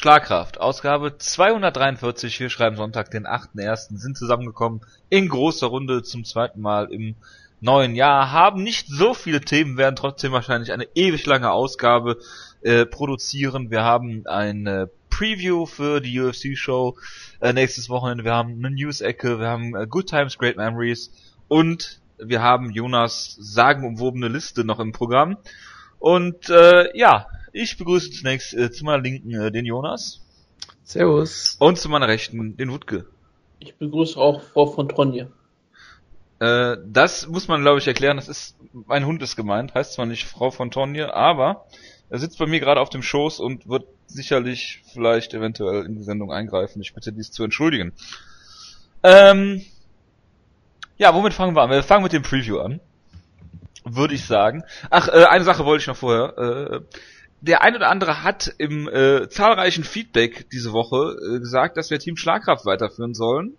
Schlagkraft, Ausgabe 243, wir schreiben Sonntag, den 8.1., sind zusammengekommen in großer Runde zum zweiten Mal im neuen Jahr, haben nicht so viele Themen, werden trotzdem wahrscheinlich eine ewig lange Ausgabe äh, produzieren. Wir haben eine Preview für die UFC-Show äh, nächstes Wochenende, wir haben eine News-Ecke, wir haben äh, Good Times, Great Memories und wir haben Jonas sagenumwobene Liste noch im Programm. Und äh, ja, ich begrüße zunächst äh, zu meiner Linken äh, den Jonas. Servus. Und zu meiner Rechten den Wutke. Ich begrüße auch Frau von Tronje. Äh, das muss man, glaube ich, erklären. Das ist, mein Hund ist gemeint. Heißt zwar nicht Frau von Tonje, aber er sitzt bei mir gerade auf dem Schoß und wird sicherlich vielleicht eventuell in die Sendung eingreifen. Ich bitte dies zu entschuldigen. Ähm, ja, womit fangen wir an? Wir fangen mit dem Preview an. Würde ich sagen. Ach, äh, eine Sache wollte ich noch vorher. Äh, der ein oder andere hat im äh, zahlreichen Feedback diese Woche äh, gesagt, dass wir Team Schlagkraft weiterführen sollen.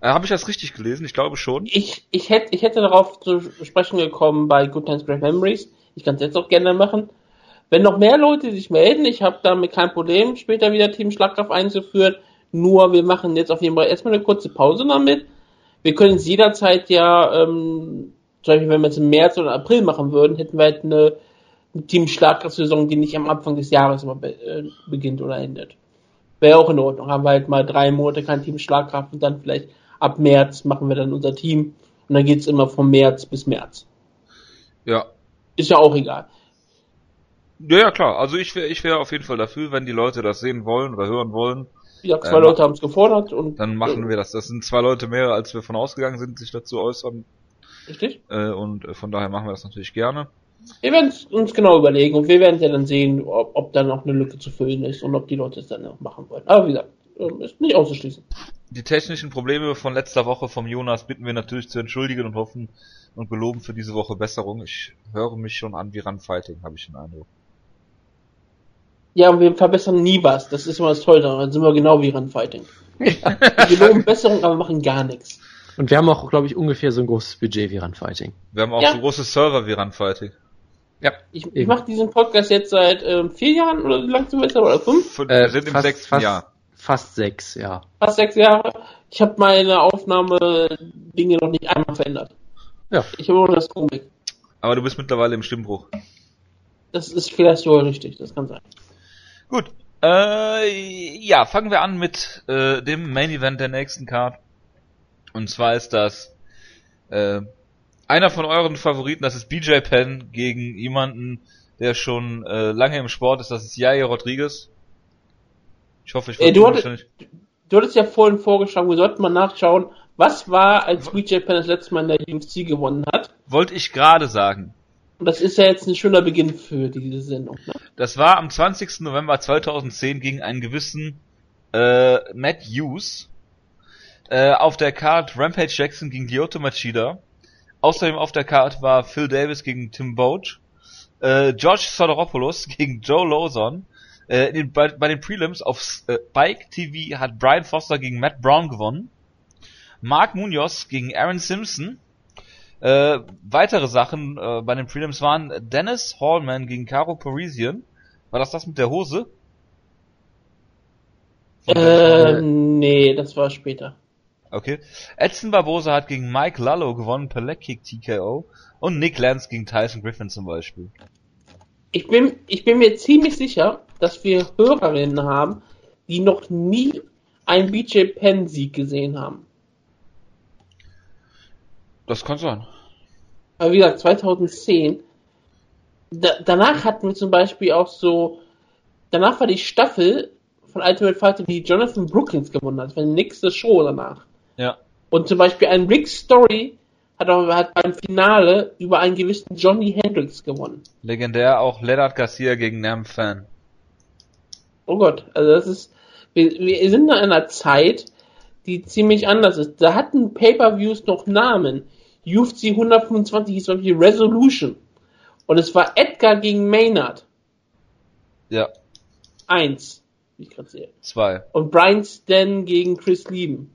Äh, Habe ich das richtig gelesen? Ich glaube schon. Ich, ich, hätte, ich hätte darauf zu sprechen gekommen bei Good Times Great Memories. Ich kann es jetzt auch gerne machen. Wenn noch mehr Leute sich melden, ich habe damit kein Problem, später wieder Team Schlagkraft einzuführen. Nur wir machen jetzt auf jeden Fall erstmal eine kurze Pause damit. Wir können es jederzeit ja, ähm, zum Beispiel wenn wir es im März oder April machen würden, hätten wir halt eine, Team Schlagkraft-Saison, die nicht am Anfang des Jahres immer be äh, beginnt oder endet. Wäre auch in Ordnung. Haben wir halt mal drei Monate kein Team Schlagkraft und dann vielleicht ab März machen wir dann unser Team und dann geht's immer vom März bis März. Ja. Ist ja auch egal. Ja, ja klar. Also ich wäre ich wäre auf jeden Fall dafür, wenn die Leute das sehen wollen oder hören wollen. Ja, zwei Äh, Leute haben es gefordert und Dann machen wir das. Das sind zwei Leute mehr, als wir von ausgegangen sind, sich dazu äußern. richtig. Äh, und äh, von daher machen wir das natürlich gerne. Wir werden es uns genau überlegen und wir werden ja dann sehen, ob, ob da noch eine Lücke zu füllen ist und ob die Leute es dann noch machen wollen. Aber wie gesagt, ähm, ist nicht auszuschließen. Die technischen Probleme von letzter Woche vom Jonas bitten wir natürlich zu entschuldigen und hoffen und geloben für diese Woche Besserung. Ich höre mich schon an wie Run-Fighting, habe ich den Eindruck. Ja, und wir verbessern nie was. Das ist immer das Tolle daran. Dann sind wir genau wie Runfighting. Wir loben Besserung, aber machen gar nichts. Und wir haben auch, glaube ich, ungefähr so ein großes Budget wie Runfighting. Wir haben auch Ja. so große Server wie Run-Fighting. Ja. Ich, ich mache diesen Podcast jetzt seit ähm, vier Jahren oder wie lang wir jetzt? Oder fünf? Fünf- Äh, wir sind im fast- sechsten fast- Jahr. Fast sechs, ja. Fast sechs Jahre. Ich habe meine Aufnahme-Dinge noch nicht einmal verändert. Ja. Ich habe nur das Komik. Aber du bist mittlerweile im Stimmbruch. Das ist vielleicht sogar richtig, das kann sein. Gut. Äh, ja, fangen wir an mit äh, dem Main Event der nächsten Card. Und zwar ist das äh, einer von euren Favoriten, das ist BJ Penn gegen jemanden, der schon äh, lange im Sport ist, das ist Jair Rodriguez. Ich hoffe, ich Äh, du hattest-. Du hattest ja vorhin vorgeschlagen, wir sollten mal nachschauen, was war, als BJ Penn das letzte Mal in der UFC gewonnen hat. Wollte ich gerade sagen. Und das ist ja jetzt ein schöner Beginn für diese Sendung. Ne? Das war am 20. November 2010 gegen einen gewissen äh, Matt Hughes. Äh, auf der Card Rampage Jackson gegen Lyoto Machida. Außerdem auf der Card war Phil Davis gegen Tim Boach. Äh, George Sodoropoulos gegen Joe Lawson. Äh, bei, bei den Prelims auf äh, Spike TV hat Brian Foster gegen Matt Brown gewonnen. Mark Munoz gegen Aaron Simpson. Äh, weitere Sachen äh, bei den Prelims waren Dennis Hallman gegen Caro Parisian. War das das mit der Hose? Von Äh, nee, das war später. Okay. Edson Barbosa hat gegen Mike Lallo gewonnen per Leg Kick TKO. Und Nick Lance gegen Tyson Griffin zum Beispiel. Ich bin, ich bin mir ziemlich sicher, dass wir Hörerinnen haben, die noch nie einen BJ Penn Sieg gesehen haben. Das kann sein. Aber wie gesagt, 2010. Da, danach hatten wir zum Beispiel auch so, danach war die Staffel von Ultimate Fighter, die Jonathan Brookins gewonnen hat. Das war die nächste Show danach. Ja. Und zum Beispiel ein Rick Story hat, auch, hat beim Finale über einen gewissen Johnny Hendricks gewonnen. Legendär auch Leonard Garcia gegen Nam Fan. Oh Gott, also das ist, wir, wir sind in einer Zeit, die ziemlich anders ist. Da hatten Pay-Per-Views noch Namen. UFC 125 hieß zum Beispiel Resolution. Und es war Edgar gegen Maynard. Ja, Eins, wie ich gerade sehe. zwei. Und Brian Stan gegen Chris Lieben.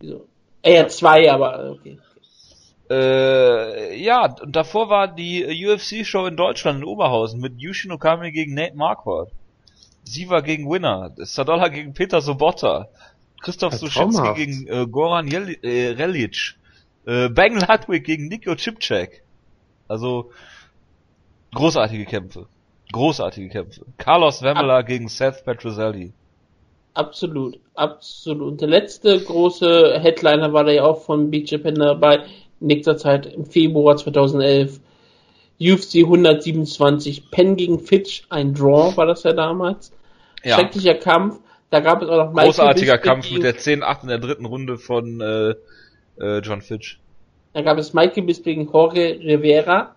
Wieso? Äh, ja, zwei, aber okay. Äh, ja, und davor war die UFC-Show in Deutschland in Oberhausen mit Yushin Okami gegen Nate Marquardt. Siva gegen Winner, Sadola gegen Peter Sobotta, Christoph Ja, Suschinski gegen äh, Goran Jel äh, Relic, äh, Bang Ludwig gegen Nico Chipchak. Also großartige Kämpfe. Großartige Kämpfe. Carlos Wemela gegen Seth Petrozelli. Absolut, absolut. Und der letzte große Headliner war da ja auch von Big Japan dabei, in nächster Zeit im Februar 2011. UFC 127, Penn gegen Fitch, ein Draw war das ja damals. Ja, Schrecklicher Kampf. Da gab es auch noch Michael großartiger Bisping Kampf mit der 10-8 in der dritten Runde von äh, äh, John Fitch. Da gab es Michael Bisping gegen Jorge Rivera.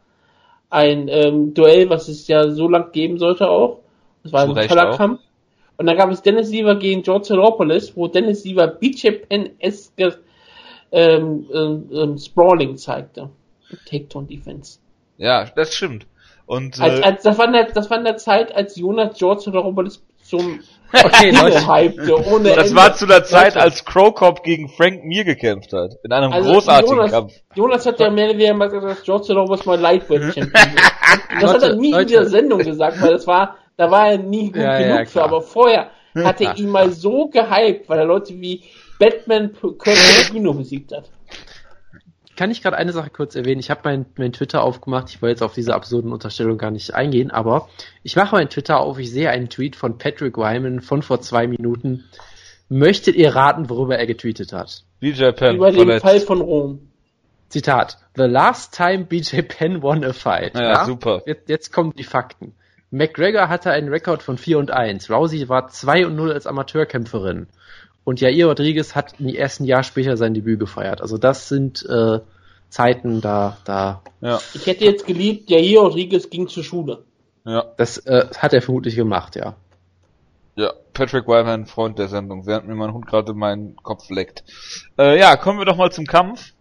Ein ähm, Duell, was es ja so lang geben sollte auch. Das war Zu ein Recht toller auch. Kampf. Und dann gab es Dennis Siever gegen George Soropoulos, wo Dennis Siever BJ Penn-eske ähm, ähm, ähm, Sprawling zeigte. Takedown Defense. Ja, das stimmt. Und Als, äh, als, das, war in der, das war in der Zeit, als Jonas George Soropoulos zum Okay, Leute. hypte, ohne das Ende. war zu der Zeit, Leute, als Crow Cop gegen Frank Mir gekämpft hat. In einem Also großartigen Jonas, Kampf. Jonas hat ja mehr oder weniger mal gesagt, dass George Soropoulos mal Lightweight Champion wird. Das hat er Leute, nie in Leute. dieser Sendung gesagt, weil das war, da war er nie gut Ja, genug ja, für, aber vorher hat er ihn mal so gehypt, weil er Leute wie Batman Kurt Tarantino besiegt hat. Kann ich gerade eine Sache kurz erwähnen? Ich habe mein, mein Twitter aufgemacht. Ich wollte jetzt auf diese absurden Unterstellung gar nicht eingehen, aber ich mache meinen Twitter auf. Ich sehe einen Tweet von Patrick Wyman von vor zwei Minuten. Möchtet ihr raten, worüber er getweetet hat? BJ Penn Über den. Fall von Rom. Zitat. The last time BJ Penn won a fight. Ja, super. Jetzt, jetzt kommen die Fakten. McGregor hatte einen Rekord von 4 und 1. Rousey war 2 und 0 als Amateurkämpferin. Und Jair Rodriguez hat im ersten Jahr später sein Debüt gefeiert. Also das sind äh, Zeiten, da, da, Ja, Ich hätte jetzt geliebt, Jair Rodriguez ging zur Schule. ja, das äh, hat er vermutlich gemacht, ja. ja. Patrick Wyman, Freund der Sendung, während mir mein Hund gerade meinen Kopf leckt. Äh, ja, kommen wir doch mal zum Kampf.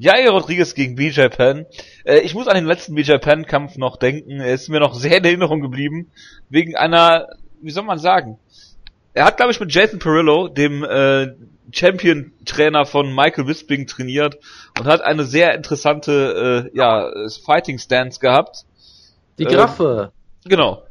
Jair Rodriguez gegen BJ Penn. Äh, ich muss an den letzten BJ Penn Kampf noch denken. Er ist mir noch sehr in Erinnerung geblieben. Wegen einer, wie soll man sagen? Er hat, glaube ich, mit Jason Perillo, dem äh, Champion-Trainer von Michael Bisping, trainiert und hat eine sehr interessante äh, ja, Fighting Stance gehabt. Die Ähm, Graffe. Genau.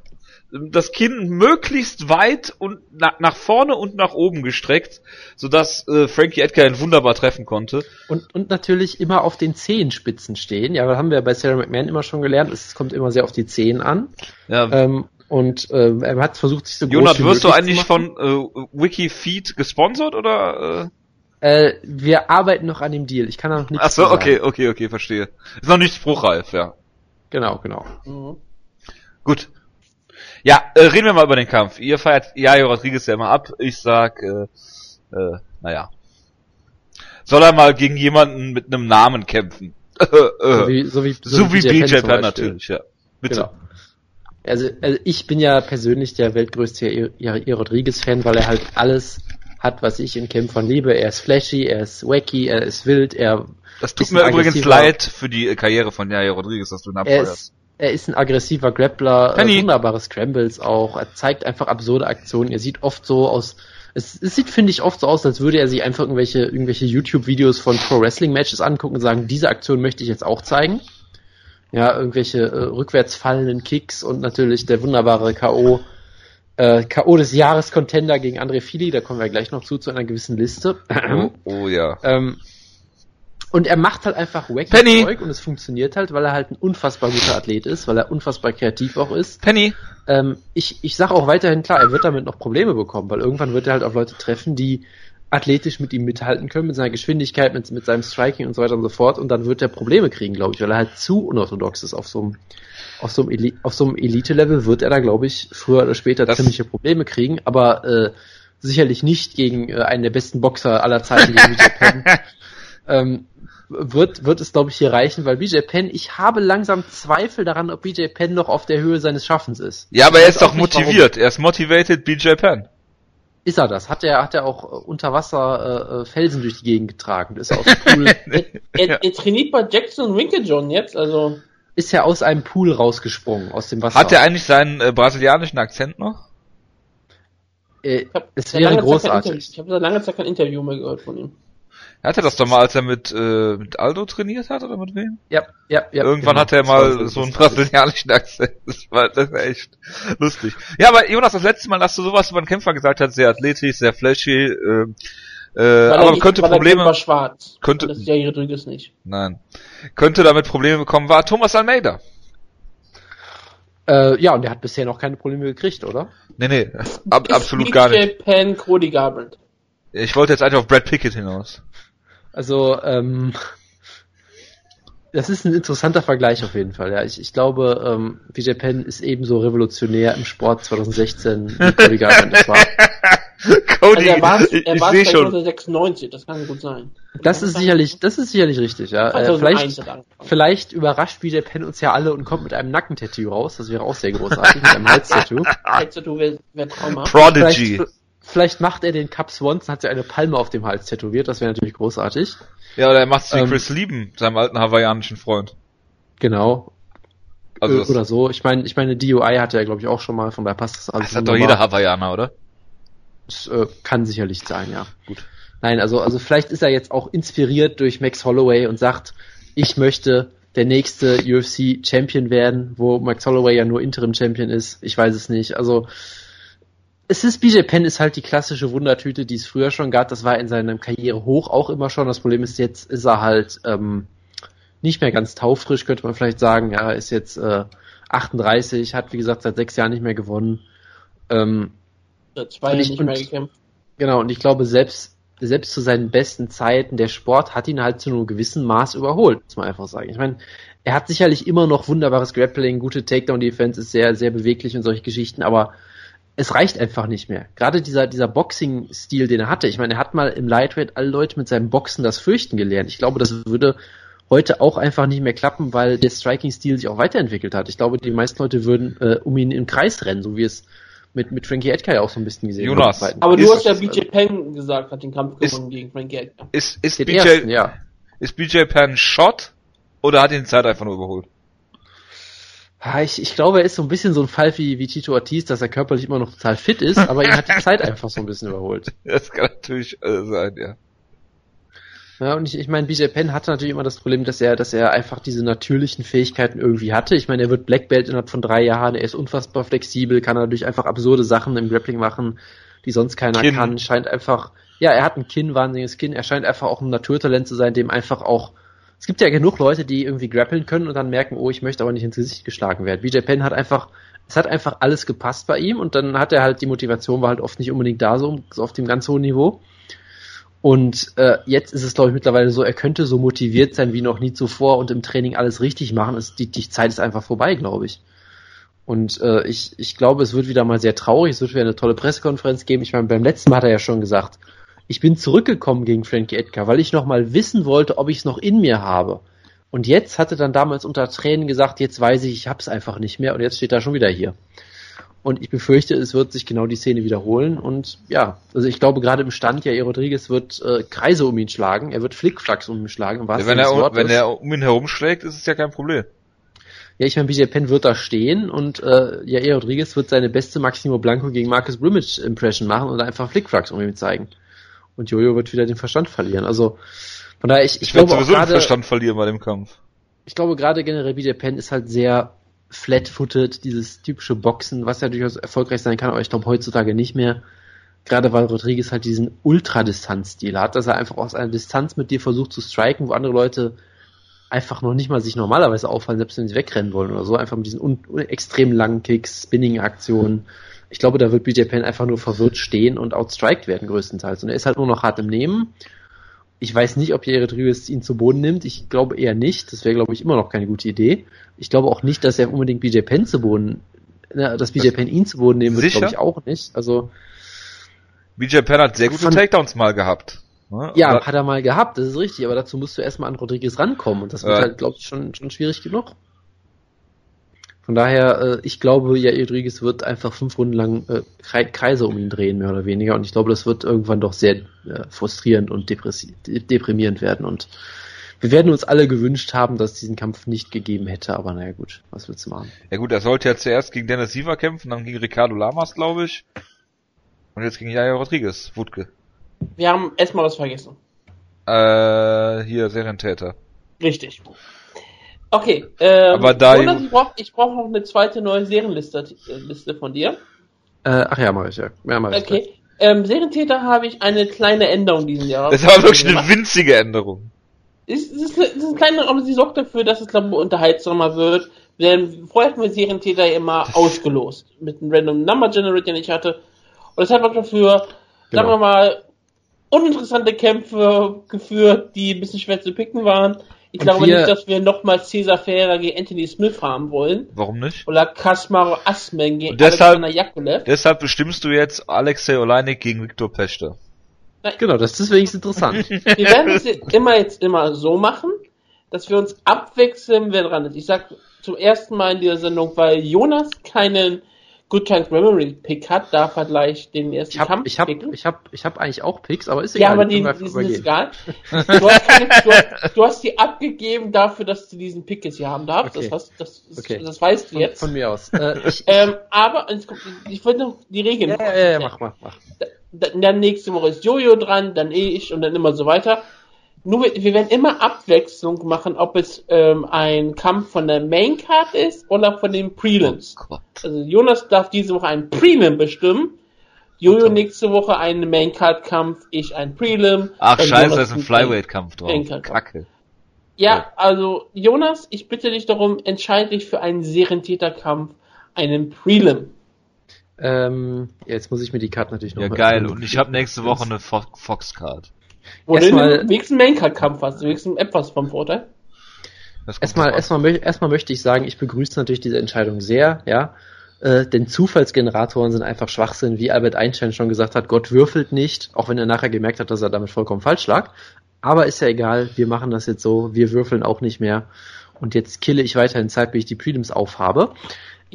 Das Kinn möglichst weit und na nach vorne und nach oben gestreckt, sodass äh, Frankie Edgar ihn wunderbar treffen konnte. Und, und natürlich immer auf den Zehenspitzen stehen. Ja, das haben wir bei Sarah McMahon immer schon gelernt. Es kommt immer sehr auf die Zehen an. Ja, Ähm, und äh, er hat versucht, sich so groß Jonat, wie wirst du eigentlich von äh, Wikifeed gesponsert oder? Äh, wir arbeiten noch an dem Deal. Ich kann da noch Äh? nichts Ach so, okay, okay, okay, verstehe. Ist noch nicht spruchreif, ja. Genau, genau. Mhm. Gut. Ja, äh, reden wir mal über den Kampf. Ihr feiert Jair Rodriguez ja immer ab. Ich sag, äh, äh, naja. Soll er mal gegen jemanden mit einem Namen kämpfen? Äh, So äh. wie, so wie, So wie BJ BJ zum Penn Beispiel. natürlich, ja. Bitte. Genau. Also, also ich bin ja persönlich der weltgrößte Jair Rodriguez-Fan, weil er halt alles hat, was ich in Kämpfern liebe. Er ist flashy, er ist wacky, er ist wild, er, Das tut mir übrigens leid für die Karriere von Jair Rodriguez, dass du ihn er abfeuerst. Er ist ein aggressiver Grappler, äh, wunderbare Scrambles auch. Er zeigt einfach absurde Aktionen. Er sieht oft so aus, es, es sieht, finde ich, oft so aus, als würde er sich einfach irgendwelche, irgendwelche YouTube-Videos von Pro Wrestling Matches angucken und sagen, diese Aktion möchte ich jetzt auch zeigen. Ja, irgendwelche äh, rückwärts fallenden Kicks und natürlich der wunderbare K.O. Äh, K.O. des Jahres Contender gegen André Fili, da kommen wir gleich noch zu, zu einer gewissen Liste. Oh, oh ja. Ähm, und er macht halt einfach wacky Penny. Zeug und es funktioniert halt, weil er halt ein unfassbar guter Athlet ist, weil er unfassbar kreativ auch ist. Penny. Ähm, ich ich sage auch weiterhin klar, er wird damit noch Probleme bekommen, weil irgendwann wird er halt auf Leute treffen, die athletisch mit ihm mithalten können, mit seiner Geschwindigkeit, mit, mit seinem Striking und so weiter und so fort. Und dann wird er Probleme kriegen, glaube ich, weil er halt zu unorthodox ist auf so einem auf so einem, Eli auf so einem Elite-Level wird er da, glaube ich, früher oder später Das- ziemliche Probleme kriegen, aber äh, sicherlich nicht gegen äh, einen der besten Boxer aller Zeiten, gegen Penn. ähm, wird, wird es, glaube ich, hier reichen, weil BJ Penn, ich habe langsam Zweifel daran, ob BJ Penn noch auf der Höhe seines Schaffens ist. Ja, aber er ist doch auch nicht, warum. motiviert. Er ist motivated BJ Penn. Ist er das? Hat er, hat er auch äh, unter Wasser äh, äh, Felsen durch die Gegend getragen? Ist er aus dem Pool, Er, Ja. er trainiert bei Jackson und Winklejohn jetzt, also ist er aus einem Pool rausgesprungen, aus dem Wasser? Hat er eigentlich seinen äh, brasilianischen Akzent noch? äh, ich habe Es wäre großartig. Ich habe seit langer Zeit kein Interview mehr gehört von ihm. Er hatte das doch mal, als er mit, äh, mit Aldo trainiert hat, oder mit wem? Ja, ja, ja. Irgendwann genau. hat er mal so einen brasilianischen Akzent. Das war, das war echt lustig. Ja, aber Jonas, das letzte Mal, dass du sowas über einen Kämpfer gesagt hast, sehr athletisch, sehr flashy, äh, äh, er aber nicht- könnte Probleme, war schwarz. könnte- das ist ja Rodriguez nicht. nein, könnte damit Probleme bekommen, war Thomas Almeida. Äh, ja, und der hat bisher noch keine Probleme gekriegt, oder? Nee, nee, ab, absolut gar nicht. Japan Cody Garbrandt. Ich wollte jetzt eigentlich auf Brad Pickett hinaus. Also, ähm, das ist ein interessanter Vergleich auf jeden Fall. Ja, ich, ich glaube, ähm, Vijay Penn ist ebenso revolutionär im Sport 2016 wie Cody Garbrandt es war. Cody, Also er war ich, er ich sehe schon. 1996, das kann gut sein. Das ist sicherlich, das ist sicherlich richtig, ja. Äh, 2001 vielleicht, vielleicht überrascht Vijay Penn uns ja alle und kommt mit einem Nackentattoo raus. Das wäre auch sehr großartig, mit einem Halstattoo. Wer traumhaft. Prodigy. Vielleicht, vielleicht macht er den Cup Swanson, hat ja eine Palme auf dem Hals tätowiert, das wäre natürlich großartig. Ja, oder er macht sich Ähm, Chris Lieben, seinem alten hawaiianischen Freund. Genau. Also Äh, oder so. Ich meine, ich meine, DUI hatte er, glaube ich, auch schon mal, von daher passt das alles. das hat doch jeder Hawaiianer, oder? Das, äh, kann sicherlich sein, ja. Gut. Nein, also, also vielleicht ist er jetzt auch inspiriert durch Max Holloway und sagt, ich möchte der nächste UFC Champion werden, wo Max Holloway ja nur Interim Champion ist. Ich weiß es nicht. Also, es ist, BJ Penn ist halt die klassische Wundertüte, die es früher schon gab. Das war in seiner Karriere hoch auch immer schon. Das Problem ist, jetzt ist er halt, ähm, nicht mehr ganz taufrisch, könnte man vielleicht sagen. Ja, er ist jetzt, äh, 38, hat, wie gesagt, seit sechs Jahren nicht mehr gewonnen. Ähm, Seit zwei Jahren ich- nicht mehr gekämpft. Genau, und ich glaube, selbst, selbst zu seinen besten Zeiten, der Sport hat ihn halt zu einem gewissen Maß überholt, muss man einfach sagen. Ich meine, er hat sicherlich immer noch wunderbares Grappling, gute Takedown-Defense, ist sehr, sehr beweglich und solche Geschichten, aber es reicht einfach nicht mehr. Gerade dieser, dieser Boxing-Stil, den er hatte, ich meine, er hat mal im Lightweight alle Leute mit seinem Boxen das Fürchten gelernt. Ich glaube, das würde heute auch einfach nicht mehr klappen, weil der Striking-Stil sich auch weiterentwickelt hat. Ich glaube, die meisten Leute würden äh, um ihn im Kreis rennen, so wie es mit, mit Frankie Edgar ja auch so ein bisschen gesehen Jonas. haben. Aber du Ist- hast ja BJ Penn gesagt, hat den Kampf Ist- gewonnen gegen Frankie Edgar. Ist, ist BJ, ersten, ja. ist BJ Penn Shot oder hat ihn Zeit einfach nur überholt? Ja, Ich, ich glaube, er ist so ein bisschen so ein Fall wie, wie Tito Ortiz, dass er körperlich immer noch total fit ist, aber ihn hat die Zeit einfach so ein bisschen überholt. Das kann natürlich äh, sein, ja. Ja, und ich, ich meine, BJ Penn hatte natürlich immer das Problem, dass er, dass er einfach diese natürlichen Fähigkeiten irgendwie hatte. Ich meine, er wird Black Belt innerhalb von drei Jahren, er ist unfassbar flexibel, kann dadurch einfach absurde Sachen im Grappling machen, die sonst keiner Kinn. kann. Scheint einfach, ja, er hat ein Kinn, wahnsinniges Kinn, er scheint einfach auch ein Naturtalent zu sein, dem einfach auch es gibt ja genug Leute, die irgendwie grappeln können und dann merken, oh, ich möchte aber nicht ins Gesicht geschlagen werden. BJ Penn hat einfach, es hat einfach alles gepasst bei ihm und dann hat er halt, die Motivation war halt oft nicht unbedingt da, so, so auf dem ganz hohen Niveau. Und äh, jetzt ist es, glaube ich, mittlerweile so, er könnte so motiviert sein wie noch nie zuvor und im Training alles richtig machen. Es, die, die Zeit ist einfach vorbei, glaube ich. Und äh, ich, ich glaube, es wird wieder mal sehr traurig, es wird wieder eine tolle Pressekonferenz geben. Ich meine, beim letzten Mal hat er ja schon gesagt, ich bin zurückgekommen gegen Frankie Edgar, weil ich noch mal wissen wollte, ob ich es noch in mir habe. Und jetzt hatte dann damals unter Tränen gesagt, jetzt weiß ich, ich hab's einfach nicht mehr und jetzt steht er schon wieder hier. Und ich befürchte, es wird sich genau die Szene wiederholen. Und ja, also ich glaube gerade im Stand, ja, Rodriguez wird äh, Kreise um ihn schlagen, er wird Flickflacks um ihn schlagen. Wahrsten wenn, er, um- wenn er um ihn herumschlägt, ist es ja kein Problem. Ja, ich meine, BJ Penn wird da stehen und äh, ja, Rodriguez wird seine beste Maximo Blanco gegen Marcus Brimage Impression machen und einfach Flickflacks um ihn zeigen. Und Jojo wird wieder den Verstand verlieren. Also von daher, ich, ich, Ich glaube sowieso den gerade, Verstand verlieren bei dem Kampf. ich glaube gerade generell BJ Penn ist halt sehr flat-footed, dieses typische Boxen, was ja durchaus erfolgreich sein kann, aber ich glaube heutzutage nicht mehr. Gerade weil Rodriguez halt diesen Ultradistanzstil hat, dass er einfach aus einer Distanz mit dir versucht zu striken, wo andere Leute einfach noch nicht mal sich normalerweise auffallen, selbst wenn sie wegrennen wollen oder so, einfach mit diesen extrem langen Kicks, Spinning-Aktionen. Ich glaube, da wird BJ Penn einfach nur verwirrt stehen und outstriked werden größtenteils. Und er ist halt nur noch hart im Nehmen. Ich weiß nicht, ob Jared Rodriguez ihn zu Boden nimmt. Ich glaube eher nicht. Das wäre, glaube ich, immer noch keine gute Idee. Ich glaube auch nicht, dass er unbedingt BJ Penn zu Boden, na, dass BJ Penn ihn zu Boden nehmen wird, glaube ich auch nicht. Also, BJ Penn hat sehr gute Von- Takedowns mal gehabt. Ne? ja, hat er mal gehabt, das ist richtig, aber dazu musst du erstmal an Rodriguez rankommen und das wird Ja. halt, glaube ich, schon, schon schwierig genug. Von daher, äh, ich glaube, ja, Rodriguez wird einfach fünf Runden lang äh, Kre- Kreise um ihn drehen, mehr oder weniger. Und ich glaube, das wird irgendwann doch sehr äh, frustrierend und deprimierend werden. Und wir werden uns alle gewünscht haben, dass es diesen Kampf nicht gegeben hätte, aber naja gut, was willst du machen? Ja gut, er sollte ja zuerst gegen Dennis Siever kämpfen, dann gegen Ricardo Lamas, glaube ich. Und jetzt gegen Jair Rodriguez, Wutke. Wir haben erstmal was vergessen. Äh, hier, Serientäter. Richtig. Okay, ähm, Aber da- Jonas, ich brauche ich brauch noch eine zweite neue Serienliste äh, Liste von dir. Äh, ach ja, mach ich ja. ja mach ich gleich. Okay. Ähm, Serientäter habe ich eine kleine Änderung diesen Jahr. Das war wirklich eine winzige Änderung. ist, ist, ist eine kleine, aber sie sorgt dafür, dass es, glaube ich, unterhaltsamer wird. Denn vorher hatten wir Serientäter immer ausgelost. Mit einem Random Number Generator, den ich hatte. Und das hat auch dafür, sagen Genau. wir mal, uninteressante Kämpfe geführt, die ein bisschen schwer zu picken waren. Ich Und glaube wir- nicht, dass wir nochmal Cesar Ferreira gegen Anthony Smith haben wollen. Warum nicht? Oder Kasparo Asman gegen Und deshalb- Alexander Yakulev. Deshalb bestimmst du jetzt Alexei Oleinik gegen Viktor Pechter. Genau, das ist wenigstens interessant. Wir werden es jetzt immer jetzt immer so machen, dass wir uns abwechseln, wer dran ist. Ich sag zum ersten Mal in dieser Sendung, weil Jonas keinen Good Times Memory Pick hat, darf er gleich den ersten Ich hab, Kampf ich hab, picken. ich hab, ich hab eigentlich auch Picks, aber ist ja, egal. aber die die, sind egal. Du hast, keine, du, hast, du hast die abgegeben dafür, dass du diesen Pick jetzt hier haben darfst. Okay. Das, hast, das, Okay. das weißt du Von, jetzt. von mir aus. Äh, ich, Ähm, aber ich wollte noch die Regeln. ja, ja, ja, mach, mach, mach. dann dann nächste Woche ist Jojo dran, dann eh ich und dann immer so weiter. Nur wir werden immer Abwechslung machen, ob es ähm, ein Kampf von der Main Card ist oder von den Prelims. Gott. Also Jonas darf diese Woche einen Prelim bestimmen. Jojo nächste Woche einen Main Card Kampf, ich ein Prelim. Ach, scheiße, da ist ein Flyweight-Kampf drauf. Kacke. Ja, also Jonas, ich bitte dich darum, entscheide dich für einen Serientäterkampf, einen Prelim. Ähm, ja, jetzt muss ich mir die Karte natürlich noch Ja, mal geil. Und ich habe nächste Woche eine Fo Fox-Card. Erstmal- den wenigsten Main Card Kampf hast, wenigstens etwas vom Vorteil. Erstmal, erstmal, erstmal möchte ich sagen, ich begrüße natürlich diese Entscheidung sehr, ja. Äh, denn Zufallsgeneratoren sind einfach Schwachsinn, wie Albert Einstein schon gesagt hat, Gott würfelt nicht, auch wenn er nachher gemerkt hat, dass er damit vollkommen falsch lag. Aber ist ja egal, wir machen das jetzt so, wir würfeln auch nicht mehr. Und jetzt kille ich weiterhin Zeit, bis ich die Prelims aufhabe.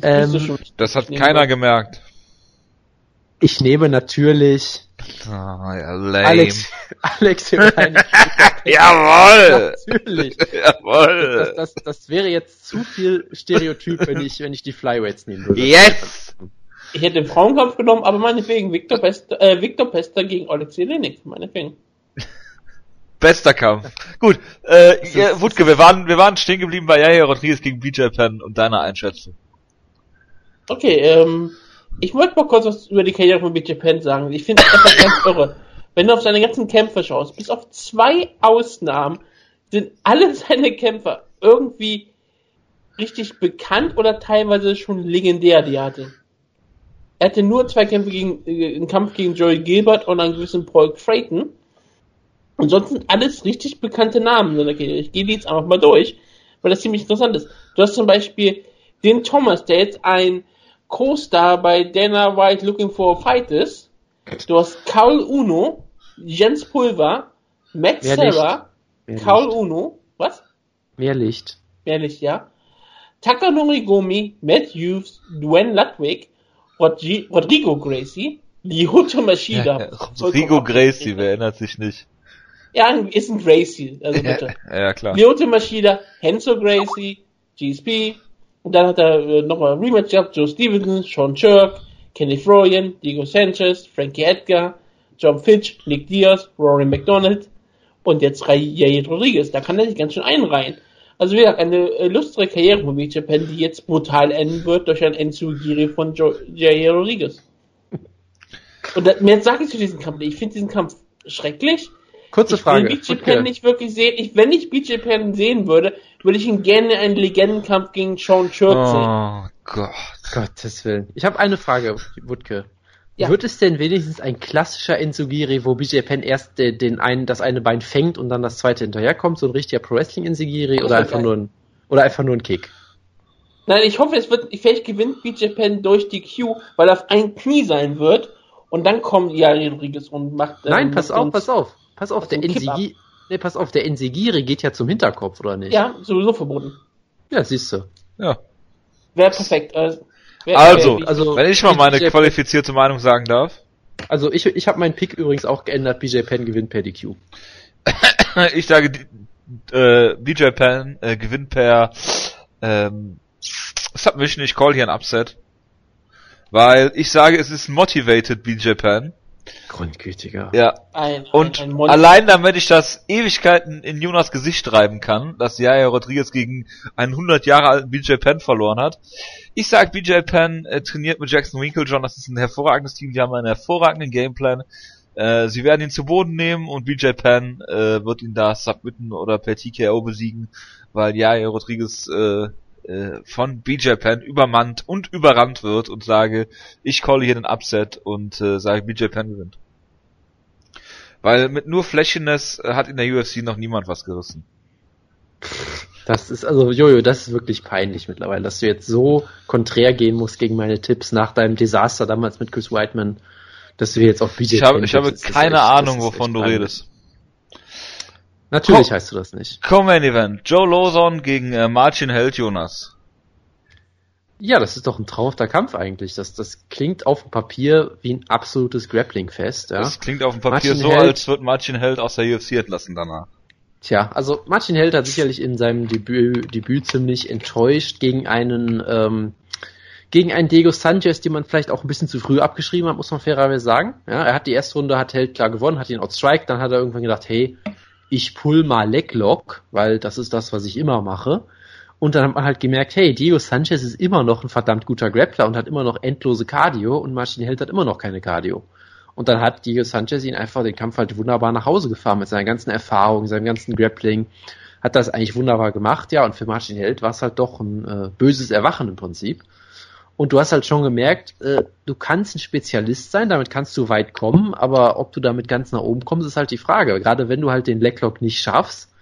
Ähm, Das hat keiner gemerkt. Ich nehme natürlich Ah, ja, lame. Alex, Alex. Jawoll! natürlich. Das, Jawoll! das, das wäre jetzt zu viel Stereotyp, wenn ich, wenn ich die Flyweights nehmen würde. Yes! Ich hätte den Frauenkampf genommen, aber meinetwegen Victor Pester, äh, Victor Pester gegen Alexei Lenik, meinetwegen. Bester Kampf. Gut, äh, ja, Wutke, wir waren, wir waren stehen geblieben bei Yaya Rodriguez gegen BJ Penn und deiner Einschätzung. Okay, ähm, ich wollte mal kurz was über die Karriere von BJ Penn sagen. Ich finde das einfach ganz irre. Wenn du auf seine ganzen Kämpfe schaust, bis auf zwei Ausnahmen sind alle seine Kämpfer irgendwie richtig bekannt oder teilweise schon legendär, die er hatte. Er hatte nur zwei Kämpfe gegen, äh, einen Kampf gegen Joey Gilbert und einen gewissen Paul Creighton. Ansonsten alles richtig bekannte Namen Karriere. Ich gehe die jetzt einfach mal durch, weil das ziemlich interessant ist. Du hast zum Beispiel den Thomas, der jetzt ein Co-Star bei Dana White Looking for a Fight ist. Du hast Kaul Uno, Jens Pulver, Max Mehr. Serra, Mehr Kaul Licht. Uno, was? Mehr Licht. Ehrlich, ja. Takanori Gomi, Matt Hughes, Dwayne Ludwig, Rodri Rodrigo Gracie, Lyoto Mashida. Rigo Gracie, wer erinnert sich nicht? Ja, ist ein Gracie, also bitte. Ja, ja klar. Lyoto Mashida, Henzo Gracie, GSP. Und dann hat er äh, nochmal Rematch gehabt, Joe Stevenson, Sean Chirk, Kenny Florian, Diego Sanchez, Frankie Edgar, John Fitch, Nick Diaz, Rory McDonald und jetzt Jair Rodriguez. Da kann er sich ganz schön einreihen. Also wie gesagt, eine äh, lustige Karriere von BJ Penn, die jetzt brutal enden wird durch ein Enzugiri von jo Jair Rodriguez. Und mehr sage ich zu diesem Kampf. Ich finde diesen Kampf schrecklich. Kurze Ich Frage. will BJ. Penn nicht wirklich sehen. Ich, wenn ich BJ Penn sehen würde, würde ich ihn gerne einen Legendenkampf gegen Sean Chirk sehen. Oh Gott. Gottes Willen. Ich habe eine Frage, Wutke. Ja. Wird es denn wenigstens ein klassischer Enzugiri, wo BJ Penn erst den, den einen, das eine Bein fängt und dann das zweite hinterherkommt, so ein richtiger Pro Wrestling Enzugiri Das oder einfach geil. nur ein oder einfach nur ein Kick? Nein, ich hoffe, es wird, vielleicht gewinnt BJ Penn durch die Q, weil er auf ein Knie sein wird und dann kommt Jair Rodriguez und macht. Nein, pass auf, pass auf. Pass auf, der? Enzigiri, nee, pass auf, der Enzigiri geht ja zum Hinterkopf, oder nicht? Ja, sowieso verboten. Ja, siehst du. Ja. Wäre perfekt. Äh, wär, Also, wär- also- wenn ich mal meine BJ qualifizierte Meinung sagen darf. Also ich, ich habe meinen Pick übrigens auch geändert, BJ Penn gewinnt per DQ. Ich sage, äh, BJ Penn äh, gewinnt per ähm, Submission. Ich call hier ein Upset. Weil ich sage, es ist motivated BJ Penn. Grundgütiger. Ja. Ein, Und ein, ein allein damit ich das Ewigkeiten in Jonas Gesicht treiben kann, dass Yaya Rodriguez gegen einen 100 Jahre alten BJ Penn verloren hat. Ich sag, BJ Penn äh, trainiert mit Jackson Winklejohn, das ist ein hervorragendes Team, die haben einen hervorragenden Gameplan. Äh, sie werden ihn zu Boden nehmen und BJ Penn äh, wird ihn da submitten oder per TKO besiegen, weil Yaya Rodriguez äh, äh, von BJ Penn übermannt und überrannt wird und sage, ich calle hier den Upset und äh, sage, BJ Penn gewinnt. Weil mit nur Flashiness äh, hat in der UFC noch niemand was gerissen. Das ist also, Jojo, das ist wirklich peinlich mittlerweile, dass du jetzt so konträr gehen musst gegen meine Tipps nach deinem Desaster damals mit Chris Whiteman, dass du jetzt auf BJ Ich habe, ich habe keine Ahnung, wovon du peinlich. redest. Natürlich Komm. heißt du das nicht. Co-Main Event. Joe Lawson gegen äh, Martin Held Jonas. Ja, das ist doch ein traumhafter Kampf eigentlich. Das, das klingt auf dem Papier wie ein absolutes Grappling-Fest, ja. Das klingt auf dem Papier Martin so, Held- als wird Martin Held aus der UFC entlassen danach. Tja, also Martin Held hat sicherlich in seinem Debüt, Debüt ziemlich enttäuscht gegen einen ähm, gegen einen Diego Sanchez, den man vielleicht auch ein bisschen zu früh abgeschrieben hat, muss man fairerweise sagen. Ja, er hat die erste Runde, hat Held klar gewonnen, hat ihn outstrike, dann hat er irgendwann gedacht, hey, ich pull mal Leglock, weil das ist das, was ich immer mache. Und dann hat man halt gemerkt, hey, Diego Sanchez ist immer noch ein verdammt guter Grappler und hat immer noch endlose Cardio und Martin Held hat immer noch keine Cardio. Und dann hat Diego Sanchez ihn einfach den Kampf halt wunderbar nach Hause gefahren mit seiner ganzen Erfahrung, seinem ganzen Grappling. Hat das eigentlich wunderbar gemacht, ja. Und für Martin Held war es halt doch ein äh, böses Erwachen im Prinzip. Und du hast halt schon gemerkt, äh, du kannst ein Spezialist sein, damit kannst du weit kommen, aber ob du damit ganz nach oben kommst, ist halt die Frage. Gerade wenn du halt den Leglock nicht schaffst,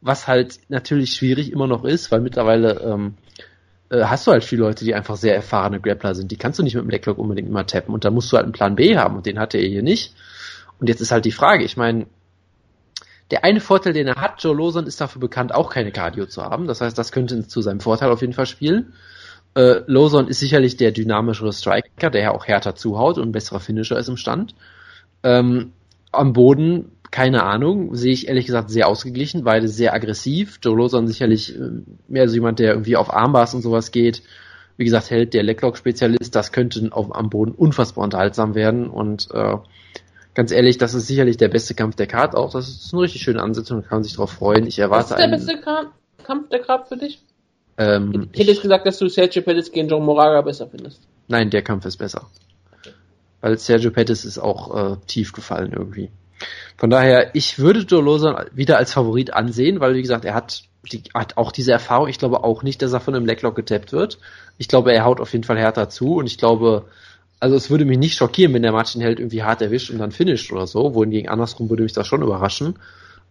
was halt natürlich schwierig immer noch ist, weil mittlerweile ähm, äh, hast du halt viele Leute, die einfach sehr erfahrene Grappler sind. Die kannst du nicht mit dem Leglock unbedingt immer tappen. Und da musst du halt einen Plan B haben und den hatte er hier nicht. Und jetzt ist halt die Frage, ich meine, der eine Vorteil, den er hat, Joe Lawson ist dafür bekannt, auch keine Cardio zu haben. Das heißt, das könnte zu seinem Vorteil auf jeden Fall spielen. Äh, Lawson ist sicherlich der dynamischere Striker, der ja auch härter zuhaut und ein besserer Finisher ist im Stand. Ähm, am Boden, keine Ahnung, sehe ich ehrlich gesagt sehr ausgeglichen, beide sehr aggressiv. Joe Lawson sicherlich äh, mehr so jemand, der irgendwie auf Armbars und sowas geht. Wie gesagt, hält der Leglock-Spezialist, das könnte auf, am Boden unfassbar unterhaltsam werden und äh, ganz ehrlich, das ist sicherlich der beste Kampf der Card auch. Das ist eine richtig schöne Ansetzung, kann man sich drauf freuen. Ich Was erwarte ist der einen, beste Ka Kampf der Grab für dich? Ähm, Ich hätte jetzt gesagt, dass du Sergio Pettis gegen John Moraga besser findest. Nein, der Kampf ist besser. Weil Sergio Pettis ist auch äh, tief gefallen irgendwie. Von daher, ich würde Lawson wieder als Favorit ansehen, weil wie gesagt, er hat, die, hat auch diese Erfahrung. Ich glaube auch nicht, dass er von einem Leglock getappt wird. Ich glaube, er haut auf jeden Fall härter zu und ich glaube, also es würde mich nicht schockieren, wenn der Martin Held irgendwie hart erwischt und dann finisht oder so. Wohingegen andersrum würde mich das schon überraschen.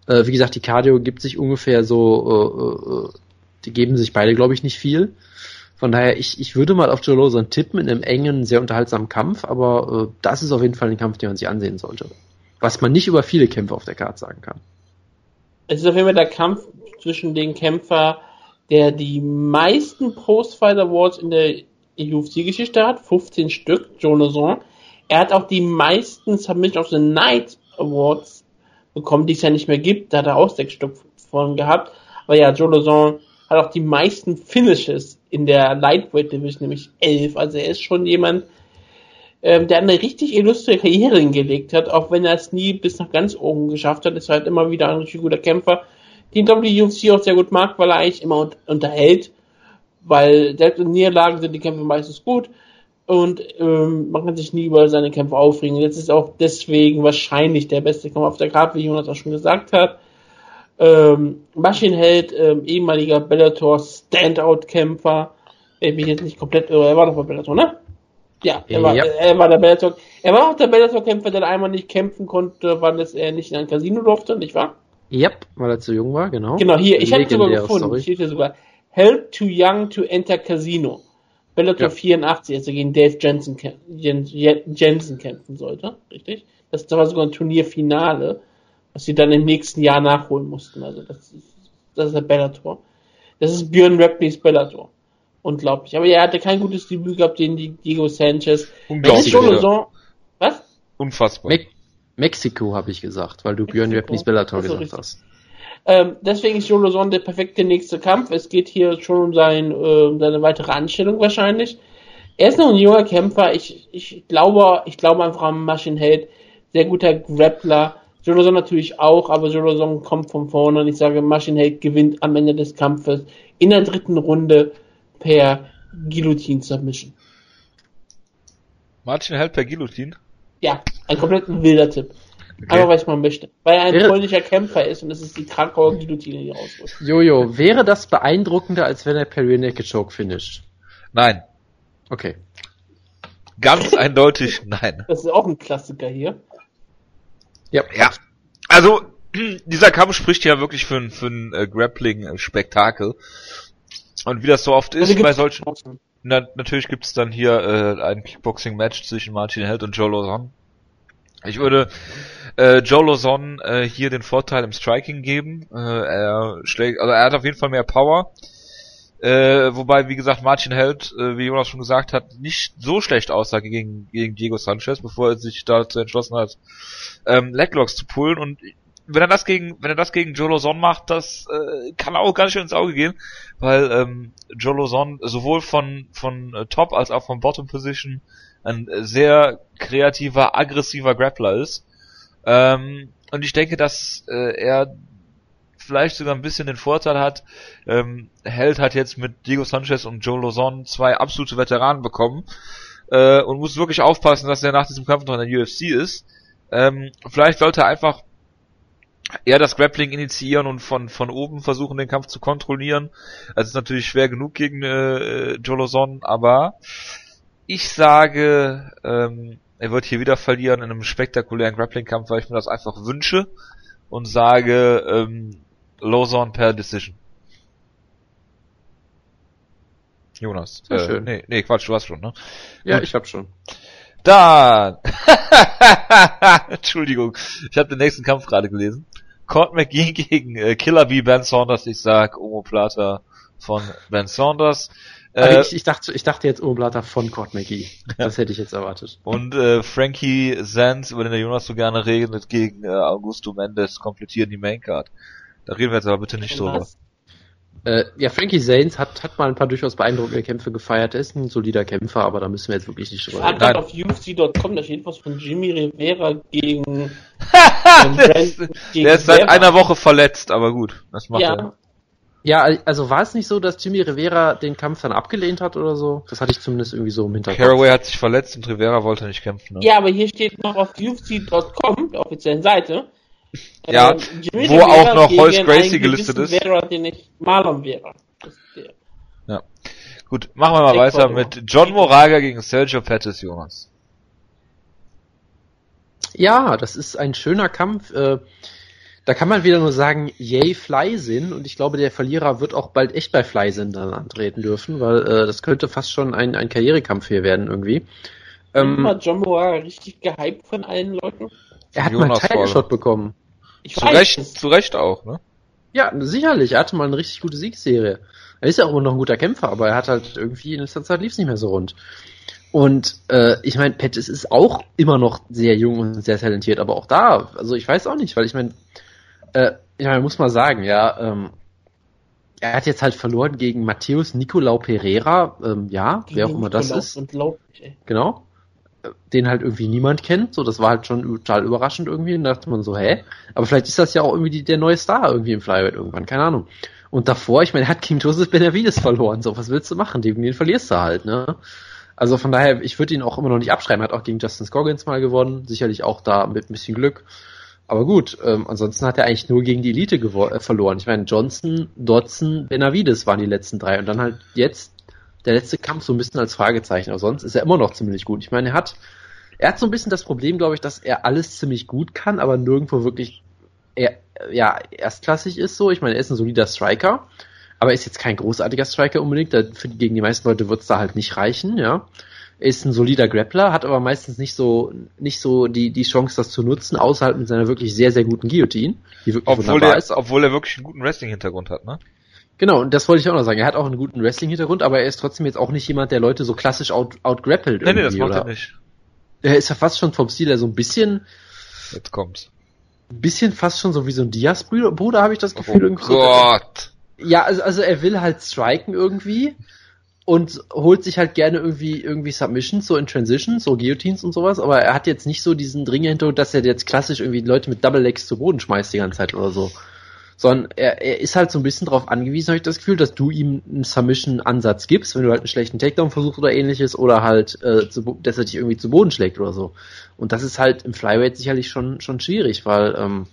Äh, wie gesagt, die Cardio gibt sich ungefähr so, äh, äh, die geben sich beide, glaube ich, nicht viel. Von daher, ich, ich würde mal auf Joe Lawson tippen in einem engen, sehr unterhaltsamen Kampf, aber äh, das ist auf jeden Fall ein Kampf, den man sich ansehen sollte. Was man nicht über viele Kämpfe auf der Karte sagen kann. Es ist auf jeden Fall der Kampf zwischen den Kämpfer, der die meisten Post-Fight Awards in der UFC-Geschichte hat, 15 Stück, Joe Lawson. Er hat auch die meisten Submission of the Night Awards bekommen, die es ja nicht mehr gibt. Da hat er auch sechs Stück von gehabt. Aber ja, Joe Lawson hat auch die meisten Finishes in der Lightweight Division, nämlich elf. Also er ist schon jemand, ähm, der eine richtig illustre Karriere hingelegt hat, auch wenn er es nie bis nach ganz oben geschafft hat. Ist halt immer wieder ein richtig guter Kämpfer, den UFC auch sehr gut mag, weil er eigentlich immer un unterhält, weil selbst in Niederlagen sind die Kämpfe meistens gut und ähm, man kann sich nie über seine Kämpfe aufregen. Jetzt ist auch deswegen wahrscheinlich der beste Kampf auf der Karte, wie Jonas auch schon gesagt hat. Ähm, Maschin Held, ähm, ehemaliger Bellator Standout-Kämpfer, wenn ich mich jetzt nicht komplett irre, er war doch bei Bellator, ne? Ja, er war, Ja. er war der Bellator, er war auch der Bellator-Kämpfer, der einmal nicht kämpfen konnte, weil es er nicht in ein Casino durfte, nicht wahr? Yep, weil er zu jung war, genau. Genau, hier, ich habe sogar gefunden, Story. steht hier sogar, Held too young to enter Casino. Bellator Ja. 84, als er gegen Dave Jensen, kämp- Jen, Jen, Jensen kämpfen sollte, richtig? Das war sogar ein Turnierfinale, was sie dann im nächsten Jahr nachholen mussten. Also das ist, das ist der Bellator. Das ist Björn Rapneys Bellator. Unglaublich. Aber er hatte kein gutes Debüt gehabt gegen die Diego Sanchez. Unglaublich. Lawson- Was? Unfassbar. Me Mexiko habe ich gesagt, weil du Björn Mexiko. Rapneys Bellator gesagt richtig. hast. Ähm, deswegen ist Joe Lawson der perfekte nächste Kampf. Es geht hier schon um sein, äh, um seine weitere Anstellung wahrscheinlich. Er ist noch ein junger Kämpfer. Ich, ich glaube, ich glaube einfach an Machine Head. Sehr guter Grappler. Jolozon natürlich auch, aber Jolozon kommt von vorne und ich sage, Machine Head gewinnt am Ende des Kampfes in der dritten Runde per Guillotine Submission. Martin hält per Guillotine. Ja, ein komplett wilder Tipp. Okay. Aber was man möchte. Weil er ein Wäre- polnischer Kämpfer ist und es ist die Krakauer Guillotine, die rausholt. Jojo, wäre das beeindruckender, als wenn er per Rear Naked Choke finisht? Nein. Okay. Ganz eindeutig nein. Das ist auch ein Klassiker hier. Ja. Ja. Also, dieser Kampf spricht ja wirklich für ein, für ein äh, Grappling-Spektakel. Und wie das so oft ist Also bei solchen, na, natürlich gibt's dann hier äh, ein Kickboxing-Match zwischen Martin Held und Joe Lozon. Ich würde äh, Joe Lozon äh, hier den Vorteil im Striking geben. Äh, er schlägt, also er hat auf jeden Fall mehr Power. Äh, wobei, wie gesagt, Martin Held, äh, wie Jonas schon gesagt hat, nicht so schlecht aussah gegen, gegen Diego Sanchez, bevor er sich dazu entschlossen hat, ähm, Leglocks zu pullen. Und wenn er das gegen, wenn er das gegen Joe Lozon macht, das äh, kann auch ganz schön ins Auge gehen, weil ähm, Joe Lozon sowohl von von äh, Top als auch von Bottom Position ein sehr kreativer, aggressiver Grappler ist. Ähm, und ich denke, dass äh, er vielleicht sogar ein bisschen den Vorteil hat. Ähm, Held hat jetzt mit Diego Sanchez und Joe Lozon zwei absolute Veteranen bekommen äh, und muss wirklich aufpassen, dass er nach diesem Kampf noch in der UFC ist. Ähm, vielleicht sollte er einfach eher das Grappling initiieren und von von oben versuchen, den Kampf zu kontrollieren. Das ist natürlich schwer genug gegen äh, Joe Lozon, aber ich sage, ähm, er wird hier wieder verlieren in einem spektakulären Grappling-Kampf, weil ich mir das einfach wünsche und sage ähm, Lozon per Decision. Jonas. Sehr äh, schön. Nee, nee, Quatsch, du hast schon, ne? Ja, Gut. ich hab schon. Dann. Entschuldigung, ich habe den nächsten Kampf gerade gelesen. Court McGee gegen äh, Killer B Ben Saunders. Ich sag Omoplata von Ben Saunders. Aber Äh, ich, ich, dachte, ich dachte jetzt Oberblatter von Cord McGee. Das hätte ich jetzt erwartet. und äh, Frankie Sands, über den der Jonas so gerne redet, gegen äh, Augusto Mendes komplettieren die Maincard. Da reden wir jetzt aber bitte nicht drüber. Äh, ja, Frankie Zanes hat, hat mal ein paar durchaus beeindruckende Kämpfe gefeiert. Er ist ein solider Kämpfer, aber da müssen wir jetzt wirklich nicht drüber Hat reden. Grad auf UFC.com, da steht was von Jimmy Rivera gegen, der, ist, gegen der ist seit Rivera. einer Woche verletzt, aber gut, das macht er. Ja, Ja, also war es nicht so, dass Jimmy Rivera den Kampf dann abgelehnt hat oder so? Das hatte ich zumindest irgendwie so im Hinterkopf. Caraway hat sich verletzt und Rivera wollte nicht kämpfen. Ne? ja, aber hier steht noch auf UFC.com, der offiziellen Seite, Ja, ähm, Jimmy wo auch noch einen Gracie gelistet ist. Vera, den ich Marlon Vera. Der. Gut, machen wir mal Ecuador. weiter mit John Moraga gegen Sergio Pettis, Jonas. Ja, das ist ein schöner Kampf. Äh, da kann man wieder nur sagen, yay Flysinn und ich glaube, der Verlierer wird auch bald echt bei Flysinn dann antreten dürfen, weil äh, das könnte fast schon ein, ein Karrierekampf hier werden irgendwie. Ähm, war John Moraga richtig gehypt von allen Leuten? er hat Jonas mal einen Title. Shot bekommen. Ich Zu Recht, zu Recht auch, ne? Ja, sicherlich. Er hatte mal eine richtig gute Siegsserie. Er ist ja auch immer noch ein guter Kämpfer, aber er hat halt irgendwie in letzter Zeit lief es nicht mehr so rund. Und äh, ich meine, Pettis ist auch immer noch sehr jung und sehr talentiert, aber auch da, also ich weiß auch nicht, weil ich meine, äh, ich meine, muss mal sagen, ja, ähm, er hat jetzt halt verloren gegen Matthäus Nicolau Pereira, ähm, ja, wer auch immer das ist, genau, den halt irgendwie niemand kennt, so, das war halt schon total überraschend irgendwie, und da dachte man so, hä? Aber vielleicht ist das ja auch irgendwie die, der neue Star irgendwie im Flyweight irgendwann, keine Ahnung. Und davor, ich meine, hat gegen Joseph Benavides verloren, so, was willst du machen? Den, den verlierst du halt, ne? Also von daher, ich würde ihn auch immer noch nicht abschreiben. Hat auch gegen Justin Scoggins mal gewonnen, sicherlich auch da mit ein bisschen Glück. Aber gut, ähm, ansonsten hat er eigentlich nur gegen die Elite äh, verloren. Ich meine, Johnson, Dodson, Benavides waren die letzten drei und dann halt jetzt der letzte Kampf so ein bisschen als Fragezeichen. Aber sonst ist er immer noch ziemlich gut. Ich meine, er hat, er hat so ein bisschen das Problem, glaube ich, dass er alles ziemlich gut kann, aber nirgendwo wirklich er, ja, erstklassig ist so. Ich meine, er ist ein solider Striker, aber er ist jetzt kein großartiger Striker unbedingt. Da, für, gegen die meisten Leute wird es da halt nicht reichen, ja. Er ist ein solider Grappler, hat aber meistens nicht so, nicht so die, die Chance, das zu nutzen, außerhalb mit seiner wirklich sehr, sehr guten Guillotine, die wirklich Obwohl wunderbar er, ist. obwohl er wirklich einen guten Wrestling-Hintergrund hat, ne? Genau, und das wollte ich auch noch sagen. Er hat auch einen guten Wrestling-Hintergrund, aber er ist trotzdem jetzt auch nicht jemand, der Leute so klassisch out, outgrappelt Nee, nee, das macht oder? er nicht. Er ist ja fast schon vom Stil her so ein bisschen, Jetzt kommt's. ein bisschen fast schon so wie so ein Diaz-Bruder, Bruder, habe ich das Gefühl. Oh. Gott. Ja, also, also er will halt striken irgendwie. und holt sich halt gerne irgendwie irgendwie Submissions, so in Transitions, so Guillotines und sowas, aber er hat jetzt nicht so diesen dringenden Hintergrund, dass er jetzt klassisch irgendwie Leute mit Double Legs zu Boden schmeißt die ganze Zeit oder so. Sondern er, er ist halt so ein bisschen darauf angewiesen, habe ich das Gefühl, dass du ihm einen Submission-Ansatz gibst, wenn du halt einen schlechten Takedown versuchst oder ähnliches, oder halt, äh, zu, dass er dich irgendwie zu Boden schlägt oder so. Und das ist halt im Flyweight sicherlich schon, schon schwierig, weil, ähm,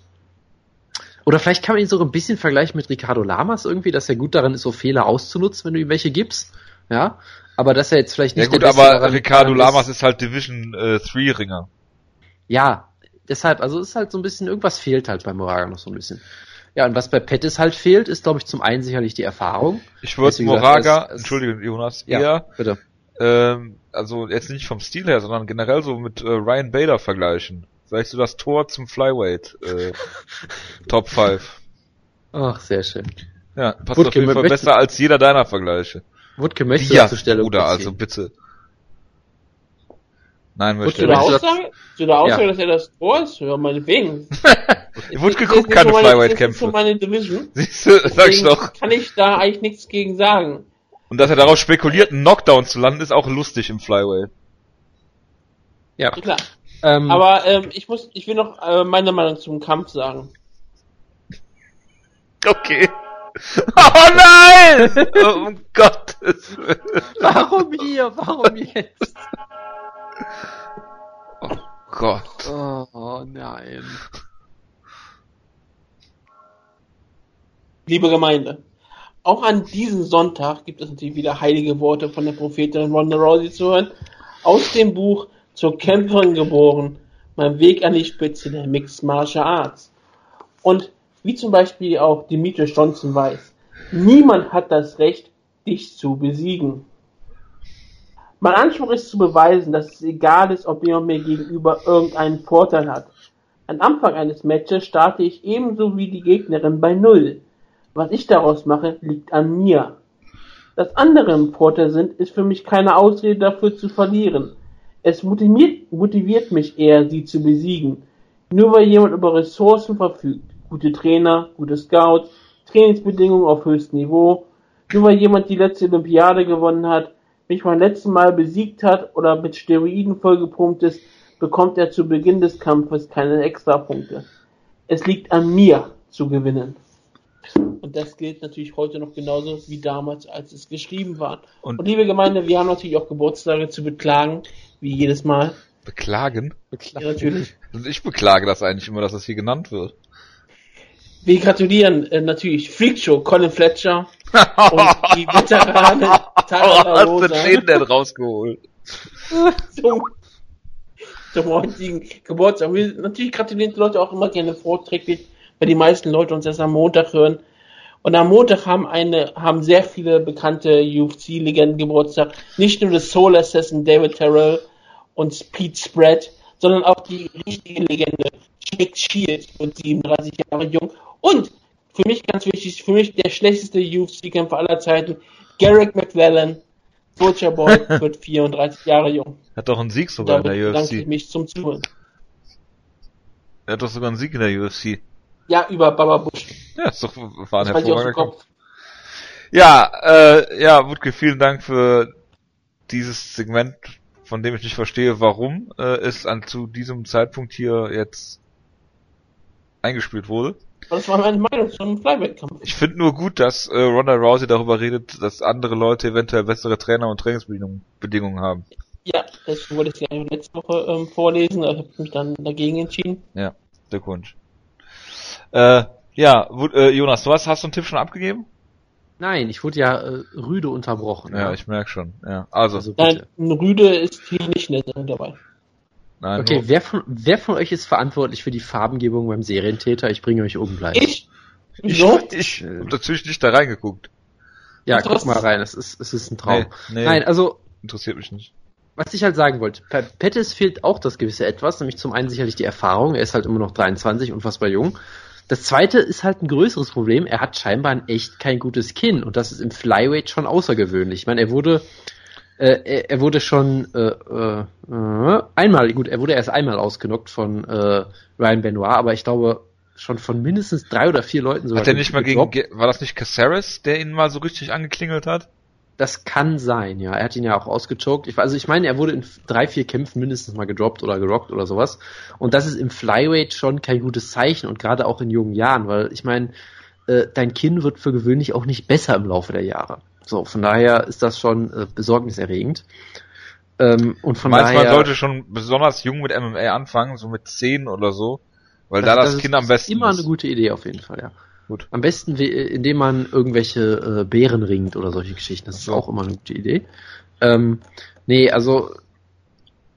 oder vielleicht kann man ihn sogar ein bisschen vergleichen mit Ricardo Lamas irgendwie, dass er gut darin ist, so Fehler auszunutzen, wenn du ihm welche gibst. Ja, aber dass er jetzt vielleicht Ja nicht gut, der Beste aber Ricardo Lamas ist halt Division äh, 3 Ringer. Ja, deshalb, also ist halt so ein bisschen, irgendwas fehlt halt bei Moraga noch so ein bisschen. Ja, und was bei Pettis halt fehlt, ist, glaube ich, zum einen sicherlich die Erfahrung. Ich würde gesagt, Moraga, es- es- Entschuldigung, Jonas, Ja, eher, bitte. ähm, also jetzt nicht vom Stil her, sondern generell so mit äh, Ryan Bader vergleichen. Vielleicht so das Tor zum Flyweight, äh, Top 5. Ach, sehr schön. Ja, passt Wutke, auf jeden Fall besser als jeder deiner Vergleiche. Wutke, möchtest du Ja, das zur Stellung Bruder, also bitte. Nein, möchte er möchtest nicht. du Aussage, zu der Aussage Ja. dass er das Tor ist, ja, meinetwegen. Wutke Das ist guckt nicht keine Das ist Flyweight-Kämpfe. so meine Division. Siehst du, sag ich doch. kann ich da eigentlich nichts gegen sagen. Und dass er darauf spekuliert, einen Knockdown zu landen, ist auch lustig im Flyweight. Ja. Klar. Ähm, Aber ähm, ich muss, ich will noch äh, meine Meinung zum Kampf sagen. Okay. Oh nein! Oh, um Gottes Willen. warum hier? Warum jetzt? Oh Gott. Oh, nein. Liebe Gemeinde, auch an diesem Sonntag gibt es natürlich wieder heilige Worte von der Prophetin Ronda Rousey zu hören. Aus dem Buch Zur Kämpferin geboren, mein Weg an die Spitze der Mixed Martial Arts. Und wie zum Beispiel auch Demetrius Johnson weiß, niemand hat das Recht, dich zu besiegen. Mein Anspruch ist zu beweisen, dass es egal ist, ob jemand mir gegenüber irgendeinen Vorteil hat. Am Anfang eines Matches starte ich ebenso wie die Gegnerin bei Null. Was ich daraus mache, liegt an mir. Dass andere im Vorteil sind, ist für mich keine Ausrede dafür zu verlieren. Es motiviert, motiviert mich eher, sie zu besiegen. Nur weil jemand über Ressourcen verfügt, gute Trainer, gute Scouts, Trainingsbedingungen auf höchstem Niveau, nur weil jemand die letzte Olympiade gewonnen hat, mich beim letzten Mal besiegt hat oder mit Steroiden vollgepumpt ist, bekommt er zu Beginn des Kampfes keine Extrapunkte. Es liegt an mir zu gewinnen. Und das gilt natürlich heute noch genauso wie damals, als es geschrieben war. Und- Und, liebe Gemeinde, wir haben natürlich auch Geburtstage zu beklagen, wie jedes Mal. Beklagen? Ja, natürlich. Und ich beklage das eigentlich immer, dass das hier genannt wird. Wir gratulieren äh, natürlich Freakshow, Colin Fletcher und die Veteranen Tara Oh, hast du Rosa den denn rausgeholt? zum, zum heutigen Geburtstag. Wir natürlich gratulieren die Leute auch immer gerne vorträglich, weil die meisten Leute uns erst am Montag hören. Und am Montag haben eine, haben sehr viele bekannte UFC-Legenden Geburtstag. Nicht nur das Soul Assassin David Terrell und Pete Spread, sondern auch die richtige Legende Jake Shields wird 37 Jahre jung. Und für mich ganz wichtig, für mich der schlechteste UFC-Kämpfer aller Zeiten, Garrick McLellan, Butcher Boy, wird 34 Jahre jung. Hat doch einen Sieg sogar in Damit der bedanke ich UFC. mich zum Zuhören. Er hat doch sogar einen Sieg in der UFC. Ja, über Baba Bush. Ja, ist doch, war ein hervorragender. Kopf. Ja, äh, ja, Wutke, vielen Dank für dieses Segment, von dem ich nicht verstehe, warum äh, es an zu diesem Zeitpunkt hier jetzt eingespielt wurde. Aber Das war meine Meinung zum Flyweight-Kampf. Ich finde nur gut, dass äh, Ronda Rousey darüber redet, dass andere Leute eventuell bessere Trainer und Trainingsbedingungen Bedingungen haben. Ja, das wollte ich ja letzte Woche ähm, vorlesen, da habe ich mich dann dagegen entschieden. Ja, Glückwunsch. Äh, ja, äh, Jonas, du hast, hast du einen Tipp schon abgegeben? Nein, ich wurde ja äh, rüde unterbrochen. Ja, ich merk schon. Ja, also, Also bitte. Nein, ein Rüde ist hier nicht nett dabei. nein, Okay, wer von, wer von euch ist verantwortlich für die Farbengebung beim Serientäter? Ich bringe euch oben gleich. Ich? ich, So? ich hab natürlich nicht da reingeguckt. Ja, guck mal rein, es ist, es ist ein Traum. Nee, nee. Nein, also, Interessiert mich nicht. was ich halt sagen wollte, bei Pettis fehlt auch das gewisse Etwas, nämlich zum einen sicherlich die Erfahrung, er ist halt immer noch 23, unfassbar jung. Das zweite ist halt ein größeres Problem, er hat scheinbar ein echt kein gutes Kinn und das ist im Flyweight schon außergewöhnlich. Ich meine, er wurde, äh, er, wurde schon äh, äh, einmal, gut, er wurde erst einmal ausgenockt von äh, Ryan Benoit, aber ich glaube schon von mindestens drei oder vier Leuten sogar. Hat er nicht mal gegen, war das nicht Caceres, der ihn mal so richtig angeklingelt hat? Das kann sein, ja. Er hat ihn ja auch ausgechoked. Ich, also ich meine, er wurde in drei, vier Kämpfen mindestens mal gedroppt oder gerockt oder sowas. Und das ist im Flyweight schon kein gutes Zeichen und gerade auch in jungen Jahren, weil ich meine, äh, dein Kinn wird für gewöhnlich auch nicht besser im Laufe der Jahre. So, von daher ist das schon äh, besorgniserregend. Ähm, und von Meinst, daher. man sollte schon besonders jung mit MMA anfangen, so mit 10 oder so, weil da das, ist- Kind am besten Immer ist. eine gute Idee auf jeden Fall, ja. Gut. Am besten, indem man irgendwelche äh, Beeren ringt oder solche Geschichten. Das ist auch immer eine gute Idee. Ähm, nee, also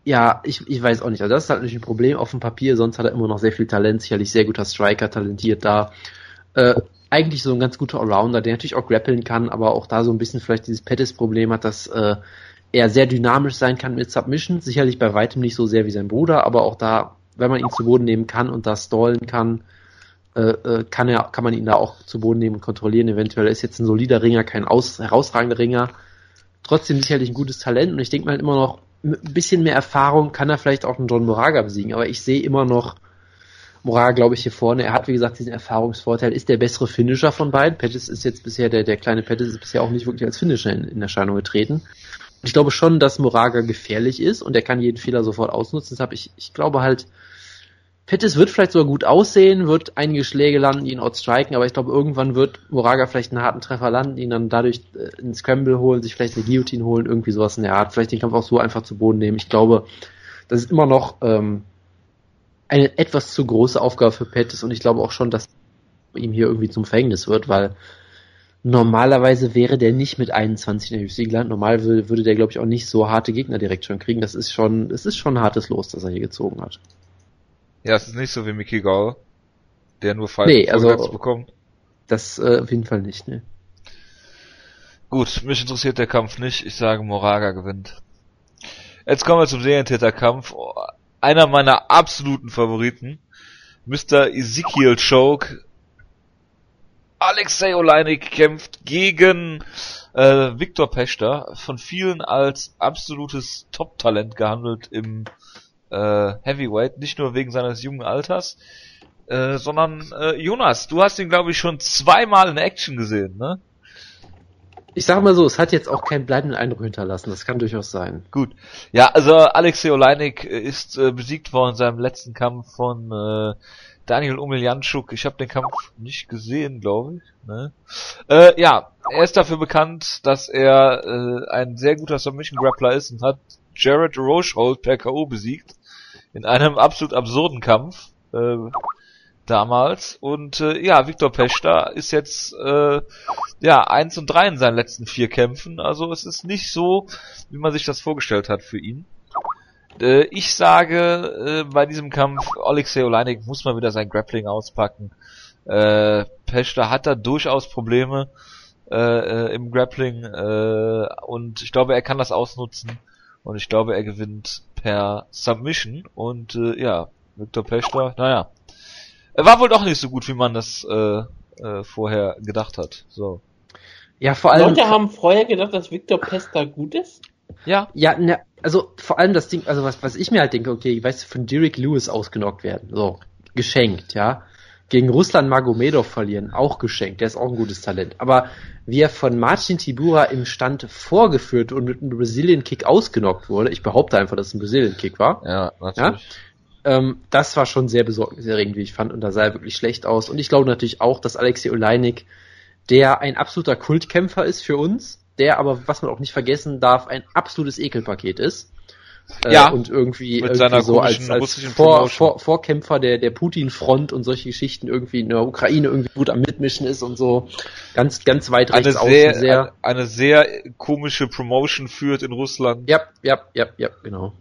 ja, ich, ich weiß auch nicht. Also das ist halt natürlich ein Problem auf dem Papier. Sonst hat er immer noch sehr viel Talent. Sicherlich sehr guter Striker, talentiert da. Äh, eigentlich so ein ganz guter Allrounder, der natürlich auch grappeln kann, aber auch da so ein bisschen vielleicht dieses Pettis-Problem hat, dass äh, er sehr dynamisch sein kann mit Submission. Sicherlich bei weitem nicht so sehr wie sein Bruder, aber auch da, wenn man ihn zu Boden nehmen kann und da stallen kann, äh, äh, kann er, kann man ihn da auch zu Boden nehmen und kontrollieren. Eventuell ist jetzt ein solider Ringer, kein aus, herausragender Ringer. Trotzdem sicherlich ein gutes Talent und ich denke mal immer noch, ein bisschen mehr Erfahrung kann er vielleicht auch einen John Moraga besiegen, aber ich sehe immer noch Moraga, glaube ich, hier vorne. Er hat, wie gesagt, diesen Erfahrungsvorteil, ist der bessere Finisher von beiden. Pettis ist jetzt bisher, der, der kleine Pettis ist bisher auch nicht wirklich als Finisher in, in Erscheinung getreten. Ich glaube schon, dass Moraga gefährlich ist und er kann jeden Fehler sofort ausnutzen. Deshalb, ich, ich glaube halt, Pettis wird vielleicht sogar gut aussehen, wird einige Schläge landen, die ihn outstriken, aber ich glaube, irgendwann wird Moraga vielleicht einen harten Treffer landen, ihn dann dadurch äh, einen Scramble holen, sich vielleicht eine Guillotine holen, irgendwie sowas in der Art, vielleicht den Kampf auch so einfach zu Boden nehmen. Ich glaube, das ist immer noch ähm, eine etwas zu große Aufgabe für Pettis und ich glaube auch schon, dass ihm hier irgendwie zum Verhängnis wird, weil normalerweise wäre der nicht mit 21 in der UFC gelandet. Normal würde, würde der, glaube ich, auch nicht so harte Gegner direkt schon kriegen. Das ist schon, es ist schon ein hartes Los, das er hier gezogen hat. Ja, es ist nicht so wie Mickey Gall, der nur Fight Nee, also- bekommt. Das äh, auf jeden Fall nicht, ne? Gut, mich interessiert der Kampf nicht. Ich sage, Moraga gewinnt. Jetzt kommen wir zum Serientäterkampf. Einer meiner absoluten Favoriten. Mr. Ezekiel Choke. Alexei Oleinik kämpft gegen äh, Viktor Peschter, von vielen als absolutes Top-Talent gehandelt im äh, Heavyweight, nicht nur wegen seines jungen Alters, äh, sondern äh, Jonas, du hast ihn glaube ich schon zweimal in Action gesehen, ne? Ich sag mal so, es hat jetzt auch keinen bleibenden Eindruck hinterlassen. Das kann durchaus sein. Gut. Ja, also Alexei Oleinik äh, ist äh, besiegt worden in seinem letzten Kampf von äh, Daniel Omiljanczuk. Ich habe den Kampf nicht gesehen, glaube ich. Ne? Äh, ja, er ist dafür bekannt, dass er äh, ein sehr guter Submission Grappler ist und hat Jared Rochold per KO besiegt in einem absolut absurden Kampf äh, damals. Und äh, ja, Viktor Pechta ist jetzt äh, ja eins und drei in seinen letzten vier Kämpfen. Also es ist nicht so, wie man sich das vorgestellt hat für ihn. Äh, ich sage, äh, bei diesem Kampf, Alexei Oleinik muss mal wieder sein Grappling auspacken. Äh, Pechta hat da durchaus Probleme äh, äh, im Grappling äh, und ich glaube, er kann das ausnutzen und ich glaube, er gewinnt per Submission und äh, ja, Viktor Pechta, naja, er war wohl doch nicht so gut, wie man das äh, äh, vorher gedacht hat. So. Ja, vor allem. Leute haben vorher gedacht, dass Victor Pesta gut ist. Ja, Ja, ne, also vor allem das Ding, also was, was ich mir halt denke, okay, weißt du, von Derek Lewis ausgenockt werden, so, geschenkt, ja. Gegen Ruslan Magomedov verlieren, auch geschenkt, der ist auch ein gutes Talent. Aber wie er von Marcin Tibura im Stand vorgeführt und mit einem Brazilian Kick ausgenockt wurde, ich behaupte einfach, dass es ein Brazilian Kick war, ja, natürlich. ähm, das war schon sehr besorgniserregend, wie ich fand, und da sah er wirklich schlecht aus. Und ich glaube natürlich auch, dass Alexei Oleinik, der ein absoluter Kultkämpfer ist für uns, der aber, was man auch nicht vergessen darf, ein absolutes Ekelpaket ist. Äh, Ja, und irgendwie, mit irgendwie seiner so als, als russischen Vor. Vor, Vorkämpfer der, der Putin-Front und solche Geschichten irgendwie in der Ukraine irgendwie gut am Mitmischen ist und so ganz, ganz weit Eine rechts sehr, außen sehr. eine, eine sehr komische Promotion führt in Russland. Ja, ja, ja, ja, genau.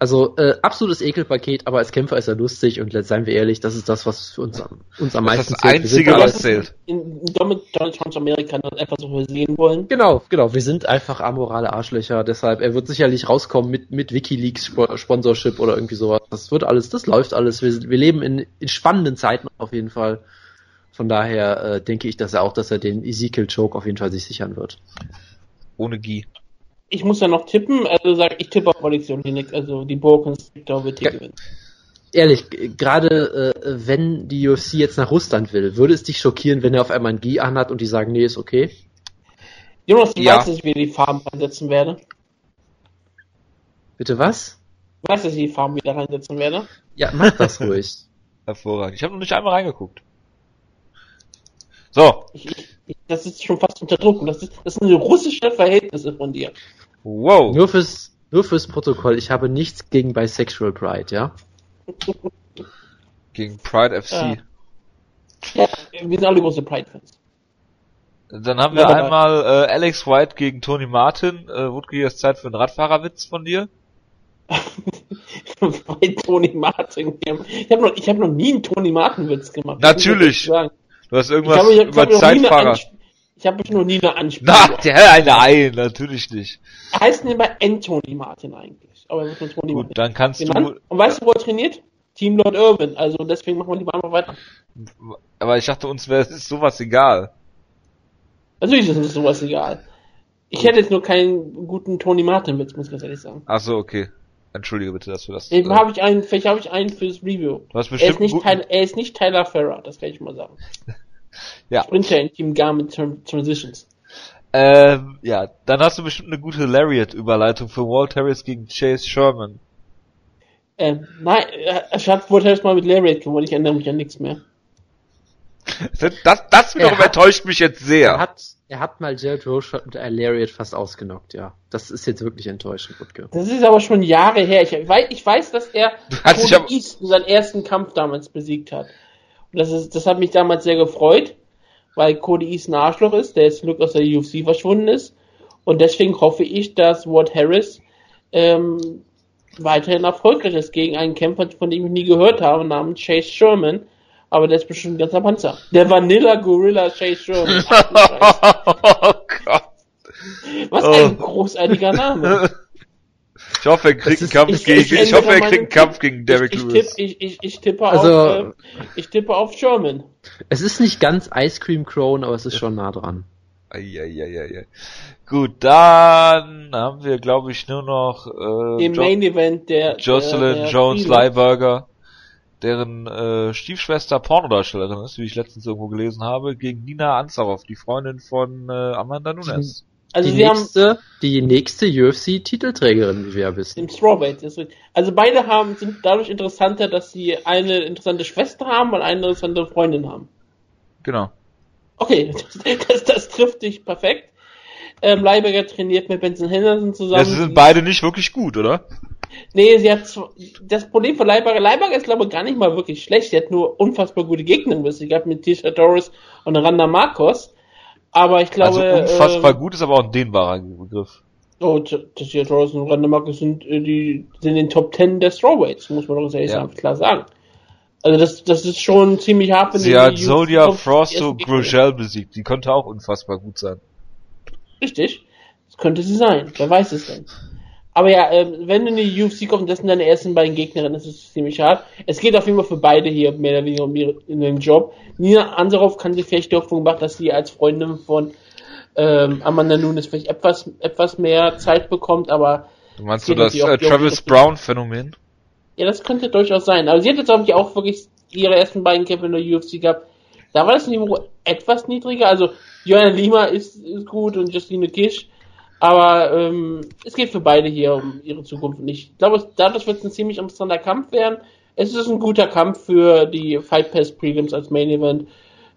Also äh, absolutes Ekelpaket, aber als Kämpfer ist er lustig und seien wir ehrlich, das ist das, was für uns am, uns am Das ist meisten das zählt. Wir sind Einzige, alle- was zählt. In, in Donald Trumps Amerika das einfach so sehen wollen. Genau, genau. Wir sind einfach amorale Arschlöcher. Deshalb, er wird sicherlich rauskommen mit, mit WikiLeaks Spo- Sponsorship oder irgendwie sowas. Das wird alles, das läuft alles. Wir, wir leben in, in spannenden Zeiten auf jeden Fall. Von daher äh, denke ich, dass er auch, dass er den Ezekiel Choke auf jeden Fall sich sichern wird. Ohne Gi. Ich muss ja noch tippen, also sag ich tippe auf Alexei Olinik, also die Broken Strictor wird hier Ja. gewinnen. Ehrlich, gerade äh, wenn die UFC jetzt nach Russland will, würde es dich schockieren, wenn er auf einmal ein Gi anhat und die sagen, nee, ist okay? Jonas, du Ja. weißt, dass ich wieder die Farben reinsetzen werde. Bitte was? Du weißt, dass ich die Farben wieder reinsetzen werde. Ja, mach das ruhig. Hervorragend. Ich habe noch nicht einmal reingeguckt. So, ich, das ist schon fast unter Druck. Und das, ist, das sind russische Verhältnisse von dir. wow. Nur fürs, nur fürs Protokoll, ich habe nichts gegen Bisexual Pride, ja? Gegen Pride FC. Ja. Ja, wir sind alle große Pride-Fans. Dann haben wir Ja, einmal äh, Alex White gegen Tony Martin. Äh, Wutke, jetzt ist Zeit für einen Radfahrerwitz von dir. Bei Tony Martin. Ich habe noch, ich hab noch nie einen Tony Martin-Witz gemacht. Natürlich. Ich. Du hast ich irgendwas ich, über noch nie eine Zeitfahrer. Ansp- ich habe noch nie eine Anspielung. Na, der, nein, natürlich nicht. Er heißt nicht mal Anthony Martin eigentlich. Aber er wird nur Tony Gut, Martin dann kannst genannt. du, Und weißt du, wo er trainiert? Team Lord Irwin. Also deswegen machen wir lieber einfach weiter. aber ich dachte, uns wäre sowas egal. Natürlich ist uns sowas egal. Ich hätte jetzt nur keinen guten Tony Martin-Witz, muss ich ganz ehrlich sagen. Ach so, okay. Entschuldige bitte, dass wir das. Eben äh, habe ich einen, vielleicht habe ich einen fürs Review. du hast Er ist, bestimmt nicht Tyler, er ist nicht Tyler Farrer, das kann ich mal sagen. Ja. Sprinter in Team Garmin Tran- Transitions. ähm, ja, dann hast du bestimmt eine gute Lariat-Überleitung für Walt Harris gegen Chase Sherman. Ähm, nein, äh, Schatz wurde erst mal mit Lariat gewonnen, ich erinnere mich an nichts mehr. Das, das wiederum Er hat- enttäuscht mich jetzt Er sehr. hat, er hat mal Jared Rochat mit der Lariat fast ausgenockt, ja. Das ist jetzt wirklich enttäuschend, Wutke. Das ist aber schon Jahre her. Ich weiß, ich weiß dass er Cody aber- East in seinem ersten Kampf damals besiegt hat. Das, ist, das hat mich damals sehr gefreut, weil Cody East ein Arschloch ist, der jetzt Glück aus der UFC verschwunden ist. Und deswegen hoffe ich, dass Ward Harris ähm, weiterhin erfolgreich ist gegen einen Kämpfer, von dem ich nie gehört habe, namens Chase Sherman. Aber der ist bestimmt ein ganzer Panzer. Der Vanilla Gorilla Chase Sherman. Ach, oh Gott. Was Oh. ein großartiger Name. Ich hoffe, er kriegt einen Kampf ich- gegen, ich ich, hoffe, er kriegt einen Kampf gegen Derek ich, ich, Lewis. tipp, ich, ich, ich tippe Also- auf, äh, ich tippe auf Sherman. Es ist nicht ganz Ice Cream Crown, aber es ist schon nah dran. Eieieiei. Gut, dann haben wir, glaube ich, nur noch äh, Im jo Main Event der Jocelyn der, der Jones. Leiberger, deren äh, Stiefschwester Pornodarstellerin ist, wie ich letztens irgendwo gelesen habe, gegen Nina Ansaroff, die Freundin von äh, Amanda Nunes. Also die sie haben nächste, die nächste UFC-Titelträgerin, wie wir ja wissen. im Strawweight. Also beide haben sind dadurch interessanter, dass sie eine interessante Schwester haben und eine interessante Freundin haben. Genau. Okay, das, das, das trifft dich perfekt. Ähm, Leiberger trainiert mit Benson Henderson zusammen. Ja, sie sind beide nicht wirklich gut, oder? Nee, sie hat das Problem für Leiberger, Leiberger ist glaube ich gar nicht mal wirklich schlecht. Sie hat nur unfassbar gute Gegner besiegt gehabt mit Tisha Torres und Randa Marcos. Aber ich glaube, also unfassbar ähm, gut ist aber auch ein dehnbarer Begriff. Oh, T- Tisha Torres und Randa Marcos sind äh, die sind in den Top 10 der Strawweights, muss man doch ehrlich Ja. klar sagen. Also das das ist schon ziemlich hart, wenn Sie hat Frosto ersten Gegner- Grugel besiegt. Die könnte auch unfassbar gut sein. Richtig. Das könnte sie sein. Wer weiß es denn? Aber ja, ähm, wenn du in die UFC kommst und das sind deine ersten beiden Gegnerinnen, das ist ziemlich hart. Es geht auf jeden Fall für beide hier mehr oder weniger um ihre, in dem Job. Nina Ansaroff kann sich vielleicht die Hoffnung machen, dass sie als Freundin von ähm, Amanda Nunes vielleicht etwas, etwas mehr Zeit bekommt, aber Du meinst so das äh, Travis ihre- Brown Phänomen? ja, das könnte durchaus sein. Aber sie hat jetzt, glaube ich, auch wirklich ihre ersten beiden Kämpfe in der UFC gehabt. Da war das Niveau etwas niedriger. Also, Joanna Lima ist, ist gut und Justine Kish. Aber ähm, es geht für beide hier um ihre Zukunft. Und ich glaube, dadurch wird es ein ziemlich interessanter Kampf werden. Es ist ein guter Kampf für die Fight Pass Prelims als Main Event.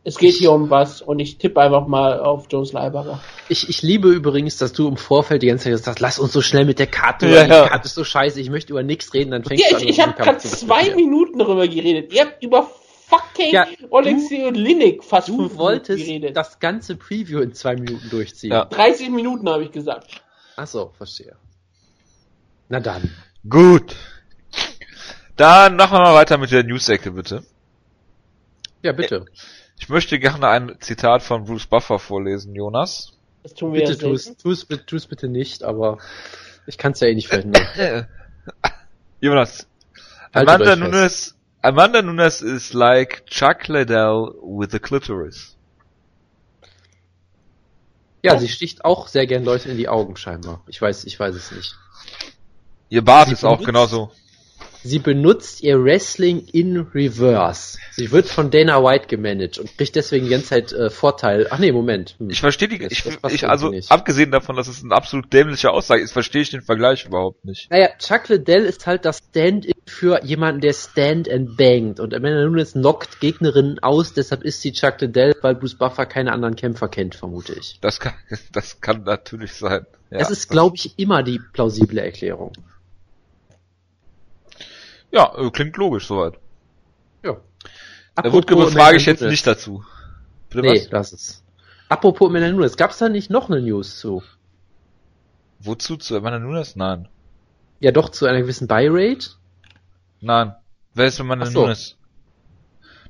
Es geht hier um was und ich tippe einfach mal auf Jones Leibacher. Ich, ich liebe übrigens, dass du im Vorfeld die ganze Zeit gesagt hast, lass uns so schnell mit der Karte, Ja, weil die. Karte ist so scheiße, ich möchte über nichts reden, dann fängst Ja, du ich, an, ich über habe gerade zwei. Minuten darüber geredet. Ihr habt über fucking Ja, Alexei und Linik fast Du fünf wolltest Minuten geredet. das ganze Preview in zwei Minuten durchziehen. Ja. 30 Minuten habe ich gesagt. Ach so, verstehe. Na dann. Gut. Dann machen wir mal weiter mit der News-Ecke, bitte. Ja, bitte. Ich möchte gerne ein Zitat von Bruce Buffer vorlesen, Jonas. Das tun wir Bitte ja tu es, tu es, tu es bitte nicht, aber ich kann es ja eh nicht verhindern. Jonas. Amanda. Nunes, Amanda Nunes is like Chuck Liddell with a clitoris. Ja, sie sticht auch sehr gern Leute in die Augen scheinbar. Ich weiß, ich weiß es nicht. Ihr Bart Sie ist auch benutzt- genauso. Sie benutzt ihr Wrestling in Reverse. Sie wird von Dana White gemanagt und kriegt deswegen die ganze Zeit äh, Vorteil. Ach nee, Moment. Hm. Ich verstehe die, Das- ich, das ich also nicht. abgesehen davon, dass es eine absolut dämliche Aussage ist, verstehe ich den Vergleich überhaupt nicht. Naja, Chuck Liddell ist halt das Stand-in für jemanden, der stand and bangt. Und Amanda Nunes knockt Gegnerinnen aus, deshalb ist sie Chuck Liddell, weil Bruce Buffer keine anderen Kämpfer kennt, vermute ich. Das kann, das kann natürlich sein. Ja, das ist, glaube ich, immer die plausible Erklärung. Ja, äh, klingt logisch soweit. Ja. Der Wutke befrage ich jetzt nicht dazu. Bitte Nee, was? lass es. Apropos Amanda Nunes, gab's da nicht noch eine News zu? Wozu zu Amanda Nunes? Nein. Ja, doch, zu einer gewissen Buy-Rate? Nein. Wer ist Amanda Ach so. Nunes?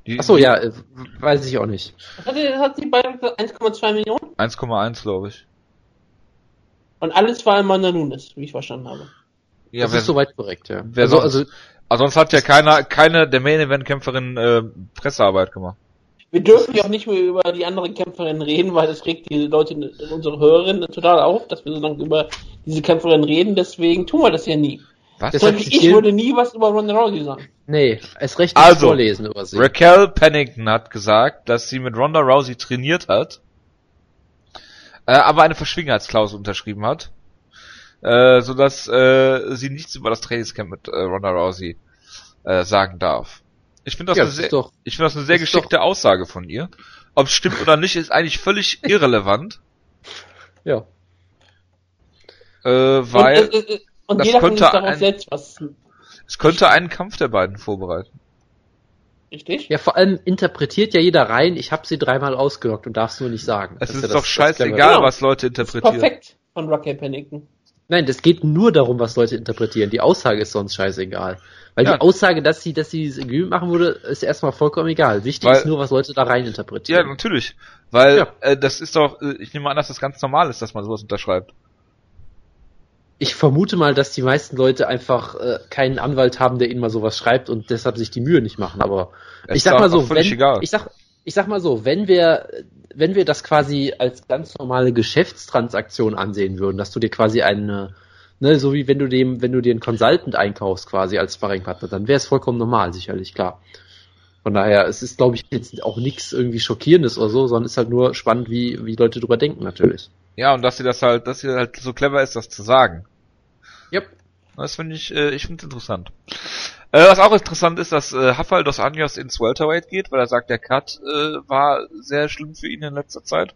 Die, Achso, ja, äh, weiß ich auch nicht. Hat, die- hat sie bei 1,2 Millionen? 1,1 glaube ich. Und alles war immer Nunes, wie ich verstanden habe. Ja, das wer, ist soweit korrekt, ja. wer also, sonst? also, aber sonst hat ja keiner, keine der Main Event Kämpferin äh, Pressearbeit gemacht. Wir dürfen ja auch nicht mehr über die anderen Kämpferinnen reden, weil das regt die Leute, unsere Hörerinnen total auf, dass wir so lange über diese Kämpferin reden, deswegen tun wir das ja nie. Was? Deshalb Ich würde nie was über Ronda Rousey sagen. nee, es recht nicht Also, vorlesen über sie. Raquel Pennington hat gesagt, dass sie mit Ronda Rousey trainiert hat, äh, aber eine Verschwiegenheitsklausel unterschrieben hat, äh, so dass äh, sie nichts über das Trainingscamp mit äh, Ronda Rousey äh, sagen darf. Ich finde das, Ja, eine das sehr, doch- ich finde das eine sehr geschickte Aussage von ihr. Ob es stimmt oder nicht, ist eigentlich völlig irrelevant, Ja. äh, weil und, äh, äh, und das jeder kann sich könnte darauf ein- selbst was. es könnte einen Kampf der beiden vorbereiten. Richtig? Ja, vor allem interpretiert ja jeder rein, ich habe sie dreimal ausgelockt und darf's nur nicht sagen. Es Das ist ja doch das- das scheißegal, Clevere. Genau. was Leute interpretieren. Perfekt von Raquel Pennington. Nein, das geht nur darum, was Leute interpretieren. Die Aussage ist sonst scheißegal. Weil Ja. die Aussage, dass sie, dass sie dieses Agreement machen würde, ist erstmal vollkommen egal. Wichtig Weil- ist nur, was Leute da rein Ja, interpretieren. natürlich. Weil Ja. äh, das ist doch, äh, ich nehme an, dass das ganz normal ist, dass man sowas unterschreibt. Ich vermute mal, dass die meisten Leute einfach äh, keinen Anwalt haben, der ihnen mal sowas schreibt und deshalb sich die Mühe nicht machen. Aber Das ich sag mal so, wenn, egal. ich sag, ich sag mal so, wenn wir, wenn wir das quasi als ganz normale Geschäftstransaktion ansehen würden, dass du dir quasi eine, ne, so wie wenn du dem, wenn du dir einen Consultant einkaufst quasi als Sparringpartner, dann wäre es vollkommen normal, sicherlich, klar. Von daher, es ist, glaube ich, jetzt auch nichts irgendwie Schockierendes oder so, sondern ist halt nur spannend, wie, wie Leute drüber denken, natürlich. Ja, und dass sie das halt, dass sie halt so clever ist, das zu sagen. Yep. Das finde ich, äh, ich finde interessant. Äh, was auch interessant ist, dass äh, Rafael dos Anjos ins Welterweight geht, weil er sagt, der Cut äh, war sehr schlimm für ihn in letzter Zeit.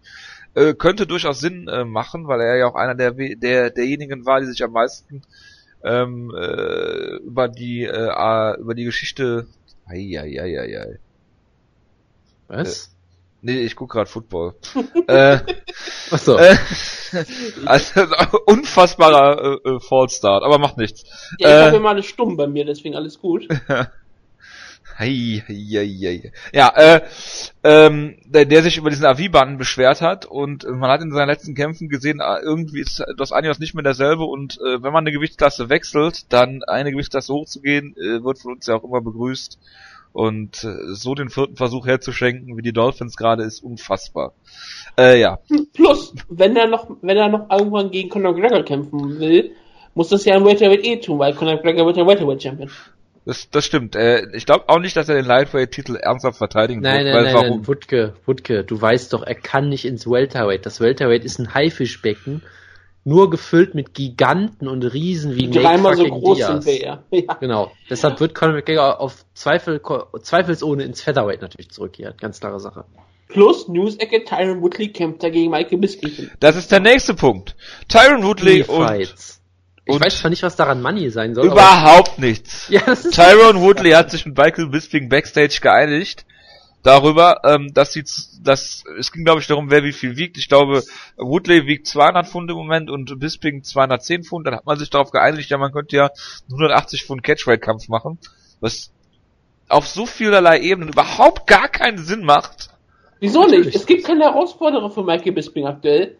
Äh, könnte durchaus Sinn äh, machen, weil er ja auch einer der, der derjenigen war, die sich am meisten ähm, äh, über die äh, äh, über die Geschichte Eieieiei. Was? Nee, ich guck gerade Football. äh, Achso. äh, also unfassbarer äh, äh, Fallstart, aber macht nichts. Ja, ich Äh. habe immer alles stumm bei mir, deswegen alles gut. Hei, hei, hei. Ja, äh, ähm, der, der sich über diesen AV-Banden beschwert hat und man hat in seinen letzten Kämpfen gesehen, äh, irgendwie ist das Anjos nicht mehr derselbe und äh, wenn man eine Gewichtsklasse wechselt, dann eine Gewichtsklasse hochzugehen, äh, wird von uns ja auch immer begrüßt und äh, so den vierten Versuch herzuschenken, wie die Dolphins gerade, ist unfassbar. Äh, ja, Plus, wenn er noch, wenn er noch irgendwann gegen Conor McGregor kämpfen will, muss das ja im Welterweight eh tun, weil Conor McGregor wird ja Welterweight Champion. das, das stimmt. Äh, ich glaube auch nicht, dass er den Lightweight-Titel ernsthaft verteidigen Nein, wird, nein, weil nein, warum? nein, Wutke, Wutke, du weißt doch, er kann nicht ins Welterweight. Das Welterweight ist ein Haifischbecken, nur gefüllt mit Giganten und Riesen wie Nate Dreimal so groß Diaz. sind wir ja. ja. Genau. Deshalb wird Conor McGregor auf Zweifel, zweifelsohne ins Featherweight natürlich zurückkehren. Ganz klare Sache. Plus, News-Ecke, Tyron Woodley kämpft dagegen Michael Bisping. Das ist der nächste Punkt. Tyron Woodley und Fights. Ich und- weiß zwar nicht, was daran Money sein soll. aber- Überhaupt nichts. Ja, Tyrone Woodley hat sich mit Michael Bisping backstage geeinigt darüber, ähm, dass sie, z- dass es ging glaube ich darum, wer wie viel wiegt. Ich glaube, Woodley wiegt 200 Pfund im Moment und Bisping 210 Pfund. Dann hat man sich darauf geeinigt, ja man könnte ja 180 Pfund Catchweight-Kampf machen, was auf so vielerlei Ebenen überhaupt gar keinen Sinn macht. Wieso Natürlich. nicht? Es gibt keine Herausforderer für Michael Bisping aktuell.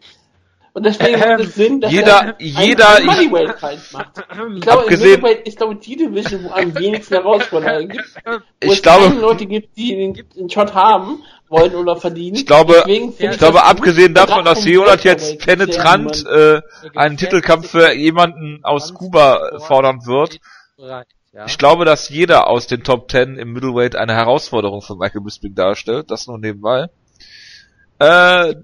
Und deswegen macht es Sinn, dass jeder- er einen- jeder- einen Moneyweight Fight macht. Ich glaube, Abgesehen- Middleweight ist glaube ich die Division, wo am wenigsten Herausforderer gibt. Wo Ich es glaube- Leute gibt, die den, den Shot haben wollen oder verdienen. Ich glaube, ich glaube, abgesehen davon, dass Leonard jetzt penetrant äh, einen Titelkampf für jemanden aus Kuba äh, fordern wird, Ja. Ich glaube, dass jeder aus den Top 10 im Middleweight eine Herausforderung für Michael Bisping darstellt. Das nur nebenbei. Äh,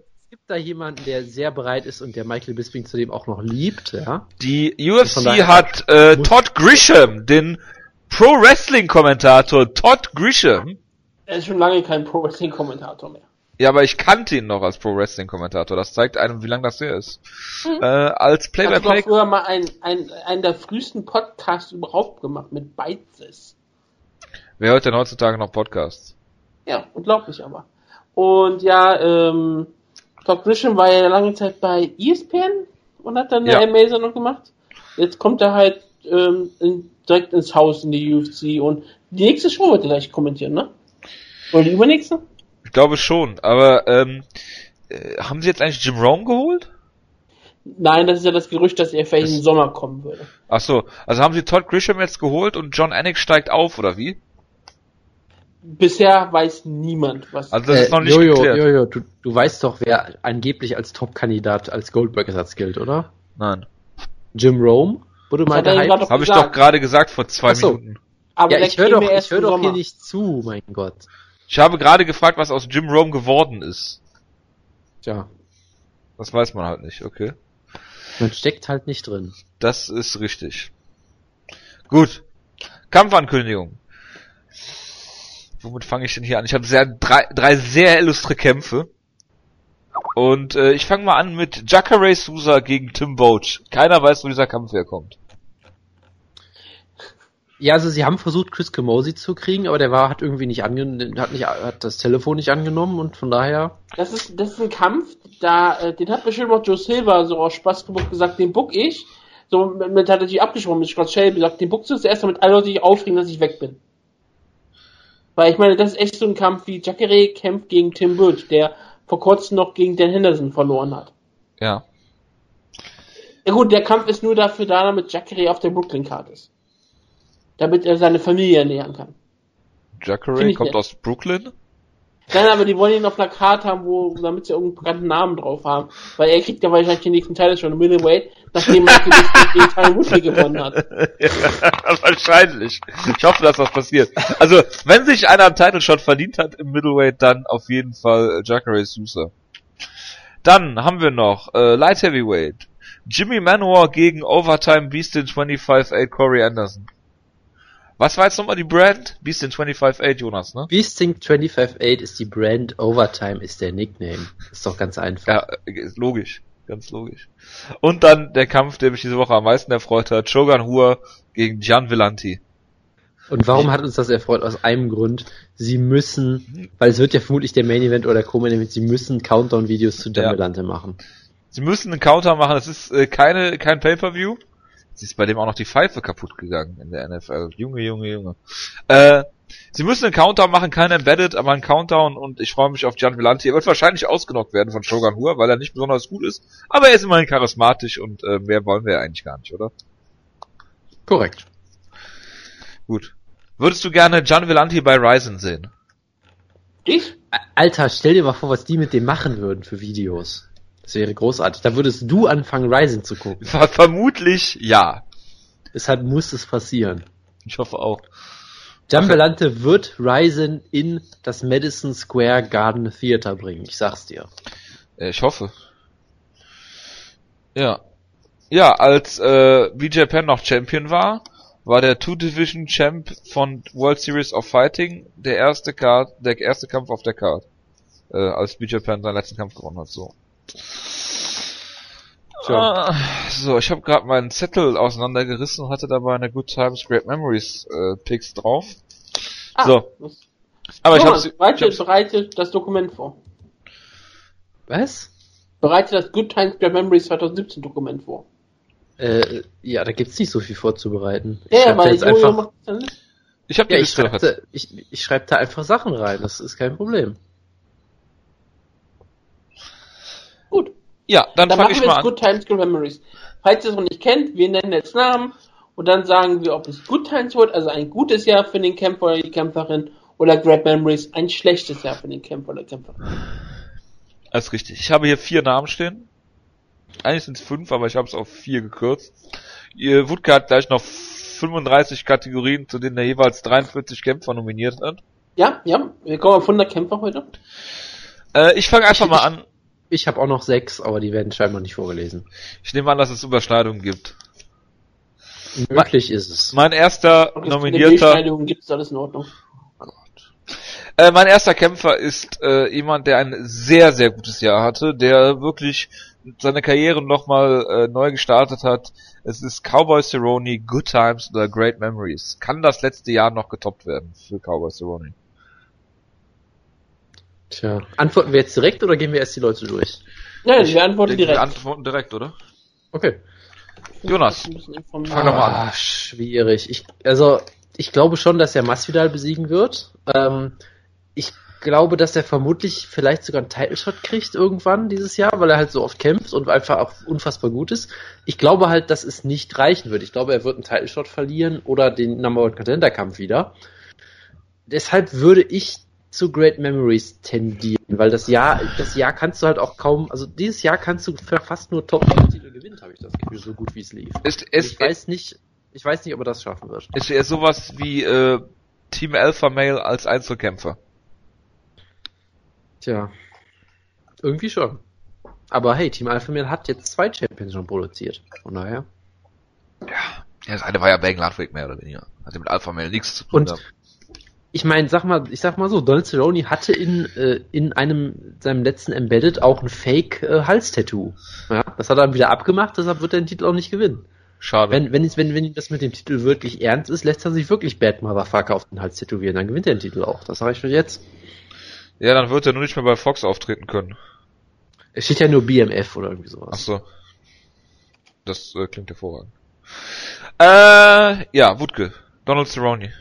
da jemanden, der sehr bereit ist und der Michael Bisping zudem auch noch liebt, ja? die UFC hat äh, Todd Grisham, den Pro Wrestling Kommentator Todd Grisham. Er ist schon lange kein Pro Wrestling Kommentator mehr. Ja, aber ich kannte ihn noch als Pro Wrestling Kommentator. Das zeigt einem, wie lange das her ist. Äh, als Er hat doch Play-by-Play. früher mal einen, einen, einen der frühesten Podcasts überhaupt gemacht mit Bytes. Wer hört denn heutzutage noch Podcasts? Ja, unglaublich aber. Und ja, ähm, Todd Grisham war ja lange Zeit bei ESPN und hat dann Ja. eine MMA-Sendung gemacht. Jetzt kommt er halt ähm, in, direkt ins Haus in die UFC und die nächste Show wird er gleich kommentieren, ne? Oder die übernächste? Ich glaube schon, aber ähm, äh, haben sie jetzt eigentlich Jim Rome geholt? Nein, das ist ja das Gerücht, dass er vielleicht im Sommer kommen würde. Ach so, also haben sie Todd Grisham jetzt geholt und John Anik steigt auf, oder wie? Bisher weiß niemand, was. Also das ist noch nicht Jojo, geklärt. Jojo, du, du weißt doch, wer angeblich als Top-Kandidat als Goldberg-Ersatz gilt, oder? Nein. Jim Rome? Wurde mal er gerade Habe ich doch gerade gesagt vor zwei Ach so. Minuten. aber Ja, der ich höre doch, ich hör doch hier nicht zu, mein Gott. Ich habe gerade gefragt, was aus Jim Rome geworden ist. Tja, Das weiß man halt nicht, okay. man steckt halt nicht drin. Das ist richtig. Gut. Kampfankündigung. Womit fange ich denn hier an? Ich habe sehr, drei, drei sehr illustre Kämpfe. Und äh, ich fange mal an mit Jacare Souza gegen Tim Boach. Keiner weiß, wo dieser Kampf herkommt. Ja, also sie haben versucht, Chris Camozzi zu kriegen, aber der war, hat irgendwie nicht angenommen, hat nicht, hat das Telefon nicht angenommen und von daher, Das ist, das ist ein Kampf, da, äh, den hat bestimmt auch Joe Silver so aus Spaßgeburt gesagt, den book ich. So, mit, mit hat er sich abgesprochen mit Scott Shelby, gesagt, den bookst du zuerst, damit alle Leute sich aufregen, dass ich weg bin. Weil ich meine, das ist echt so ein Kampf wie Jacare kämpft gegen Tim Birch, der vor kurzem noch gegen Dan Henderson verloren hat. Ja. Ja gut, der Kampf ist nur dafür da, damit Jacare auf der Brooklyn-Card ist. Damit er seine Familie ernähren kann. Jacare kommt nett. aus Brooklyn. Nein, aber die wollen ihn auf einer Karte haben, wo, damit sie irgendeinen bekannten Namen drauf haben. Weil er kriegt ja wahrscheinlich den nächsten Teil schon Middleweight, nachdem er den Teil Woodley gewonnen hat. Wahrscheinlich. Ich hoffe, dass das passiert. Also, wenn sich einer einen Title Shot verdient hat im Middleweight, dann auf jeden Fall äh, Jacare Sousa. Dann haben wir noch äh, Light Heavyweight. Jimmy Manowar gegen Overtime Beast in 25-8 Corey Anderson. Was war jetzt nochmal die Brand? Beast in 25-8, Jonas, ne? Beasting 258 ist die Brand, Overtime ist der Nickname. Ist doch ganz einfach. Ja, ist logisch. Ganz logisch. Und dann der Kampf, der mich diese Woche am meisten erfreut hat. Shogun Hua gegen Gian Villanti. Und warum hat uns das erfreut? Aus einem Grund. Sie müssen, weil es wird ja vermutlich der Main Event oder Co-Main Event, sie müssen Countdown-Videos zu Ja. Jammelante machen. Sie müssen einen Counter machen, es ist äh, keine, kein Pay-Per-View. Es ist bei dem auch noch die Pfeife kaputt gegangen in der NFL. Junge, Junge, Junge. Äh, sie müssen einen Counter machen, kein Embedded, aber einen Countdown und ich freue mich auf Gian Villanti. Er wird wahrscheinlich ausgenockt werden von Shogun Hua, weil er nicht besonders gut ist. Aber er ist immerhin charismatisch und äh, mehr wollen wir eigentlich gar nicht, oder? Korrekt. Gut. Würdest du gerne Gian Villanti bei Ryzen sehen? Ich? Alter, stell dir mal vor, was die mit dem machen würden für Videos. Das wäre großartig. Da würdest du anfangen, Ryzen zu gucken. Ver vermutlich ja. Deshalb muss es passieren. Ich hoffe auch. Jambelante wird Ryzen in das Madison Square Garden Theater bringen. Ich sag's dir. Äh, Ich hoffe. Ja. Ja, als äh, BJ Penn noch Champion war, war der Two-Division Champ von World Series of Fighting der erste Card, der erste Kampf auf der Card. Äh, als BJ Penn seinen letzten Kampf gewonnen hat, so. Tja. Ah, so, ich habe gerade meinen Zettel auseinandergerissen und hatte dabei eine Good Times, Great Memories äh, Picks drauf. Ah, So. Aber ich Thomas, habe bereite, bereite das Dokument vor. Was? Bereite das Good Times Great Memories 2017 Dokument vor. Äh, ja, da gibt's nicht so viel vorzubereiten. Ich Ja, weil jetzt Jojo einfach, ich habe ja, ich Liste noch schreib, jetzt. da, ich, ich schreib da einfach Sachen rein. Das ist kein Problem. Gut. Ja, dann, Dann fange machen ich wir mal jetzt an. Good Times Good Memories. Falls ihr es noch nicht kennt, wir nennen jetzt Namen und dann sagen wir, ob es Good Times wird, also ein gutes Jahr für den Kämpfer oder die Kämpferin, oder Great Memories, ein schlechtes Jahr für den Kämpfer oder Kämpferin. Alles richtig. Ich habe hier vier Namen stehen. Eigentlich sind es fünf, aber ich habe es auf vier gekürzt. Ihr Wutke hat gleich noch 35 Kategorien, zu denen er jeweils 43 Kämpfer nominiert hat. Ja, ja, wir kommen auf 100 Kämpfer heute. Äh, ich fange einfach mal an. Ich habe auch noch sechs, aber die werden scheinbar nicht vorgelesen. Ich nehme an, dass es Überschneidungen gibt. Möglich ist es. Mein erster Und es gibt nominierter, Beschneidung, gibt's alles in Ordnung. äh, mein erster Kämpfer ist äh, jemand, der ein sehr, sehr gutes Jahr hatte, der wirklich seine Karriere nochmal äh, neu gestartet hat. Es ist Cowboy Cerrone, Good Times oder Great Memories. Kann das letzte Jahr noch getoppt werden für Cowboy Cerrone? Tja. Antworten wir jetzt direkt oder gehen wir erst die Leute durch? Nein, wir antworten Denke, wir direkt. antworten direkt, oder? Okay. Jonas. Fang doch mal an. Ah, schwierig. Ich, also, ich glaube schon, dass er Masvidal besiegen wird. Ähm, ich glaube, dass er vermutlich vielleicht sogar einen Title Shot kriegt irgendwann dieses Jahr, weil er halt so oft kämpft und einfach auch unfassbar gut ist. Ich glaube halt, dass es nicht reichen wird. Ich glaube, er wird einen Title Shot verlieren oder den Number One Contender Kampf wieder. Deshalb würde ich zu Great Memories tendieren, weil das Jahr, das Jahr kannst du halt auch kaum, also dieses Jahr kannst du fast nur Top-Titel gewinnen, habe ich das Gefühl, so gut wie es lief. Ist, ist, ich weiß nicht, ich weiß nicht, ob er das schaffen wird. ist er sowas wie äh, Team Alpha Male als Einzelkämpfer? Tja, irgendwie schon. Aber hey, Team Alpha Male hat jetzt zwei Champions schon produziert. Von daher. Ja, das eine war ja Bang Ludwig mehr oder weniger. Hatte mit Alpha Male nichts zu tun. Und- gehabt. Ich meine, sag mal, ich sag mal so, Donald Cerrone hatte in, äh, in einem seinem letzten Embedded auch ein Fake äh, Halstattoo. Ja, das hat er dann wieder abgemacht, deshalb wird er den Titel auch nicht gewinnen. Schade. Wenn, wenn, wenn, wenn ihm das mit dem Titel wirklich ernst ist, lässt er sich wirklich Bad Motherfucker auf den Hals tätowieren, dann gewinnt er den Titel auch. Das sage ich euch jetzt. ja, dann wird er nur nicht mehr bei Fox auftreten können. Es steht ja nur BMF oder irgendwie sowas. Ach so. Das äh, klingt hervorragend. Äh, ja, Wutke. Donald Cerrone.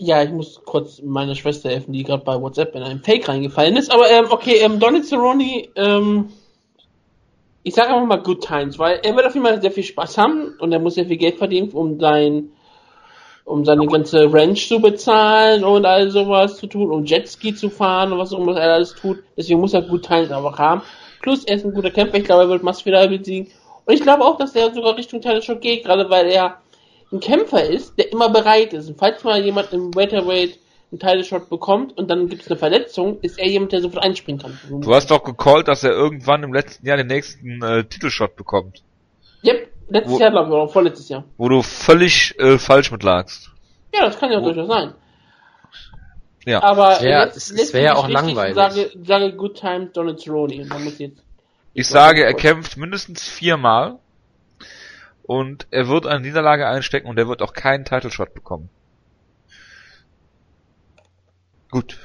Ja, ich muss kurz meine Schwester helfen, die gerade bei WhatsApp in einen Fake reingefallen ist. Aber ähm, okay, ähm, Donald Cerrone, ähm, ich sage einfach mal Good Times, weil er wird auf jeden Fall sehr viel Spaß haben und er muss sehr viel Geld verdienen, um sein, um seine ganze Ranch zu bezahlen und all sowas zu tun, um Jetski zu fahren und was auch immer er alles tut. Deswegen muss er Good Times einfach haben. Plus, er ist ein guter Kämpfer. Ich glaube, er wird Masvidal besiegen. Und ich glaube auch, dass er sogar Richtung Title Shot geht, gerade weil er ein Kämpfer ist, der immer bereit ist. Und falls mal jemand im Welterweight einen Title Shot bekommt und dann gibt es eine Verletzung, ist er jemand, der sofort einspringen kann. Du hast doch gecallt, dass er irgendwann im letzten Jahr den nächsten äh, Titelshot bekommt. Yep, letztes Wo- Jahr glaube ich, oder vorletztes Jahr. Wo du völlig äh, falsch mit lagst. Ja, das kann ja Wo- durchaus sein. Ja. Aber Es wär- jetzt es- lässt es wär ja auch langweilig. Sage, sage Good Time Donald Cerrone. Und dann muss jetzt Ich sage, er kämpft mindestens viermal. Und er wird eine Niederlage einstecken und er wird auch keinen Title Shot bekommen. Gut.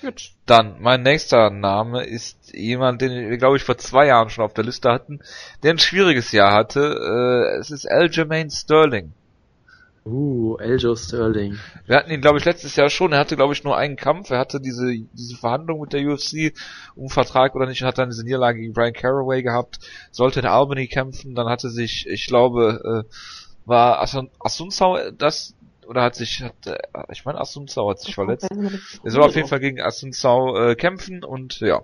Gut. Dann, mein nächster Name ist jemand, den wir, glaube ich, vor zwei Jahren schon auf der Liste hatten, der ein schwieriges Jahr hatte. Äh, es ist Aljamain Sterling. Uh, Eljo Sterling. Wir hatten ihn, glaube ich, letztes Jahr schon. Er hatte, glaube ich, nur einen Kampf. Er hatte diese, diese Verhandlung mit der UFC um Vertrag oder nicht und hat dann diese Niederlage gegen Brian Caraway gehabt. Sollte in Albany kämpfen. Dann hatte sich, ich glaube, äh, war Asun Asunsau das, oder hat sich, hat, äh, ich meine, Asunsau hat sich verletzt. Er soll auf jeden Fall gegen Asunsau äh, kämpfen und ja.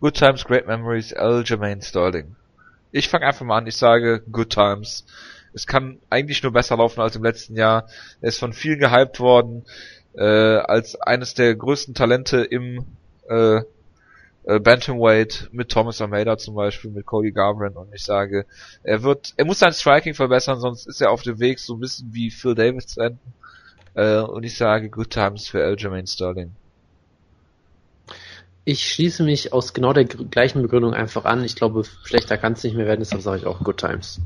Good Times, Great Memories, Aljamain Sterling. Ich fange einfach mal an, ich sage Good Times. Es kann eigentlich nur besser laufen als im letzten Jahr. Er ist von vielen gehypt worden, äh, als eines der größten Talente im äh, äh, Bantamweight mit Thomas Almeida zum Beispiel, mit Cody Garbrandt und ich sage, er wird, er muss sein Striking verbessern, sonst ist er auf dem Weg so ein bisschen wie Phil Davis zu enden. Äh, und ich sage Good Times für Aljamain Sterling. Ich schließe mich aus genau der gleichen Begründung einfach an. Ich glaube, schlechter kann es nicht mehr werden, deshalb sage ich auch Good Times.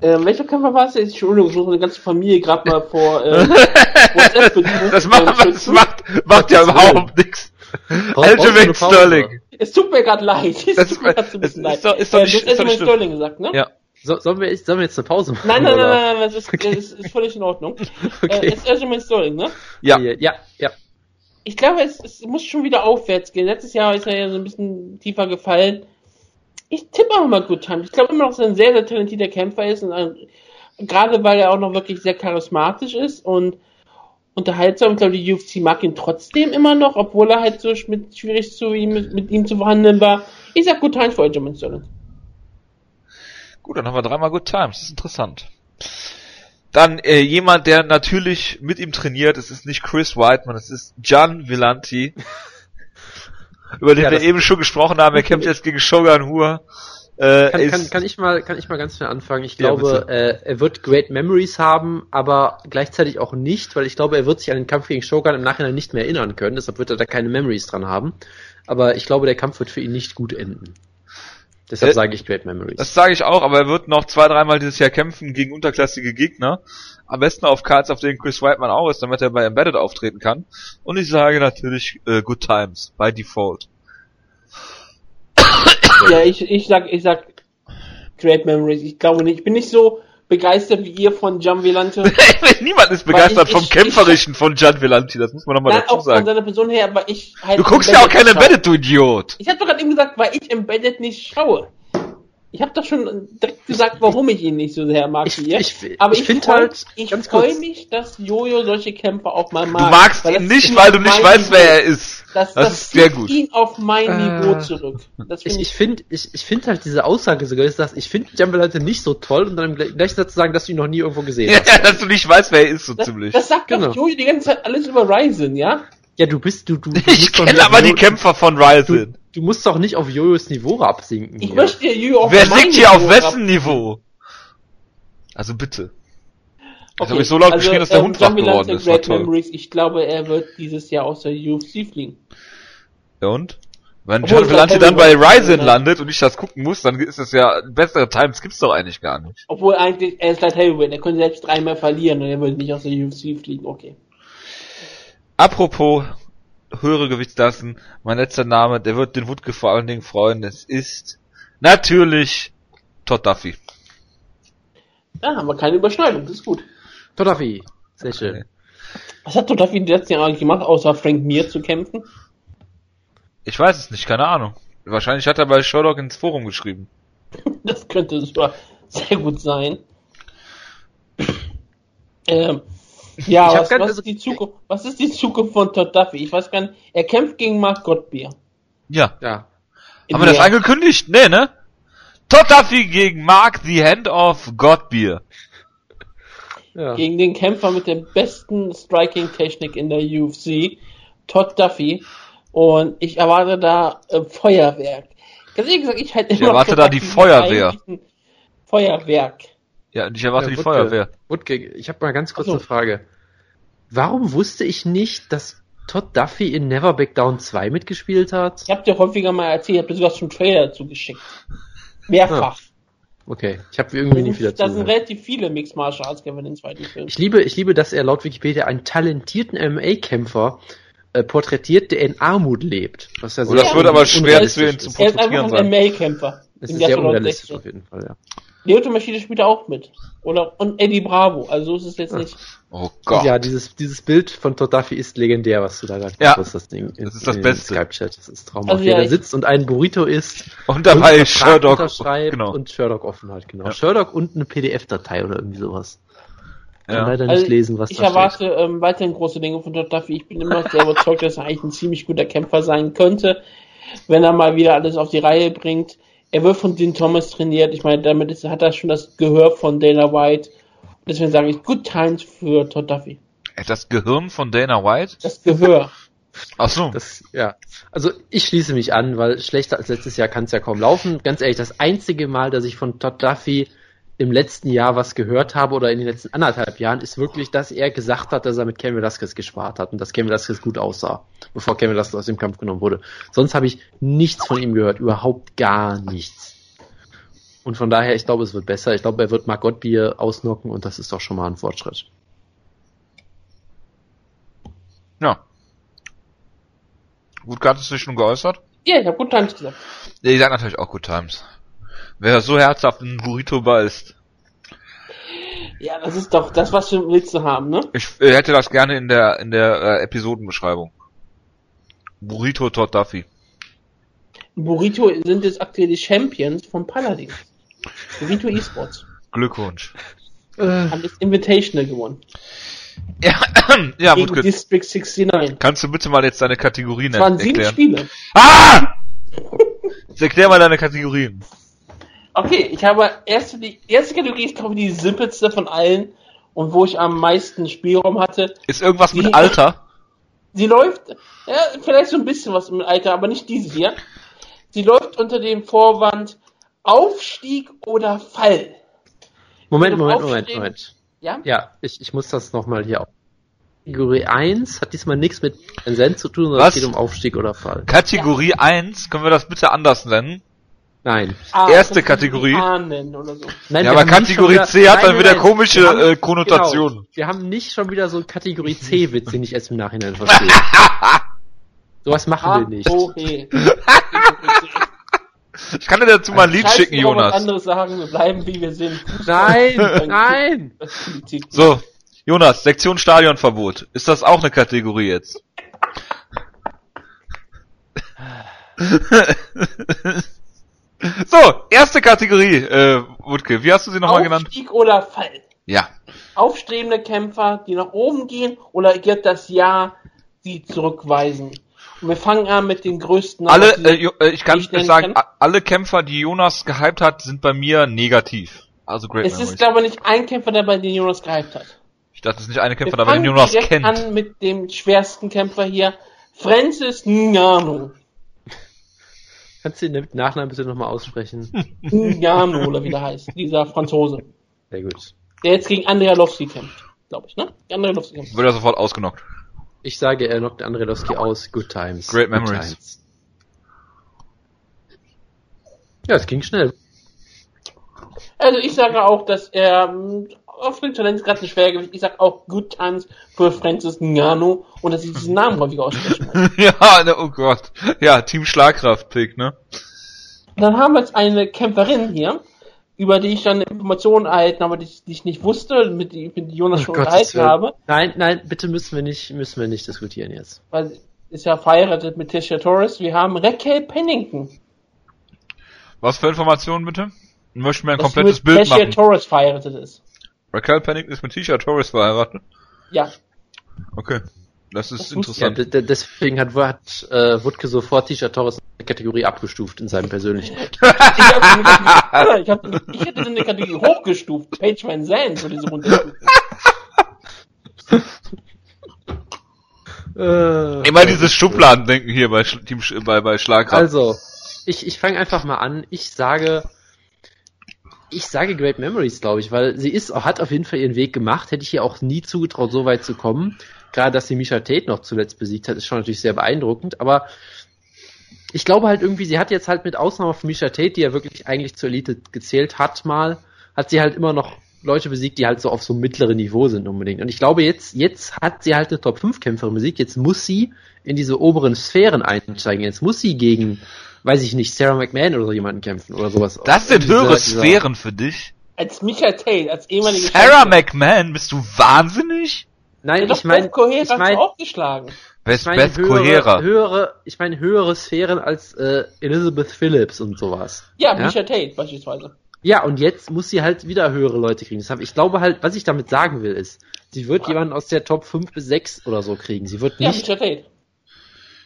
Ähm, welcher Kämpfer war es? jetzt? Entschuldigung, ich muss meine ganze Familie gerade mal vor äh, WhatsApp bedienen. Das macht, Ähm, das macht, macht ja überhaupt nichts. Du Aljamain? Sterling. Es tut mir gerade leid. Es Das tut ist- mir gerade so ein bisschen ist leid. doch- ist doch Äh, nicht- du ist hast doch nicht erstmal schlimm. Sterling gesagt, ne? Ja. So, sollen, wir, sollen wir jetzt eine Pause machen? Nein, nein, nein, oder? nein, nein, das ist, Okay. das ist, ist völlig in Ordnung. Okay. Äh, es ist Aljamain Sterling, ne? Ja. Ja, ja. Ich glaube, es, es muss schon wieder aufwärts gehen. Letztes Jahr ist er ja so ein bisschen tiefer gefallen. Ich tippe auch mal Good Time. Ich glaube immer noch, dass er ein sehr, sehr talentierter Kämpfer ist. Und ein, gerade weil er auch noch wirklich sehr charismatisch ist und unterhaltsam. Ich glaube, die UFC mag ihn trotzdem immer noch, obwohl er halt so mit, schwierig zu ihm, mit ihm zu verhandeln war. Ich sag Good Time für Aljamain Sterling. Gut, dann haben wir dreimal Good Times. Das ist interessant. Dann äh, jemand, der natürlich mit ihm trainiert. Es ist nicht Chris Whiteman, es ist Gian Villanti. über den Ja, wir eben schon gesprochen haben. Er kämpft jetzt gegen Shogun Hua. Äh, Kann, kann, kann, ich mal, kann ich mal ganz schnell anfangen? Ich Ja, glaube, äh, er wird Great Memories haben, aber gleichzeitig auch nicht, weil ich glaube, er wird sich an den Kampf gegen Shogun im Nachhinein nicht mehr erinnern können, deshalb wird er da keine Memories dran haben. Aber ich glaube, der Kampf wird für ihn nicht gut enden. Deshalb Äh, sage ich Great Memories. Das sage ich auch, aber er wird noch zwei, dreimal dieses Jahr kämpfen gegen unterklassige Gegner. Am besten auf Cards, auf denen Chris Whiteman auch ist, damit er bei Embedded auftreten kann. Und ich sage natürlich äh, Good Times, by default. Ja, ich, ich sag, ich sag Great Memories. Ich glaube nicht. Ich bin nicht so begeistert wie ihr von Jam Velante. Niemand ist begeistert ich- vom ich- Kämpferischen von Gian Villanti, das muss man nochmal dazu auch von sagen. seiner Person her, aber ich halt. Du guckst ja auch kein. Embedded, du Idiot! Ich hab doch gerade eben gesagt, weil ich Embedded nicht schaue. Ich habe doch schon direkt gesagt, warum ich ihn nicht so sehr mag Ich- wie ihr. ich- aber ich ich, find freu, halt, ich freue mich, dass Jojo solche Kämpfer auch mal Du mag. magst weil ihn das nicht, weil du nicht weißt, wer er ist. Das, Das das, ist sehr gut. ihn auf mein Äh, Niveau zurück. Das Ich, finde ich finde ich, ich find halt diese Aussage sogar, ist, dass ich finde Jambelante nicht so toll und dann im gleich- gleichen Satz zu sagen, dass du ihn noch nie irgendwo gesehen Ja, hast. dass du nicht weißt, wer er ist, so das, ziemlich. das sagt Genau. doch Jojo die ganze Zeit alles über Ryzen, ja? Ja, du bist, du, du, du ich kenne aber die Kämpfer von Du, Ryzen. du musst doch nicht auf Jojos Niveau absinken. Ich hier. möchte Jojo auf Wer liegt hier auf wessen Niveau? Also bitte. Jetzt Okay, habe ich so laut also, geschrien, dass der ähm, Hund wach geworden ist. Great. Memories. Ich glaube, er wird dieses Jahr aus der UFC fliegen. Ja und? Wenn Obwohl, John Vellante dann bei Ryzen landet und ich das gucken muss, dann ist das ja, bessere Times gibt's doch eigentlich gar nicht. Obwohl eigentlich, er ist halt Heavyweight, er könnte selbst dreimal verlieren und er würde nicht aus der UFC fliegen, okay. Apropos höhere Gewichtsklassen, mein letzter Name, der wird den Wutke vor allen Dingen freuen, es ist natürlich Todd Duffy. Ja, haben wir keine Überschneidung, das ist gut. Todafi. Sehr schön. Was hat Todafi die letzten Jahre gemacht, außer Frank Mir zu kämpfen? Ich weiß es nicht, keine Ahnung. Wahrscheinlich hat er bei Sherlock ins Forum geschrieben. Das könnte sogar sehr gut sein. Ähm, ja, was, was, also- ist die Zukunft, was ist die Zukunft von Todd Duffy? Ich weiß gar nicht, er kämpft gegen Mark Gottbier. Ja. Ja. Haben wir das angekündigt? Nee, ne? Todd Duffy gegen Mark the Hand of Godbeer. ja. Gegen den Kämpfer mit der besten Striking-Technik in der UFC, Todd Duffy. Und ich erwarte da äh, Feuerwerk. Ganz ehrlich gesagt, ich halte Ich erwarte da die Feuerwehr. Feuerwerk. Ja, und ich erwarte Ja, die Feuerwehr. Wutke, ich habe mal ganz kurz Ach so. eine Frage. Warum wusste ich nicht, dass Todd Duffy in Never Back Down 2 mitgespielt hat? Ich habe dir häufiger mal erzählt, ich habe dir sogar schon einen Trailer dazu geschickt. Mehrfach. Okay, ich habe irgendwie nicht wieder sind, da sind relativ viele Mixed Martial Arts Kämpfer in den zweiten Film. Ich liebe, ich liebe, dass er laut Wikipedia einen talentierten MMA-Kämpfer äh, porträtiert, der in Armut lebt. Was ja Oh, das wird aber schwer unrealistisch zu ihn zu ist. Er ist einfach porträtieren ein sein. MMA-Kämpfer. Das im ist Jahr sehr unrealistisch 2016. auf jeden Fall, ja. Leoto Maschine spielt auch mit. Oder, und Eddie Bravo. Also ist es jetzt nicht. Oh Gott. Ja, dieses, dieses Bild von Duffy ist legendär, was du da gerade Ja, hast, das Ding. in- das ist das Beste. Skype-Chat, das ist traumhaft. Also ja, der ich- sitzt und einen Burrito isst. Und dabei Sherlock. unterschreibt Genau. und Sherlock offen halt, genau. Ja. Sherlock und eine PDF-Datei oder irgendwie sowas. Kann Ja. leider nicht Also, lesen, was ich da erwarte ähm, weiterhin große Dinge von Todd Duffy. Ich bin immer noch sehr überzeugt, dass er eigentlich ein ziemlich guter Kämpfer sein könnte, wenn er mal wieder alles auf die Reihe bringt. Er wird von Dean Thomas trainiert. Ich meine, damit ist, hat er schon das Gehör von Dana White. Deswegen sage ich Good Times für Todd Duffy. Das Gehirn von Dana White? Das Gehör. Ach so. Das, ja. Also ich schließe mich an, weil schlechter als letztes Jahr kann es ja kaum laufen. Ganz ehrlich, das einzige Mal, dass ich von Todd Duffy im letzten Jahr was gehört habe oder in den letzten anderthalb Jahren, ist wirklich, dass er gesagt hat, dass er mit Ken Velasquez gespart hat und dass Ken Velasquez gut aussah, bevor Ken Velasquez aus dem Kampf genommen wurde. Sonst habe ich nichts von ihm gehört, überhaupt gar nichts. Und von daher, ich glaube, es wird besser. Ich glaube, er wird Mark Gottbier ausnocken und das ist doch schon mal ein Fortschritt. Ja. Gut, hattest du dich schon geäußert? Ja, ich habe Good Times gesagt. Ja, ich sag natürlich auch Good Times. Wer so herzhaft einen Burrito beißt. Ja, das ist doch das, was du willst du haben, ne? Ich äh, hätte das gerne in der in der äh, Episodenbeschreibung. Burrito Todd Duffy. Burrito sind jetzt aktuell die Champions von Paladin. Burrito Esports. Glückwunsch. Haben das Invitational gewonnen. Ja, ja gegen Wutke, District 69. kannst du bitte mal jetzt deine Kategorien Es waren sieben erklären? Spiele. Ah! Jetzt erklär mal deine Kategorien. Okay, ich habe erste, die erste Kategorie ist, glaube ich, die simpelste von allen und wo ich am meisten Spielraum hatte. Ist irgendwas Die- mit Alter? Sie läuft, ja, vielleicht so ein bisschen was im Alter, aber nicht diese hier. Sie läuft unter dem Vorwand Aufstieg oder Fall. Moment, Moment, Moment, Moment. Ja? Ja, ich, ich muss das nochmal hier auf. Kategorie 1 hat diesmal nichts mit Send zu tun, sondern Was? es geht um Aufstieg oder Fall. Kategorie 1, können wir das bitte anders nennen? Nein. Ah, Erste Kategorie. A nennen oder so. Nein, Ja, aber Kategorie schon C hat dann Nein, wieder nein, komische, haben- äh, Konnotationen. Genau, wir haben nicht schon wieder so Kategorie C-Witz, den ich erst im Nachhinein verstehe. Sowas machen A, wir nicht. O, E. Ich kann dir dazu mal ein Lied schicken, drauf, was Jonas. anderes sagen, wir bleiben wie wir sind. Nein, nein! So, Jonas, Sektion Stadionverbot. Ist das auch eine Kategorie jetzt? So, erste Kategorie, äh, Wutke. Wie hast du sie nochmal genannt? Aufstieg oder Fall. Ja. Aufstrebende Kämpfer, die nach oben gehen, oder wird das Ja sie zurückweisen? Und wir fangen an mit den größten. Alle, äh, äh, ich kann ich sagen, kann. alle Kämpfer, die Jonas gehypt hat, sind bei mir negativ. Also Great es Memories. ist, glaube ich, nicht ein Kämpfer dabei, den Jonas gehypt hat. ich dachte, es ist nicht eine Wir Kämpfer dabei, den fangen Jonas direkt kennt. an mit dem schwersten Kämpfer hier, Francis Ngannou. Kannst du den mit Nachnamen bitte nochmal aussprechen? Ngannou, oder wie der heißt, dieser Franzose. Sehr gut. Der jetzt gegen Andrea Lovski kämpft, glaube ich, ne? Andrea Lovski kämpft. Wird er sofort ausgenockt. Ich sage, er knockt Andrelowski aus. Good times. Great Good memories. times. Ja, es ging schnell. Also ich sage auch, dass er auf dem Talent gerade ein Schwergewicht. Ich sage auch Good Times für Francis Ngannou und dass ich diesen Namen häufig aussprechen muss. ja, ne, oh Gott. Ja, Team Schlagkraft-Pick, ne? Dann haben wir jetzt eine Kämpferin hier, über die ich dann Informationen erhalten habe, die ich, die ich nicht wusste, mit die, mit die Jonas schon Gottes unterhalten habe, Nein, nein, bitte müssen wir nicht, müssen wir nicht diskutieren jetzt. weil sie ist ja verheiratet mit Tisha Torres. Wir haben Raquel Pennington. Was für Informationen bitte? Ich möchte mir ein dass komplettes mit Bild Tisha machen. Torres verheiratet ist. Raquel Pennington ist mit Tisha Torres verheiratet. Ja. Okay. Das ist Das Ja, interessant. de- deswegen hat, hat äh, Wutke sofort T-Shirt Torres in der Kategorie abgestuft in seinem persönlichen. Ich, hab ich, hab, ich hätte eine Kategorie hochgestuft. Page Van Zandt würde diese runterstufen. äh, Immer dieses Schubladendenken hier bei, Sch- Team, Sch- bei, bei Schlagkraft. Also, ich, ich fange einfach mal an. Ich sage, ich sage Great Memories, glaube ich, weil sie ist, hat auf jeden Fall ihren Weg gemacht. Hätte ich ihr auch nie zugetraut, so weit zu kommen. Gerade, dass sie Misha Tate noch zuletzt besiegt hat, ist schon natürlich sehr beeindruckend. Aber ich glaube halt irgendwie, sie hat jetzt halt mit Ausnahme von Misha Tate, die ja wirklich eigentlich zur Elite gezählt hat mal, hat sie halt immer noch Leute besiegt, die halt so auf so mittleren Niveau sind unbedingt. Und ich glaube, jetzt, jetzt hat sie halt eine Top-5-Kämpferin besiegt. Jetzt muss sie in diese oberen Sphären einsteigen. Jetzt muss sie gegen, weiß ich nicht, Sarah McMahon oder so jemanden kämpfen oder sowas. Das sind höhere dieser- Sphären für dich. Als Michael Tate, als ehemalige Sarah Champion. McMahon, bist du wahnsinnig? Nein, Doch, ich meine, ich meine, auch geschlagen. Beth, ich meine Beth höhere, Correa. höhere, ich meine höhere Sphären als äh, Elizabeth Phillips und sowas. Ja, Ja? Michael Tate beispielsweise. Ja, und jetzt muss sie halt wieder höhere Leute kriegen. Deshalb, ich glaube halt, was ich damit sagen will, ist, sie wird jemanden aus der Top 5 bis 6 oder so kriegen. Sie wird Ja, nicht, Michael Tate.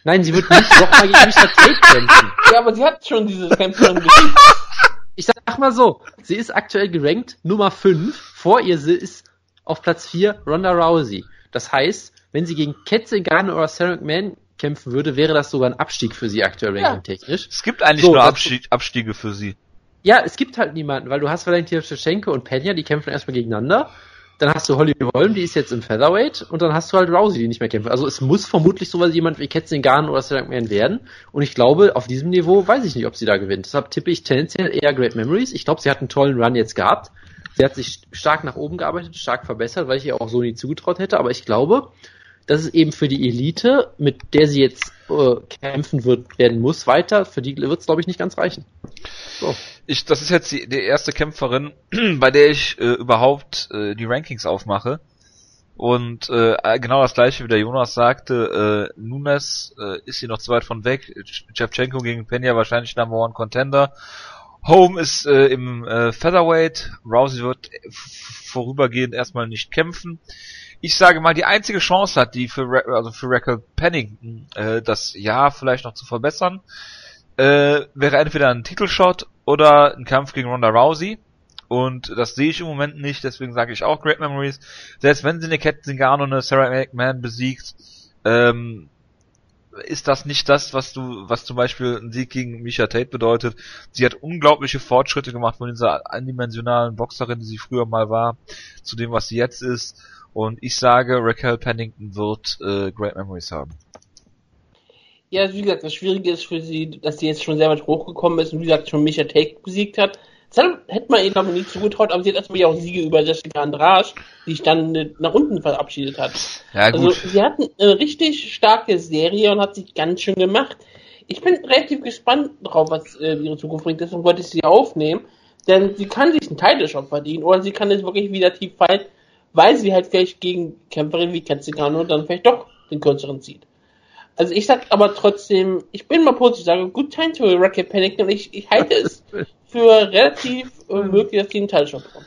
Nein, sie wird nicht nochmal gegen Mr. Tate kämpfen. Ja, aber sie hat schon diese Kämpferin besiegt. Ich sag mal so, sie ist aktuell gerankt Nummer 5. Vor ihr sie ist auf Platz 4 Ronda Rousey. Das heißt, wenn sie gegen Ketze Garner oder Sarah McMahon kämpfen würde, wäre das sogar ein Abstieg für sie aktuell Ja. ranking-technisch. Es gibt eigentlich So, nur Abstieg, Abstiege für sie. Ja, es gibt halt niemanden, weil du hast Valentina Shevchenko und Pena, die kämpfen erstmal gegeneinander. Dann hast du Holly Holm, die ist jetzt im Featherweight. Und dann hast du halt Rousey, die nicht mehr kämpft. Also es muss vermutlich sowas jemand wie Ketzingan oder Sarah McMahon werden. Und ich glaube, auf diesem Niveau weiß ich nicht, ob sie da gewinnt. Deshalb tippe ich tendenziell eher Great Memories. Ich glaube, sie hat einen tollen Run jetzt gehabt. Sie hat sich stark nach oben gearbeitet, stark verbessert, weil ich ihr auch so nie zugetraut hätte. Aber ich glaube, dass es eben für die Elite, mit der sie jetzt äh, kämpfen wird, werden muss, weiter, für die wird es, glaube ich, nicht ganz reichen. So. Ich, das ist jetzt die, die erste Kämpferin, bei der ich äh, überhaupt äh, die Rankings aufmache. Und äh, genau das gleiche wie der Jonas sagte, äh, Nunes äh, ist hier noch zu weit von weg. Shevchenko gegen Pena wahrscheinlich Number One Contender. Home ist äh, im äh, Featherweight. Rousey wird vorübergehend erstmal nicht kämpfen. Ich sage mal, die einzige Chance hat, die für, Ra also für Raquel Pennington äh, das Jahr vielleicht noch zu verbessern, äh, wäre entweder ein Titelshot oder ein Kampf gegen Ronda Rousey. Und das sehe ich im Moment nicht, deswegen sage ich auch Great Memories. Selbst wenn sie eine Captain Zingano und eine Sarah McMahon besiegt, ähm, ist das nicht das, was du, was zum Beispiel ein Sieg gegen Misha Tate bedeutet. Sie hat unglaubliche Fortschritte gemacht von dieser eindimensionalen Boxerin, die sie früher mal war, zu dem, was sie jetzt ist. Und ich sage, Raquel Pennington wird äh, Great Memories haben. Ja, wie gesagt, das Schwierige ist für sie, dass sie jetzt schon sehr weit hochgekommen ist und wie gesagt schon Micha Take besiegt hat. Das hätte man ihr, glaube ich, nie zugetraut, aber sie hat erstmal ja auch Siege über Jessica Andrade, die sich dann äh, nach unten verabschiedet hat. Ja, gut. Also sie hat eine richtig starke Serie und hat sich ganz schön gemacht. Ich bin relativ gespannt drauf, was äh, ihre Zukunft bringt, deswegen wollte ich sie aufnehmen, denn sie kann sich einen Title Shot verdienen oder sie kann jetzt wirklich wieder tief fallen, weil sie halt vielleicht gegen Kämpferin wie Ketzigano dann vielleicht doch den kürzeren zieht. Also ich sag aber trotzdem, ich bin mal positiv, ich sage, good time to Racket Panic und ich, ich halte es für relativ möglich, dass die einen Teilshot bekommt.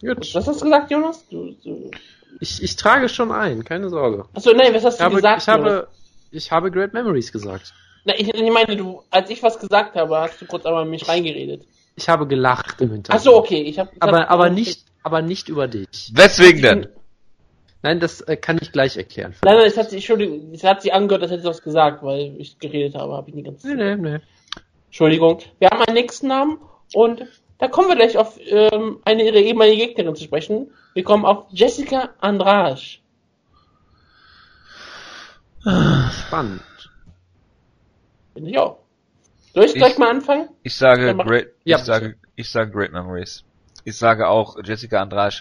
Gut. Was hast du gesagt, Jonas? Du, du... Ich, ich trage schon ein, keine Sorge. Achso, nein, was hast Ich du habe, gesagt? ich habe, Jonas? ich habe Great Memories gesagt. Na, ich, ich meine, du, als ich was gesagt habe, hast du kurz einmal in mich reingeredet. Ich habe gelacht im Hintergrund. Achso, okay, ich habe. Aber, aber nicht, aber nicht über dich. Weswegen denn? Nein, das äh, kann ich gleich erklären. Nein, nein, es hat sich, Entschuldigung, es hat sich angehört, als hätte ich was gesagt, weil ich geredet habe, habe ich nicht ganz. Nee, nee, nee. Entschuldigung. Wir haben einen nächsten Namen und da kommen wir gleich auf ähm, eine ihrer ehemalige Gegnerin zu sprechen. Wir kommen auf Jessica Andrade. Spannend. Bin ich auch. Soll ich Ich- gleich mal anfangen? Ich sage Great, Ja, ich sage, ich sage Great Memories. Ich sage auch, Jessica Andrade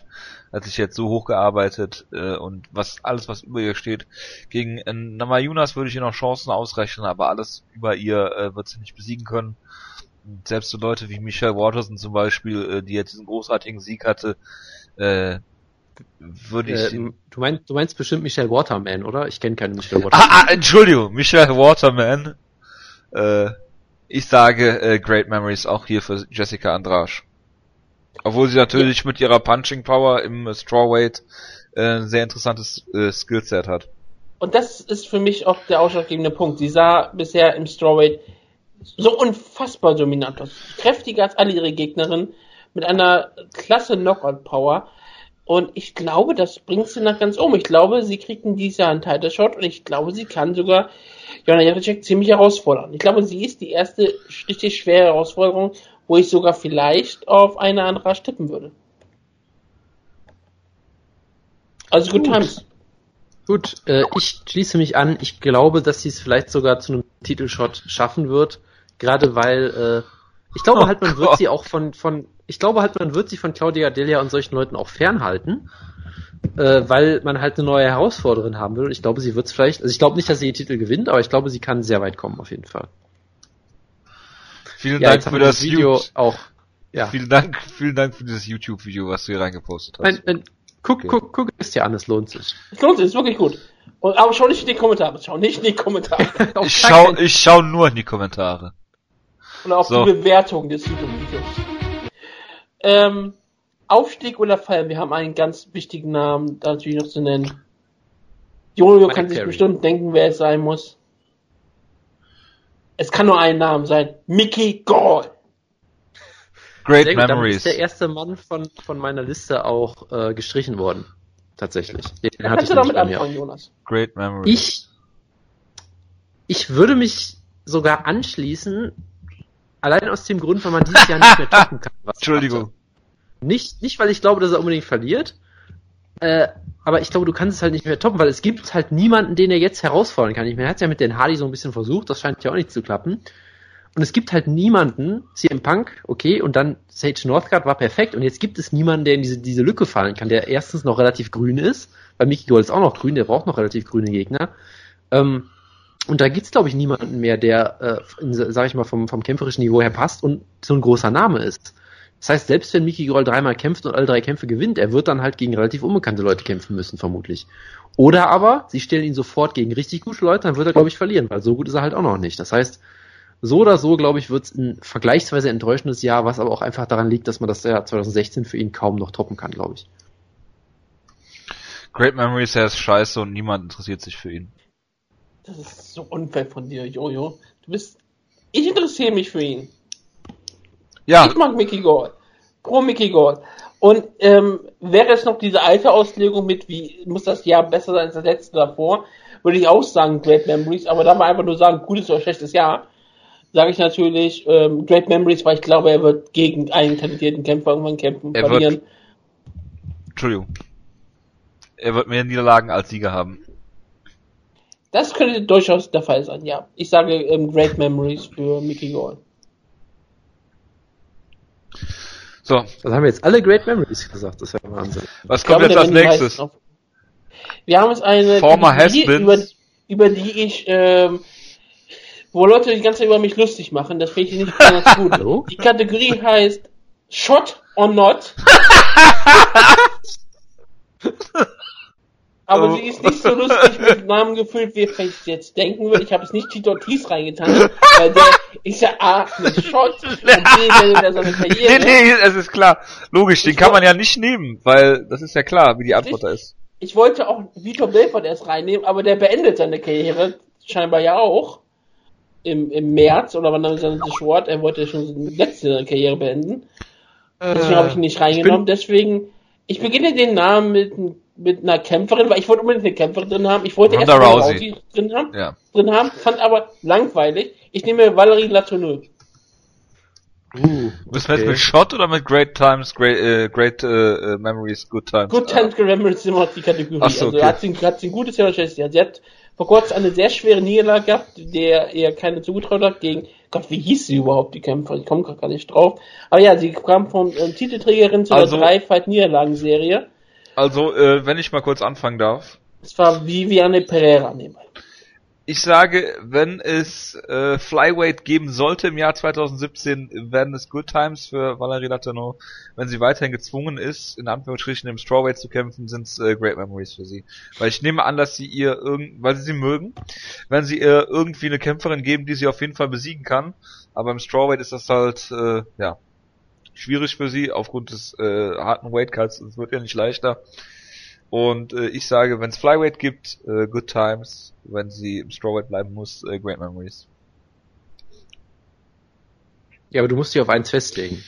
hat sich jetzt so hochgearbeitet äh, und was alles, was über ihr steht, gegen äh, Namajunas würde ich ihr noch Chancen ausrechnen, aber alles über ihr äh, wird sie nicht besiegen können. Und selbst so Leute wie Michelle Waterson zum Beispiel, äh, die jetzt diesen großartigen Sieg hatte, äh, würde ich... Äh, du, meinst, du meinst bestimmt Michelle Waterman, oder? Ich kenne keinen Michelle Waterman. ah, ah, Entschuldigung, Michelle Waterman. Äh, ich sage äh, Great Memories auch hier für Jessica Andrade. Obwohl sie natürlich mit ihrer Punching Power im Strawweight äh, ein sehr interessantes äh, Skillset hat. Und das ist für mich auch der ausschlaggebende Punkt. Sie sah bisher im Strawweight so unfassbar dominant aus. Kräftiger als alle ihre Gegnerinnen, mit einer klasse Knockout-Power. Und ich glaube, das bringt sie nach ganz oben. Ich glaube, sie kriegt in dieses Jahr einen Title Shot und ich glaube, sie kann sogar Jana Jacek ziemlich herausfordern. Ich glaube, sie ist die erste richtig schwere Herausforderung, wo ich sogar vielleicht auf eine andere tippen würde. Also Gut. Times. Gut, äh, ich schließe mich an. Ich glaube, dass sie es vielleicht sogar zu einem Titelshot schaffen wird. Gerade weil, äh, ich glaube Oh halt, man Gott. wird sie auch von, von, ich glaube halt, man wird sie von Claudia Delia und solchen Leuten auch fernhalten. Äh, weil man halt eine neue Herausforderin haben will. Und ich glaube, sie wird es vielleicht, also ich glaube nicht, dass sie den Titel gewinnt, aber ich glaube, sie kann sehr weit kommen, auf jeden Fall. Vielen Ja, Dank für das Video Video. auch. Ja. Vielen Dank, vielen Dank für dieses YouTube-Video, was du hier reingepostet hast. Nein, nein, guck, Okay. guck, guck es dir an, es lohnt sich. Es lohnt sich, ist wirklich gut. Und, aber schau nicht in die Kommentare, schau nicht in die Kommentare. Ich schau, ich schau nur in die Kommentare. Und auf So. die Bewertung des YouTube-Videos. Ähm, Aufstieg oder Fall? Wir haben einen ganz wichtigen Namen, da natürlich noch zu nennen. Jojo kann sich Perry. bestimmt denken, wer es sein muss. Es kann nur ein Name sein. Mickey Gall. Great damit Memories. ist der erste Mann von, von meiner Liste auch äh, gestrichen worden. Tatsächlich. Den hatte kannst ich du damit mir. anfangen, Jonas. Great Memories. Ich, ich würde mich sogar anschließen, allein aus dem Grund, weil man dieses Jahr nicht mehr toppen kann. Was Entschuldigung. Nicht, nicht, weil ich glaube, dass er unbedingt verliert, äh, aber ich glaube, du kannst es halt nicht mehr toppen, weil es gibt halt niemanden, den er jetzt herausfordern kann. Ich meine, er hat ja mit den Hardy so ein bisschen versucht, das scheint ja auch nicht zu klappen. Und es gibt halt niemanden, CM Punk, okay, und dann Sage Northcutt war perfekt, und jetzt gibt es niemanden, der in diese, diese Lücke fallen kann, der erstens noch relativ grün ist, weil Mickey Gold ist auch noch grün, der braucht noch relativ grüne Gegner. Ähm, und da gibt's glaube ich, niemanden mehr, der, äh, in, sag ich mal, vom, vom kämpferischen Niveau her passt und so ein großer Name ist. Das heißt, selbst wenn Mickey Groll dreimal kämpft und alle drei Kämpfe gewinnt, er wird dann halt gegen relativ unbekannte Leute kämpfen müssen, vermutlich. Oder aber, sie stellen ihn sofort gegen richtig gute Leute, dann wird er, glaube ich, verlieren, weil so gut ist er halt auch noch nicht. Das heißt, so oder so, glaube ich, wird es ein vergleichsweise enttäuschendes Jahr, was aber auch einfach daran liegt, dass man das Jahr 2016 für ihn kaum noch toppen kann, glaube ich. Great Memories, er ist scheiße und niemand interessiert sich für ihn. Das ist so unfair von dir, Jojo. Du bist Ich interessiere mich für ihn. Ja, Ich mag Mickey Gall. Pro Mickey Gall. Und ähm, wäre es noch diese alte Auslegung mit, wie muss das Jahr besser sein als das letzte davor, würde ich auch sagen Great Memories, aber da mal einfach nur sagen, gutes oder schlechtes Jahr, sage ich natürlich ähm, Great Memories, weil ich glaube, er wird gegen einen talentierten Kämpfer irgendwann kämpfen, Er wird- verlieren. Entschuldigung. Er wird mehr Niederlagen als Sieger haben. Das könnte durchaus der Fall sein, ja. Ich sage ähm, Great Memories für Mickey Gall. So, Das haben wir jetzt alle Great Memories gesagt, das ist ja Wahnsinn. was Ich kommt glaube, jetzt als nächstes? Wir haben jetzt eine Former Kategorie, über, über die ich, ähm, wo Leute die ganze Zeit über mich lustig machen. Das finde ich nicht besonders gut. Hallo? Die Kategorie heißt Shot or Not. Aber Oh. sie ist nicht so lustig mit Namen gefüllt, wie ihr vielleicht jetzt denken würdet. Ich habe es nicht Tito Ortiz reingetan, weil der ist ja A, mit Shot und B, der seine Nee, Karriere. nee, es ist klar. Logisch, den Ich kann man ja nicht nehmen, weil das ist ja klar, wie die Antwort da ist. Ich wollte auch Vitor Belfort erst reinnehmen, aber der beendet seine Karriere scheinbar ja auch im, im März oder wann sie das Wort? Er wollte schon letzte Karriere beenden. Deswegen habe ich ihn nicht reingenommen. Deswegen, ich beginne den Namen mit, mit einer Kämpferin, weil ich wollte unbedingt eine Kämpferin drin haben. Ich wollte Ronda erst eine Rousey. Rousey drin haben, Ja. drin haben, fand aber langweilig. Ich nehme Valerie Latourneux. Uh, Müssen wir jetzt mit Shot oder mit Great Times, Great, äh, Great äh, äh, Memories, Good Times? Good Times Remembrance ist immer noch die Kategorie. Ach so, Also okay. hat sie, hat sie ein gutes Jahr. Sie hat vor kurzem eine sehr schwere Niederlage gehabt, der ihr keine zugetraut hat gegen, Gott, wie hieß sie überhaupt, die Kämpfer? Ich komme gerade gar nicht drauf. Aber ja, sie kam von ähm, Titelträgerin zu Also- der Drei-Fight-Niederlagenserie. Also, äh, wenn ich mal kurz anfangen darf. Es war Viviane Pereira nebenbei. Ich sage, wenn es äh, Flyweight geben sollte im Jahr 2017, werden es Good Times für Valerie Latourneau. Wenn sie weiterhin gezwungen ist, in Anführungsstrichen im Strawweight zu kämpfen, sind es äh, Great Memories für sie. Weil ich nehme an, dass sie ihr irgend, weil sie sie mögen, wenn sie ihr irgendwie eine Kämpferin geben, die sie auf jeden Fall besiegen kann. Aber im Strawweight ist das halt, äh, ja, schwierig für sie aufgrund des äh, harten Weightcuts. Es wird ja nicht leichter. Und äh, ich sage, wenn es Flyweight gibt, äh, Good Times. Wenn sie im Strawweight bleiben muss, äh, Great Memories. Ja, aber du musst dich auf eins festlegen.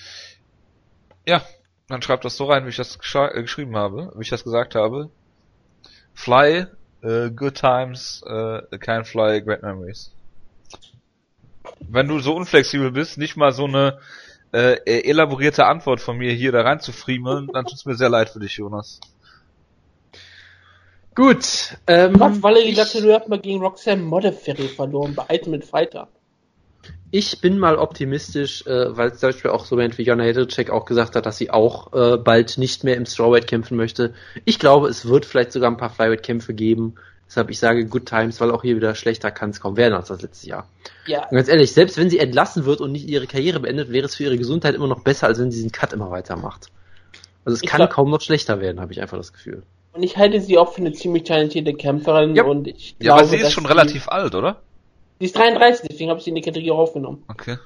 Ja, dann schreibt das so rein, wie ich das äh, geschrieben habe, wie ich das gesagt habe. Fly, äh, Good Times, äh, kein Fly, Great Memories. Wenn du so unflexibel bist, nicht mal so eine äh, elaborierte Antwort von mir hier da rein zu friemeln, dann tut's mir sehr leid für dich, Jonas. Gut, ähm, Valerie ich, Latourneux hat mal gegen Roxanne Modafferi verloren bei Ultimate Fighter. ich bin mal optimistisch, äh, weil zum Beispiel auch so jemand wie Jana Hedricek auch gesagt hat, dass sie auch äh, bald nicht mehr im Strawweight kämpfen möchte. Ich glaube, es wird vielleicht sogar ein paar Flyweight-Kämpfe geben. Deshalb ich sage Good Times, weil auch hier wieder schlechter kann es kaum werden als das letzte Jahr. Ja, Und ganz ehrlich, selbst wenn sie entlassen wird und nicht ihre Karriere beendet, wäre es für ihre Gesundheit immer noch besser, als wenn sie diesen Cut immer weitermacht. Also es Ich kann glaub- kaum noch schlechter werden, habe ich einfach das Gefühl. Und ich halte sie auch für eine ziemlich talentierte Kämpferin Ja. und ich Ja, aber glaube, sie ist schon relativ alt, oder? Sie ist 33, deswegen habe ich sie in die Kategorie aufgenommen. Okay.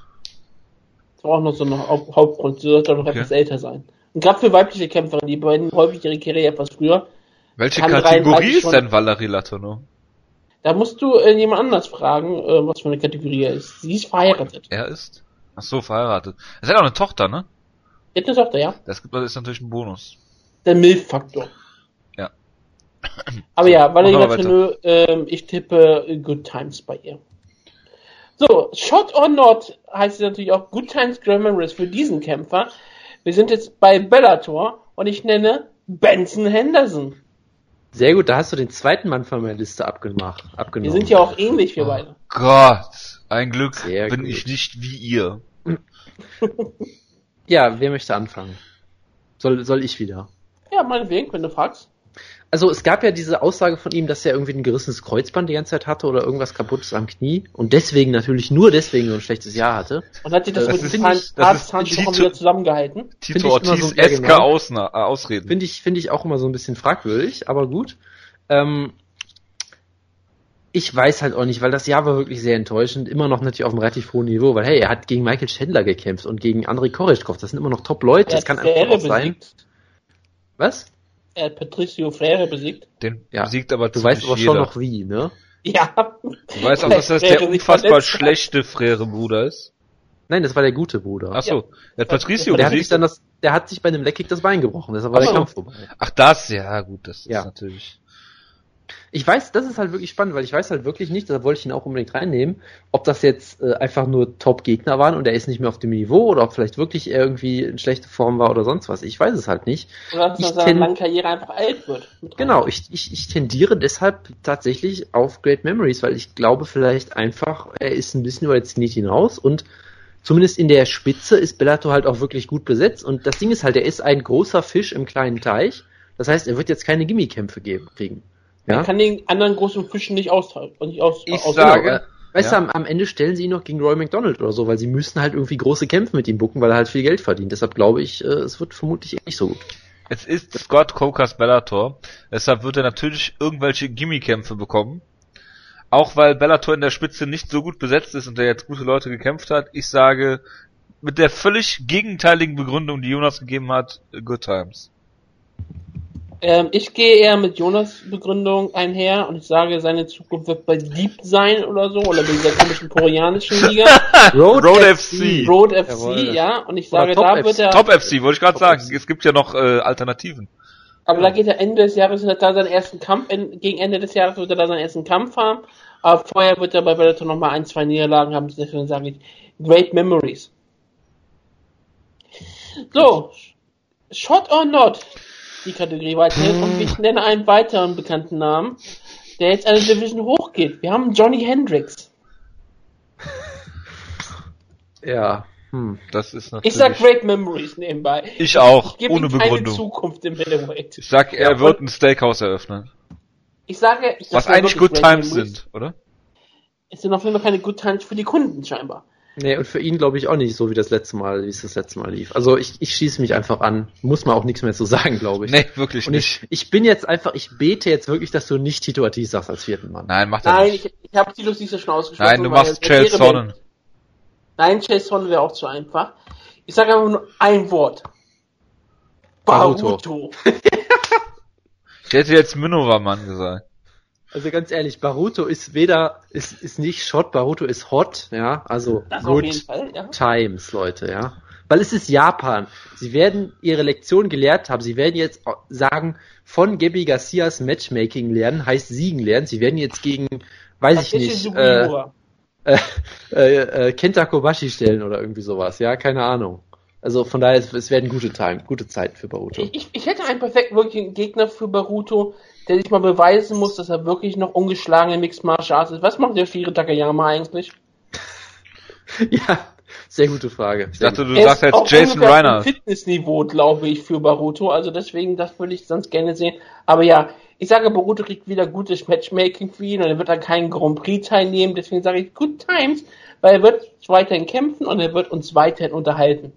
Das war auch noch so ein Haupt Hauptgrund. Sie sollte auch noch Okay. etwas älter sein. Und gerade für weibliche Kämpferinnen, die beenden häufig ihre Karriere etwas früher. Welche Kategorie 33 ist denn Valerie Latourneau? Da musst du äh, jemand anders fragen, äh, was für eine Kategorie er ist. Sie ist verheiratet. Er ist? Ach so, verheiratet. Er hat auch eine Tochter, ne? Sie hat eine Tochter, ja. Das gibt- das ist natürlich ein Bonus. Der Milf-Faktor. Aber ja, Valerie wir Latourneux, ähm, ich tippe Good Times bei ihr. So, Shot or Not heißt es natürlich auch Good Times Memories für diesen Kämpfer. Wir sind jetzt bei Bellator und ich nenne Benson Henderson. Sehr gut, da hast du den zweiten Mann von meiner Liste abgemacht, Wir abgenommen. sind ja auch ähnlich, wir beide. Gott, ein Glück Sehr bin gut. ich nicht wie ihr. Ja, wer möchte anfangen? Soll, soll ich wieder? Ja, meinetwegen, wenn du fragst. Also es gab ja diese Aussage von ihm, dass er irgendwie ein gerissenes Kreuzband die ganze Zeit hatte oder irgendwas kaputtes am Knie und deswegen natürlich nur deswegen so ein schlechtes Jahr hatte. Und hat sich das, Das mit ist dem nicht- das ist Arzthandtuch Tito- wieder zusammengehalten. Tito Find ich immer so- ja, Ortiz-eske genau. Ausna Ausreden. Finde ich, finde ich auch immer so ein bisschen fragwürdig, aber gut. Ähm, ich weiß halt auch nicht, weil das Jahr war wirklich sehr enttäuschend, immer noch natürlich auf einem relativ hohen Niveau, weil hey, er hat gegen Michael Chandler gekämpft und gegen Andrei Koreshkov, das sind immer noch Top-Leute, das kann einfach auch sein. Was? Er hat Patricio Freire besiegt. Den Ja. besiegt aber Du weißt aber schon jeder. noch wie, ne? Ja. Du weißt auch, dass das der Frere unfassbar schlechte Frere-Bruder ist? Nein, das war der gute Bruder. Ach so, der hat Patricio der hat sich besiegt. dann das, der hat sich bei einem Leckkick das Bein gebrochen, deshalb war Ach der so. Kampf vorbei. Ach das, ja gut, das Ja. ist natürlich. Ich weiß, das ist halt wirklich spannend, weil ich weiß halt wirklich nicht, da wollte ich ihn auch unbedingt reinnehmen, ob das jetzt äh, einfach nur Top-Gegner waren und er ist nicht mehr auf dem Niveau oder ob vielleicht wirklich er irgendwie in schlechte Form war oder sonst was. Ich weiß es halt nicht. Oder dass ten- langen Karriere einfach alt wird. Genau, ich, ich, ich tendiere deshalb tatsächlich auf Great Memories, weil ich glaube vielleicht einfach, er ist ein bisschen über den Zenit hinaus und zumindest in der Spitze ist Bellator halt auch wirklich gut besetzt und das Ding ist halt, er ist ein großer Fisch im kleinen Teich. Das heißt, er wird jetzt keine Gimmikämpfe geben, kriegen. Ja? Man kann den anderen großen Fischen nicht austauschen. Und nicht aus, Ich aus sage- Genau, weißt Ja. du, am, am Ende stellen sie ihn noch gegen Roy McDonald oder so, weil sie müssen halt irgendwie große Kämpfe mit ihm bucken, weil er halt viel Geld verdient. Deshalb glaube ich, äh, es wird vermutlich nicht so gut. Es ist Scott Coker's Bellator, deshalb wird er natürlich irgendwelche Gimmickämpfe bekommen. Auch weil Bellator in der Spitze nicht so gut besetzt ist und er jetzt gute Leute gekämpft hat. Ich sage, mit der völlig gegenteiligen Begründung, die Jonas gegeben hat, Good Times. Ähm, ich gehe eher mit Jonas Begründung einher und ich sage, seine Zukunft wird bei Deep sein oder so, oder bei dieser komischen koreanischen Liga, Road, Road FC. Road FC, Jawohl. ja, und ich sage, Top da FC. wird er, Top FC, wollte ich gerade Top sagen. FC. Es gibt ja noch äh, Alternativen. aber da geht er Ende des Jahres, hat er seinen ersten Kampf, en- gegen Ende des Jahres wird er da seinen ersten Kampf haben, aber vorher wird er bei Bellator nochmal ein, zwei Niederlagen haben, deswegen sage ich, Great Memories. So, Shot or Not, die Kategorie weiterhin, und ich nenne einen weiteren bekannten Namen, der jetzt eine Division hochgeht. Wir haben Johnny Hendricks. Ja, hm. Das ist natürlich. Ich sag Great Memories nebenbei. Ich auch, Ich gebe ohne ihm keine Begründung. Zukunft im Middleweight. Ich sag, er Ja, wird ein Steakhouse eröffnen. Ich sage, ich Was sag mir eigentlich Good Great Times Memories. sind, oder? Es sind auf jeden Fall keine Good Times für die Kunden scheinbar. Nee, und für ihn glaube ich auch nicht so wie das letzte Mal, wie es das letzte Mal lief. Also ich, ich schieße mich einfach an. Muss man auch nichts mehr zu sagen, glaube ich. Nee, wirklich Und nicht. ich, ich bin jetzt einfach, ich bete jetzt wirklich, dass du nicht Tito Ortiz sagst als vierten Mann. Nein, macht er Nein, nicht. ich, ich habe die Lucy schon ausgesprochen. Nein, du machst wäre Sonnen. Nein, Chase Sonnen wäre auch zu einfach. Ich sage einfach nur ein Wort. Baruto. Baruto. Ich hätte jetzt Minowa-Mann gesagt. Also ganz ehrlich, Baruto ist weder, ist, ist nicht Shot, Baruto ist hot, ja, also Das good Fall, ja. times, Leute, ja. Weil es ist Japan. Sie werden ihre Lektion gelehrt haben. Sie werden jetzt sagen, von Gabby Garcias Matchmaking lernen, heißt siegen lernen. Sie werden jetzt gegen, weiß ich Takeshi nicht, äh, äh, äh, äh, Kenta Kobashi stellen oder irgendwie sowas, ja, keine Ahnung. Also von daher, es, werden gute Time, gute Zeiten für Baruto. Ich, ich, ich hätte einen perfekten wirklichen Gegner für Baruto, der sich mal beweisen muss, dass er wirklich noch ungeschlagen im Mixed Martial Arts ist. Was macht der Shiri Takayama eigentlich? ja, sehr gute Frage. Ich dachte, du Er sagst jetzt Jason Reiner. Fitnessniveau, glaube ich, für Baruto. Also deswegen, das würde ich sonst gerne sehen. Aber ja, ich sage, Baruto kriegt wieder gutes Matchmaking für ihn und er wird an keinen Grand Prix teilnehmen. Deswegen sage ich Good Times, weil er wird weiterhin kämpfen und er wird uns weiterhin unterhalten.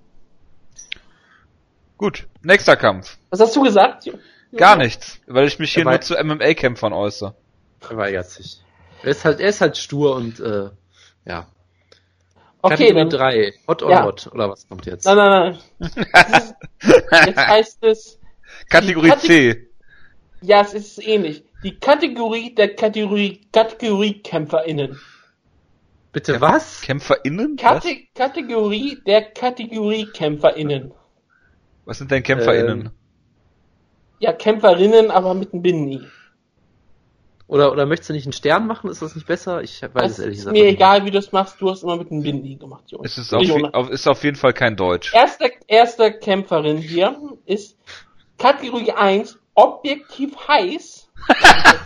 Gut, nächster Kampf. Was hast du gesagt? Gar nichts, weil ich mich hier nur zu MMA-Kämpfern äußere. Er weigert sich. Er ist halt, er ist halt stur und äh, ja. Okay, Kategorie dann. 3. Hot or Ja. not? Oder was kommt jetzt? Nein, nein, nein. Das ist, jetzt heißt es, Kategorie Die C. ja, es ist ähnlich. Die Kategorie der Kategorie, KategoriekämpferInnen. Bitte was? KämpferInnen? Was? Kate Kategorie der KategoriekämpferInnen. Was sind denn KämpferInnen? Ähm, Ja, Kämpferinnen, aber mit einem Binnen-I. Oder, oder möchtest du nicht einen Stern machen? Ist das nicht besser? Ich weiß Das es ehrlich ist gesagt mir nicht. egal, wie du es machst, du hast immer mit einem Binnen-I gemacht, Jonas. Es ist auf, auf, ist auf jeden Fall kein Deutsch. Erste, erste Kämpferin hier ist Kategorie 1, objektiv heiß.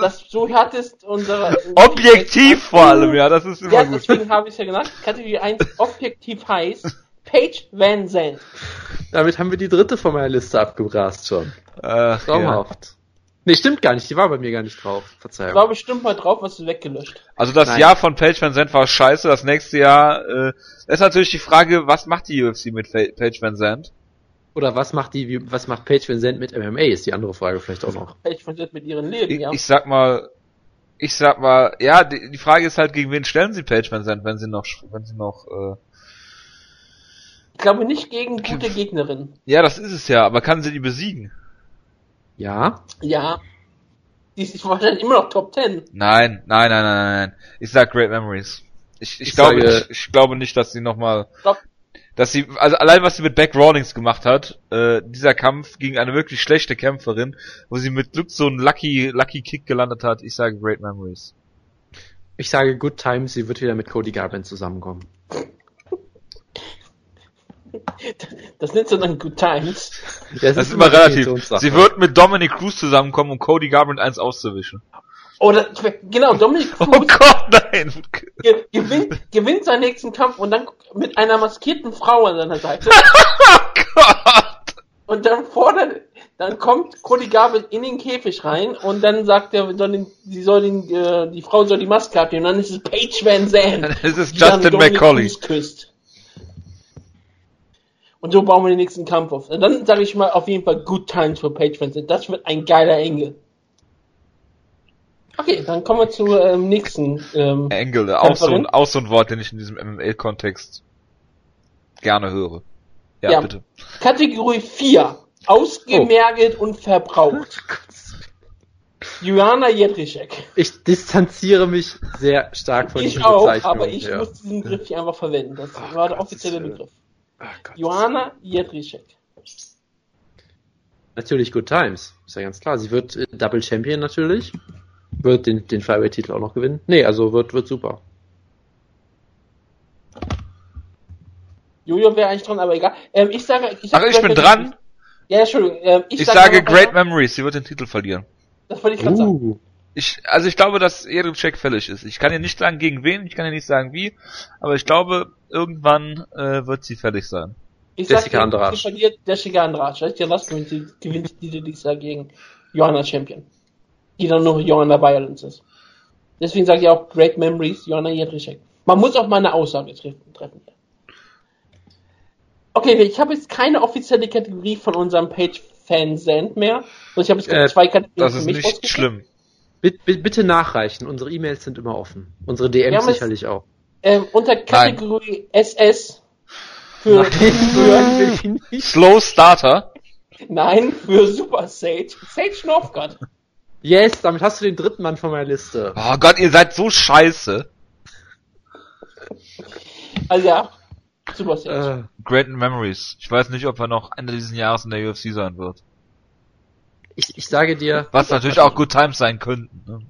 das, so hattest unsere... Objektiv vor allem, ja, das ist immer Ja, gut. deswegen habe ich ja genannt. Kategorie 1, objektiv heiß. Paige Van Zandt. Damit haben wir die dritte von meiner Liste abgebrast schon. Ach, ja. Traumhaft. Nee, stimmt gar nicht. Die war bei mir gar nicht drauf. Ich Verzeihung. war bestimmt mal drauf, was du weggelöscht. Also das Nein. Jahr von Page Van Zandt war scheiße, das nächste Jahr, äh, ist natürlich die Frage, was macht die UFC mit Page Van Zandt? Oder was macht die, was macht Paige Van Zandt mit MMA? Ist die andere Frage vielleicht auch noch. Paige Van Zandt mit ihrem Leben, Ich, ja. ich sag mal, ich sag mal, ja, die, die Frage ist halt, gegen wen stellen sie Page Van Zandt, wenn sie noch, wenn sie noch, äh, glaube nicht gegen gute Gegnerinnen. ja, das ist es ja, aber kann sie die besiegen? Ja. Ja. Die ist wahrscheinlich immer noch Top 10. Nein, nein, nein, nein, nein, nein. Ich sag Great Memories. Ich, ich, Ich glaube, sage- ich, ich glaube nicht, dass sie nochmal, dass sie, also allein was sie mit Beck Rawlings gemacht hat, äh, dieser Kampf gegen eine wirklich schlechte Kämpferin, wo sie mit Glück so einen Lucky, Lucky Kick gelandet hat, ich sage Great Memories. Ich sage Good Times, sie wird wieder mit Cody Garbrandt zusammenkommen. Das nennt sie dann Good Times. Das ist immer relativ. Definitionssache. Sie wird mit Dominic Cruz zusammenkommen, um Cody Garbrandt eins auszuwischen. Oder, genau, Dominic Oh Cruz Gott, nein! ge gewinnt, gewinnt seinen nächsten Kampf und dann mit einer maskierten Frau an seiner Seite. Oh Gott! Und dann fordert, dann kommt Cody Garbrandt in den Käfig rein und dann sagt er, soll den, sie soll den, äh, die Frau soll die Maske abnehmen. Und dann ist es Paige Van Zandt. Es ist dann Justin McCauley. Küsst. Und so bauen wir den nächsten Kampf auf. Und dann sage ich mal auf jeden Fall Good Times für Zandt. Das wird ein geiler Engel. Okay, dann kommen wir zu ähm, nächsten. Ähm, Engel, auch so, ein, auch so ein Wort, den ich in diesem MML-Kontext gerne höre. Ja, Ja. bitte. Kategorie 4. Ausgemergelt Oh. und verbraucht. Joanna Jedrzejczyk. Ich distanziere mich sehr stark von Ich dieser auch, Bezeichnung. aber ich ja. muss diesen Begriff hier einfach verwenden. Das Ach, war der offizielle Begriff. Ach Gott. Joanna Jedrzejczyk. Natürlich Good Times, ist ja ganz klar. Sie wird äh, Double Champion natürlich. Wird den, den Flyweight-Titel auch noch gewinnen. Nee, also wird, wird super. Jojo wäre eigentlich dran, aber egal. Ähm, ich sage, ich, Ach, ich bin dran. Ja, Entschuldigung. Ähm, ich, Ich sag sage einfach Great. Memories, sie wird den Titel verlieren. Das wollte ich gerade sagen. Ich, also ich glaube, dass Check fällig ist. Ich kann ja nicht sagen gegen wen, ich kann ja nicht sagen wie, aber ich glaube, irgendwann äh, wird sie fällig sein. Ich Jessica sag, Andrade. Sie verliert Jessica Andrade. Ja, was gewinnt sie, gewinnt die Jahr gegen Joanna Champion. Die dann nur Joanna Violence ist. Deswegen sage ich auch Great Memories, Joanna Jedrzejczyk. Man muss auch mal eine Aussage treffen. Okay, ich habe jetzt keine offizielle Kategorie von unserem Page-Fan Send mehr. Und ich habe jetzt Äh, zwei Kategorien Das für ist mich nicht schlimm. Bitte, bitte nachreichen. Unsere E-Mails sind immer offen. Unsere DMs sicherlich auch. Ähm, unter Kategorie SS für, für Slow Starter. nein, für Super Sage. Sage Northgard. Yes, damit hast du den dritten Mann von meiner Liste. Oh Gott, ihr seid so scheiße. Also ja, Super Sage. Äh, Great Memories. Ich weiß nicht, ob er noch Ende dieses Jahres in der UFC sein wird. Ich, ich sage dir, Was natürlich auch Good Times sein könnten. Ne?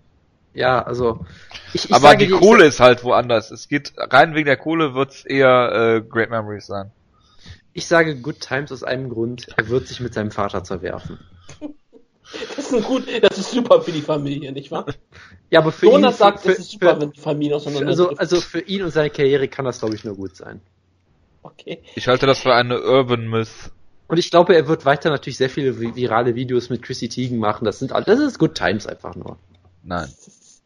ja, also ich, ich Aber sage die dir, ich Kohle ist halt woanders. Es geht rein wegen der Kohle wird's eher äh, Great Memories sein. Ich sage Good Times aus einem Grund. Er wird sich mit seinem Vater zerwerfen. Das ist ein gut, das ist super für die Familie, nicht wahr? Ja, aber für Jonas ihn, sagt, für, es ist super, für, wenn die Familie auseinander also, also für ihn und seine Karriere kann das, glaube ich, nur gut sein. okay. Ich halte das für eine Urban Myth. Und ich glaube, er wird weiter natürlich sehr viele vi- virale Videos mit Chrissy Teigen machen. Das sind all- das ist Good Times einfach nur. Nein. Das ist,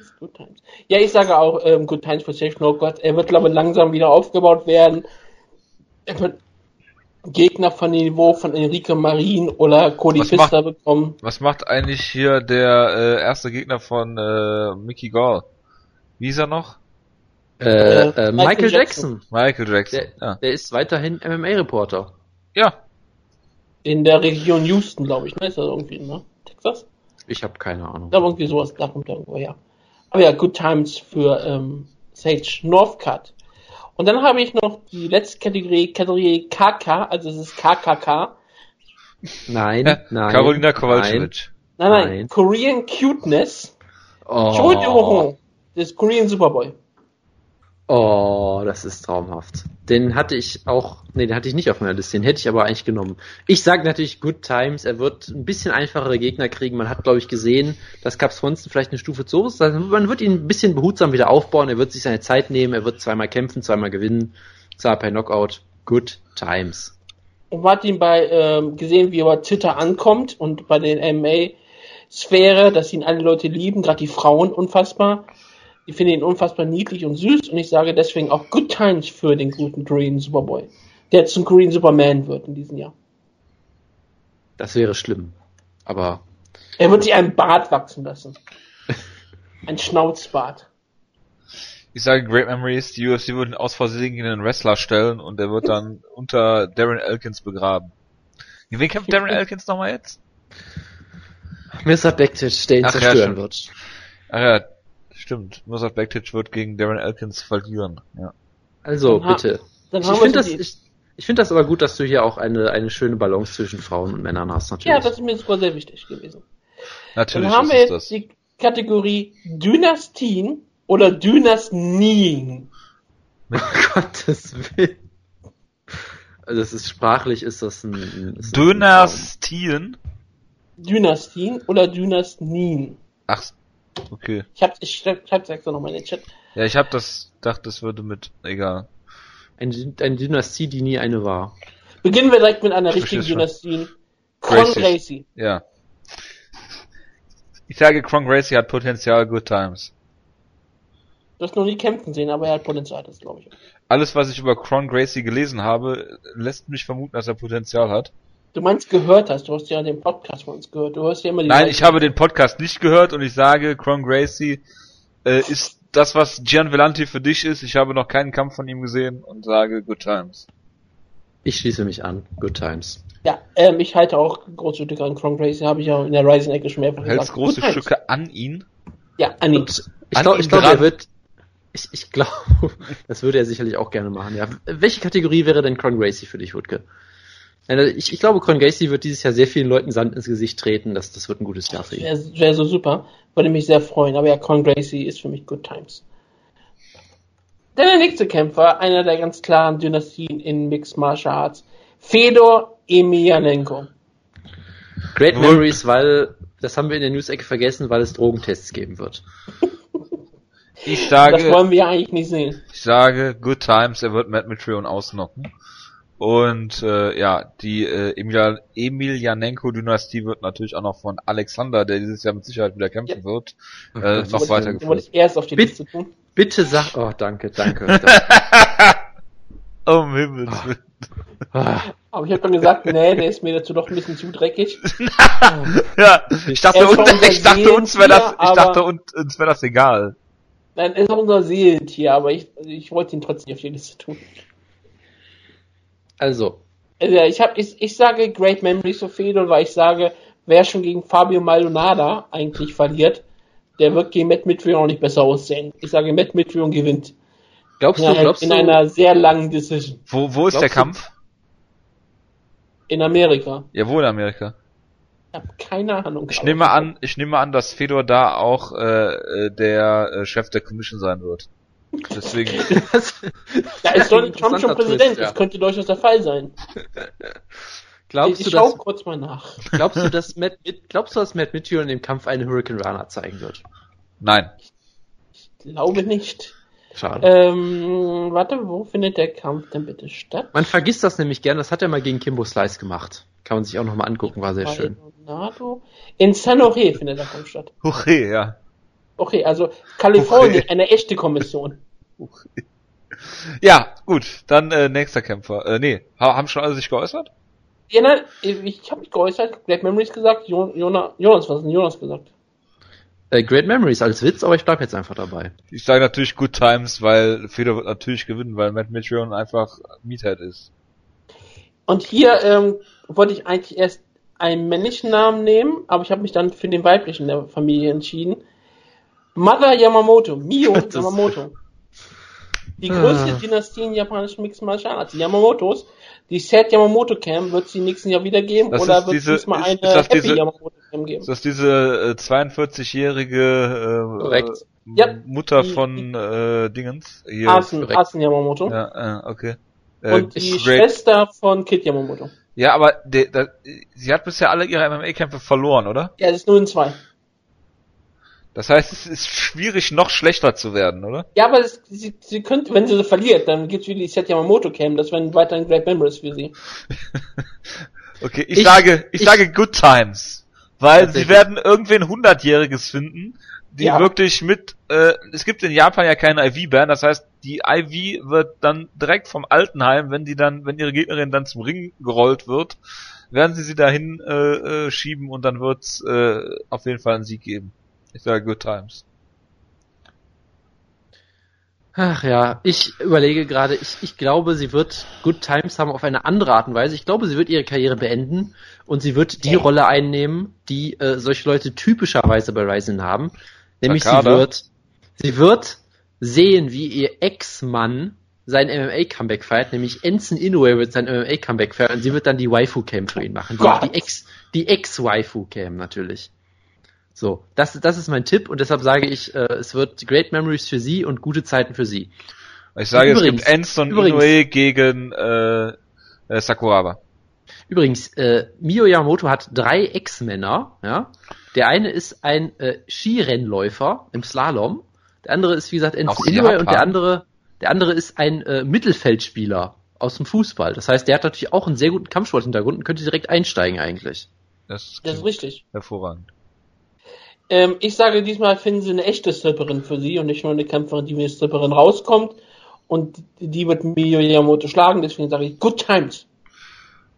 ist Good Times. Ja, ich sage auch ähm, Good Times for Sage Northgard. Er wird, glaube ich, langsam wieder aufgebaut werden. Er wird Gegner von dem Niveau von Enrique Marin oder Cody Was Pfister bekommen. Was macht eigentlich hier der äh, erste Gegner von äh, Mickey Gall? Wie hieß er noch? Äh, Äh, äh, Michael Michael Jackson. Jackson. Michael Jackson. Der, Ja. der ist weiterhin MMA-Reporter. Ja. In der Region Houston, glaube ich, ne? Ist das irgendwie, ne? Texas? Ich habe keine Ahnung. Glaube, irgendwie sowas, da kommt er irgendwo her. Aber ja, Good Times für ähm, Sage Northcutt. Und dann habe ich noch die letzte Kategorie, Kategorie KK, also es ist KKK. Nein, Ja, nein. Karolina Nein. Kowalczyk. Nein, nein, Nein. Korean Cuteness. Oh, Entschuldigung, das Korean Superboy. Oh, das ist traumhaft. Den hatte ich auch, nee, den hatte ich nicht auf meiner Liste, den hätte ich aber eigentlich genommen. Ich sage natürlich Good Times, er wird ein bisschen einfachere Gegner kriegen. Man hat, glaube ich, gesehen, dass Cap Swanson vielleicht eine Stufe zu hoch ist. Also man wird ihn ein bisschen behutsam wieder aufbauen, er wird sich seine Zeit nehmen, er wird zweimal kämpfen, zweimal gewinnen, zwar per Knockout. Good Times. Und man hat ihn bei, ähm, gesehen, wie er bei Twitter ankommt und bei den MMA-Sphäre, dass ihn alle Leute lieben, gerade die Frauen unfassbar. Die finden ihn unfassbar niedlich und süß und ich sage deswegen auch Good Times für den guten Korean Superboy, der zum Korean Superman wird in diesem Jahr. Das wäre schlimm. Aber Er wird sich einen Bart wachsen lassen. Ein Schnauzbart. Ich sage Great Memories, die UFC würden aus Versehen gegen einen Wrestler stellen und der wird dann unter Darren Elkins begraben. Gegen wen kämpft Darren Elkins nochmal jetzt? Mr. Bektic, der ihn Ach ja, zerstören stimmt. wird. Ach ja, stimmt. Musa Bektic wird gegen Darren Elkins verlieren. Ja. Also, Dann ha- bitte. Dann Ich finde das, ich, ich finde das aber gut, dass du hier auch eine, eine schöne Balance zwischen Frauen und Männern hast, natürlich. Ja, das ist mir sogar sehr wichtig gewesen. Natürlich Dann haben ist wir jetzt das. die Kategorie Dynastien oder Dynastien. Mit Gottes Willen. Also das ist sprachlich, ist das ein, ist das ein Dynastien? Dynastien oder Dynastien. Ach, okay. Ich hab, ich schreib, schreib's extra nochmal in den Chat. Ja, ich hab das, dachte, das würde mit, egal. Eine, eine Dynastie, die nie eine war. Beginnen wir direkt mit einer Ich richtigen Dynastie. Con Gracie. Gracie. Ja. Ich sage, Kron Gracie hat Potenzial, Good Times. Du hast noch nie kämpfen sehen, aber er hat Potenzial, das glaube ich. Alles, was ich über Kron Gracie gelesen habe, lässt mich vermuten, dass er Potenzial hat. Du meinst gehört hast, du hast ja den Podcast von uns gehört. Du hörst ja immer die Nein, gleichen- ich habe den Podcast nicht gehört und ich sage, Kron Gracie äh, ist das, was Gian Vellanti für dich ist. Ich habe noch keinen Kampf von ihm gesehen und sage Good Times. Ich schließe mich an. Good times. Ja, ähm, ich halte auch große Stücke an Con Gracie, habe ich ja in der Rising-Ecke schon mehrfach Du hältst gesagt. große nice. Stücke an ihn. Ja, an ihn. Ich An glaube, ich glaub, er wird. Ich, ich glaube, das würde er sicherlich auch gerne machen. Ja. Welche Kategorie wäre denn Con Gracie für dich, Wutke? Ich, ich glaube, Con Gracie wird dieses Jahr sehr vielen Leuten Sand ins Gesicht treten. Das, das wird ein gutes Jahr für ihn. Wäre wär so super. Würde mich sehr freuen. Aber ja, Con Gracie ist für mich Good Times. Dann der nächste Kämpfer, einer der ganz klaren Dynastien in Mixed Martial Arts. Fedor Emelianenko. Great Gut. Memories, weil das haben wir in der News-Ecke vergessen, weil es Drogentests geben wird. Ich Das sage, wollen wir eigentlich nicht sehen. ich sage Good Times, er wird Matt Mitrion ausnocken. Und äh, ja, die äh, Emil Emilianenko-Dynastie wird natürlich auch noch von Alexander, der dieses Jahr mit Sicherheit wieder kämpfen wird, äh, Das noch weitergeführt. erst auf die Bitte. Liste tun. Bitte sag, oh, danke, danke. um Himmels Ah. Willen. Ah, Aber ich habe dann gesagt, nee, der ist mir dazu doch ein bisschen zu dreckig. Ja, ich dachte, uns, schon ich dachte uns wäre das, ich dachte uns, uns wäre das egal. Nein, er ist auch unser Seelentier, aber ich, ich wollte ihn trotzdem auf die Liste tun. Also, Also ich hab, ich, ich sage Great Memories of Fedor, weil ich sage, wer schon gegen Fabio Maldonado eigentlich verliert, der wird gegen Matt Mitrion auch nicht besser aussehen. Ich sage, Matt Mitrion gewinnt. glaubst In, du, glaubst in du, einer sehr langen Decision. Wo, wo ist Glaubst der du- Kampf? In Amerika. Ja, wo in Amerika? Ich habe keine Ahnung. Ich nehme an, ich nehme an, dass Fedor da auch äh, äh, der äh, Chef der Commission sein wird. Deswegen, Da ist Donald Trump schon Präsident. Twist, ja. Das könnte durchaus der Fall sein. glaubst ich du, schau dass, kurz mal nach. glaubst du, dass Matt, Mit- glaubst du, dass Matt Mitchell in dem Kampf eine Hurricane Runner zeigen wird? nein. Ich glaube nicht. Schade. Ähm, warte, wo findet der Kampf denn bitte statt? Man vergisst das nämlich gern, das hat er mal gegen Kimbo Slice gemacht. Kann man sich auch nochmal angucken, war sehr schön. Maldonado. In San Jose findet der Kampf statt. Okay, ja. Okay, also Kalifornien, Okay. eine echte Kommission. Ja, gut, dann äh, nächster Kämpfer. Äh, nee, ha haben schon alle sich geäußert? Ja, nein, ich habe mich geäußert, Black Memories gesagt, Jo- Jona, Jonas, was hat denn Jonas gesagt? Äh, Great Memories als Witz, aber ich bleib jetzt einfach dabei. Ich sage natürlich Good Times, weil Fedor wird natürlich gewinnen, weil Matt Mitrion einfach Meathead ist. Und hier ähm, wollte ich eigentlich erst einen männlichen Namen nehmen, aber ich habe mich dann für den weiblichen der Familie entschieden. Mother Yamamoto, Mio Das- Yamamoto. Die größte Ah. Dynastie in japanischen Mixed Martial Arts. Die Yamamotos. Die Set Yamamoto Cam wird sie nächsten Jahr wieder geben Das oder ist wird diese- es diesmal ist- eine ist das Happy diese- Yamamoto Cam geben? Ist das diese äh, 42-jährige äh, Korrekt. äh, Ja. Mutter Die- von äh, Dingens? Hier. Asen. Asen Yamamoto. Ja, äh, okay. Äh, Und die Great- Schwester von Kid Yamamoto. Ja, aber de, da, sie hat bisher alle ihre MMA-Kämpfe verloren, oder? Ja, es ist nur in zwei. Das heißt, es ist schwierig, noch schlechter zu werden, oder? Ja, aber es, sie, sie könnte, wenn sie so verliert, dann gibt's wieder die Set Yamamoto Cam. Das wären weiterhin Great Memories für sie. Okay, ich, Ich- sage, ich, ich- sage Good Times. Weil sie werden irgendwen Hundertjähriges finden, die Ja. wirklich mit, äh, es gibt in Japan ja keine IV-Ban, das heißt, die IV wird dann direkt vom Altenheim, wenn die dann, wenn ihre Gegnerin dann zum Ring gerollt wird, werden sie sie dahin äh, äh, schieben und dann wird's äh, auf jeden Fall einen Sieg geben. Ich sage Good Times. Ach ja, ich überlege gerade, ich, ich glaube, sie wird Good Times haben auf eine andere Art und Weise. Ich glaube, sie wird ihre Karriere beenden und sie wird die Rolle einnehmen, die äh, solche Leute typischerweise bei Ryzen haben. Nämlich sie wird, sie wird sehen, wie ihr Ex-Mann sein MMA-Comeback feiert, nämlich Ensign Inoue wird sein MMA-Comeback feiern und sie wird dann die Waifu-Cam für ihn machen. Die, die Ex, die Ex-Waifu-Cam natürlich. So, das, das ist mein Tipp und deshalb sage ich, äh, es wird Great Memories für sie und gute Zeiten für sie. Ich sage, Übrigens- es gibt Enson übrigens- Inoue gegen äh, äh, Sakuraba. Übrigens, äh, Mio Yamamoto hat drei Ex-Männer. Ja? Der eine ist ein äh, Skirennläufer im Slalom. Der andere ist, wie gesagt, Ensign Inoue und der andere, der andere ist ein äh, Mittelfeldspieler aus dem Fußball. Das heißt, der hat natürlich auch einen sehr guten Kampfsporthintergrund und könnte direkt einsteigen eigentlich. Das, Das ist richtig. hervorragend. Ähm, ich sage, diesmal finden sie eine echte Stripperin für sie und nicht nur eine Kämpferin, die wie eine Stripperin rauskommt. Und die wird Miyo Yamamoto schlagen, deswegen sage ich Good Times.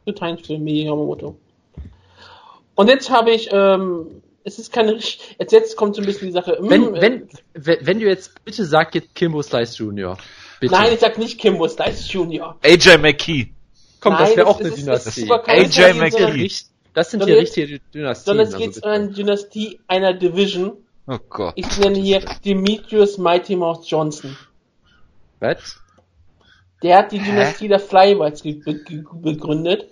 Good Times für Miyo Yamamoto. Und jetzt habe ich, ähm, es ist keine, jetzt, jetzt kommt so ein bisschen die Sache. hm, Wenn, äh, wenn, wenn, du jetzt, bitte sag jetzt Kimbo Slice Jr. Bitte. Nein, ich sag nicht Kimbo Slice Jr. AJ McKee. Komm, das Nein, wäre es auch eine Dynastie. AJ McKee. Das sind hier jetzt- richtige Dynastien. Sondern es also geht bitte. um eine Dynastie einer Division. Oh Gott. Ich nenne hier Demetrius Mighty Mouse Johnson. Was? Der hat die Dynastie der Flyweights begründet.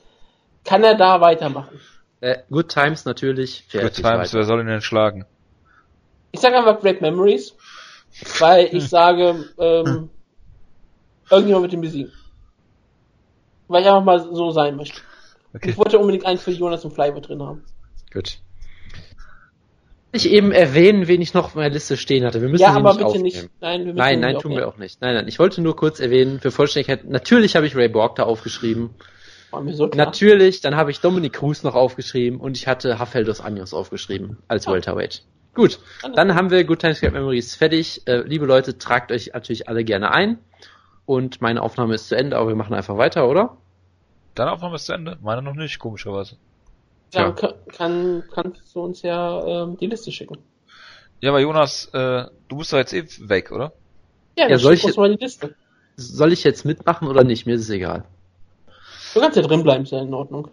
Kann er da weitermachen? Äh, Good Times natürlich. Good Times, weiter. wer soll ihn denn schlagen? Ich sage einfach Great Memories, weil ich sage, ähm, irgendjemand wird ihn besiegen. Weil ich einfach mal so sein möchte. Okay. Ich wollte unbedingt einen für Jonas und Flyweight drin haben. Gut. Ich eben erwähnen, wen ich noch auf meiner Liste stehen hatte. Wir müssen ja, aber nicht bitte aufnehmen. nicht. Nein, wir Nein, nein, tun wir auch nicht. Nein, nein. Ich wollte nur kurz erwähnen, für Vollständigkeit, natürlich habe ich Ray Borg da aufgeschrieben. War mir so klar. Natürlich, dann habe ich Dominic Cruz noch aufgeschrieben und ich hatte Rafael dos Anjos aufgeschrieben als Ah. Welterweight. Gut, dann haben wir Good Times Great Memories fertig. Äh, liebe Leute, tragt euch natürlich alle gerne ein. Und meine Aufnahme ist zu Ende, aber wir machen einfach weiter, oder? Deine Aufnahme ist zu Ende. Meine noch nicht, komischerweise. Dann kann, kann, kannst du uns ja ähm, die Liste schicken. Ja, aber Jonas, äh, du bist doch jetzt eh weg, oder? Ja, Ja, soll schick ich mal die Liste. Soll ich jetzt mitmachen oder nicht? Mir ist es egal. Du kannst ja drin bleiben, ist ja in Ordnung.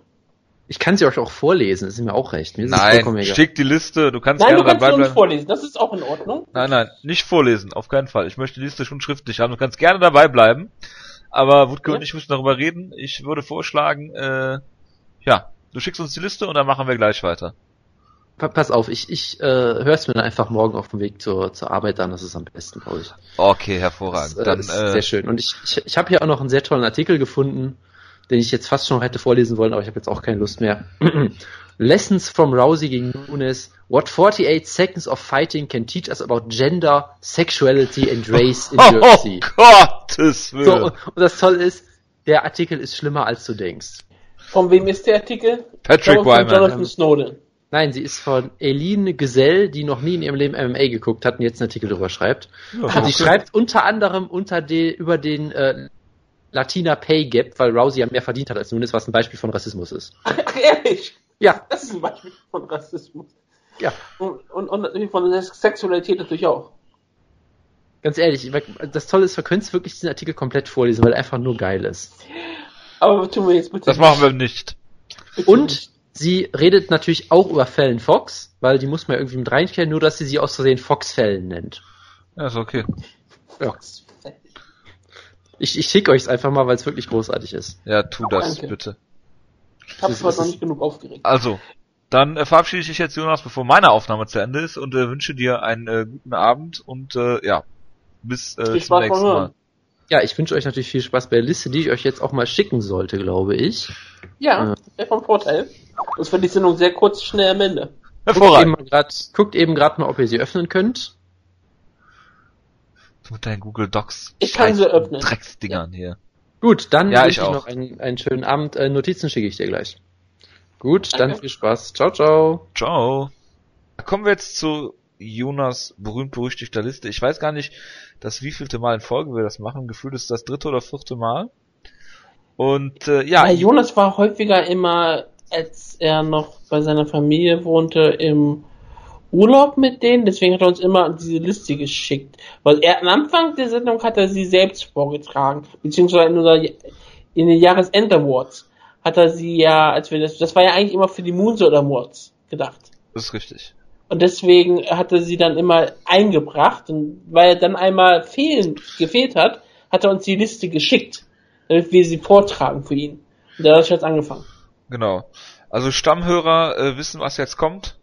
Ich kann sie euch auch vorlesen, das ist mir auch recht. Mir Nein, schick die Liste, du kannst Nein, du gerne kannst sie dabei uns bleiben. vorlesen, das ist auch in Ordnung. Nein, nein, nicht vorlesen, auf keinen Fall. Ich möchte die Liste schon schriftlich haben. Du kannst gerne dabei bleiben. Aber Wutke Ja. und ich müssen darüber reden. Ich würde vorschlagen, äh, ja, du schickst uns die Liste und dann machen wir gleich weiter. Pa- Pass auf, ich, ich äh, höre es mir dann einfach morgen auf dem Weg zur, zur Arbeit an, das ist am besten, glaube ich. Okay, Das hervorragend. äh, Dann, ist äh, sehr schön. Und ich, ich, ich habe hier auch noch einen sehr tollen Artikel gefunden, den ich jetzt fast schon hätte vorlesen wollen, aber ich habe jetzt auch keine Lust mehr. Lessons from Rousey gegen Nunes. What 48 seconds of fighting can teach us about gender, sexuality and race in oh, UFC. Gottes Willen. So, und, und das Tolle ist, der Artikel ist schlimmer als du denkst. Von wem ist der Artikel? Patrick glaube, von Wyman. Jonathan Snowden. Nein, sie ist von Eline Gesell, die noch nie in ihrem Leben MMA geguckt hat und jetzt einen Artikel darüber schreibt. Ja, Und sie schreibt unter anderem unter de, über den äh, Latina Pay Gap, weil Rousey ja mehr verdient hat als Nunes, was ein Beispiel von Rassismus ist. Ach, ehrlich? Ja, Das ist ein Beispiel von Rassismus. ja, Und, und, und natürlich von der Sexualität natürlich auch. ganz ehrlich, das Tolle ist, wir können wirklich diesen Artikel komplett vorlesen, weil er einfach nur geil ist. Aber tun wir jetzt bitte Das machen wir nicht. Bitte Und nicht. sie redet natürlich auch über Fallon Fox, weil die muss man ja irgendwie mit reinkehren, nur dass sie sie aus Versehen Fox Fallon nennt. Ja, ist okay. Ja. Ich, ich schicke euch es einfach mal, weil es wirklich großartig ist. Ja, tu das Danke. bitte. Ich habe es zwar noch nicht genug aufgeregt. Also, dann äh, verabschiede ich dich jetzt, Jonas, bevor meine Aufnahme zu Ende ist und äh, wünsche dir einen äh, guten Abend und äh, ja, bis äh, zum nächsten Hören. Mal. Ja, ich wünsche euch natürlich viel Spaß bei der Liste, die ich euch jetzt auch mal schicken sollte, glaube ich. Ja, Ja. wäre von Vorteil. Das wird die Sendung sehr kurz, schnell am Ende. Hervorragend. guckt eben gerade mal, ob ihr sie öffnen könnt. Mit deinen Google Docs. Ich kann sie öffnen. Drecksdingern hier. Gut, dann Ja, wünsche ich ich auch. noch einen, einen schönen Abend. Äh, Notizen schicke ich dir gleich. Gut, Danke. dann viel Spaß. Ciao, ciao. Ciao. Kommen wir jetzt zu Jonas berühmt-berüchtigter Liste. Ich weiß gar nicht, das wievielte Mal in Folge wir das machen. Gefühlt ist das dritte oder vierte Mal. Und äh, ja, Ja, Jonas war häufiger immer, als er noch bei seiner Familie wohnte, im Urlaub mit denen, deswegen hat er uns immer diese Liste geschickt. Weil er am Anfang der Sendung hat er sie selbst vorgetragen, beziehungsweise in, unserer, in den Jahresend Awards hat er sie ja, als wir das, das war ja eigentlich immer für die Moonshot Awards gedacht. Das ist richtig. Und deswegen hat er sie dann immer eingebracht und weil er dann einmal fehlen, gefehlt hat, hat er uns die Liste geschickt, damit wir sie vortragen für ihn. Und da hat er jetzt angefangen. Genau. Also Stammhörer äh, wissen, was jetzt kommt.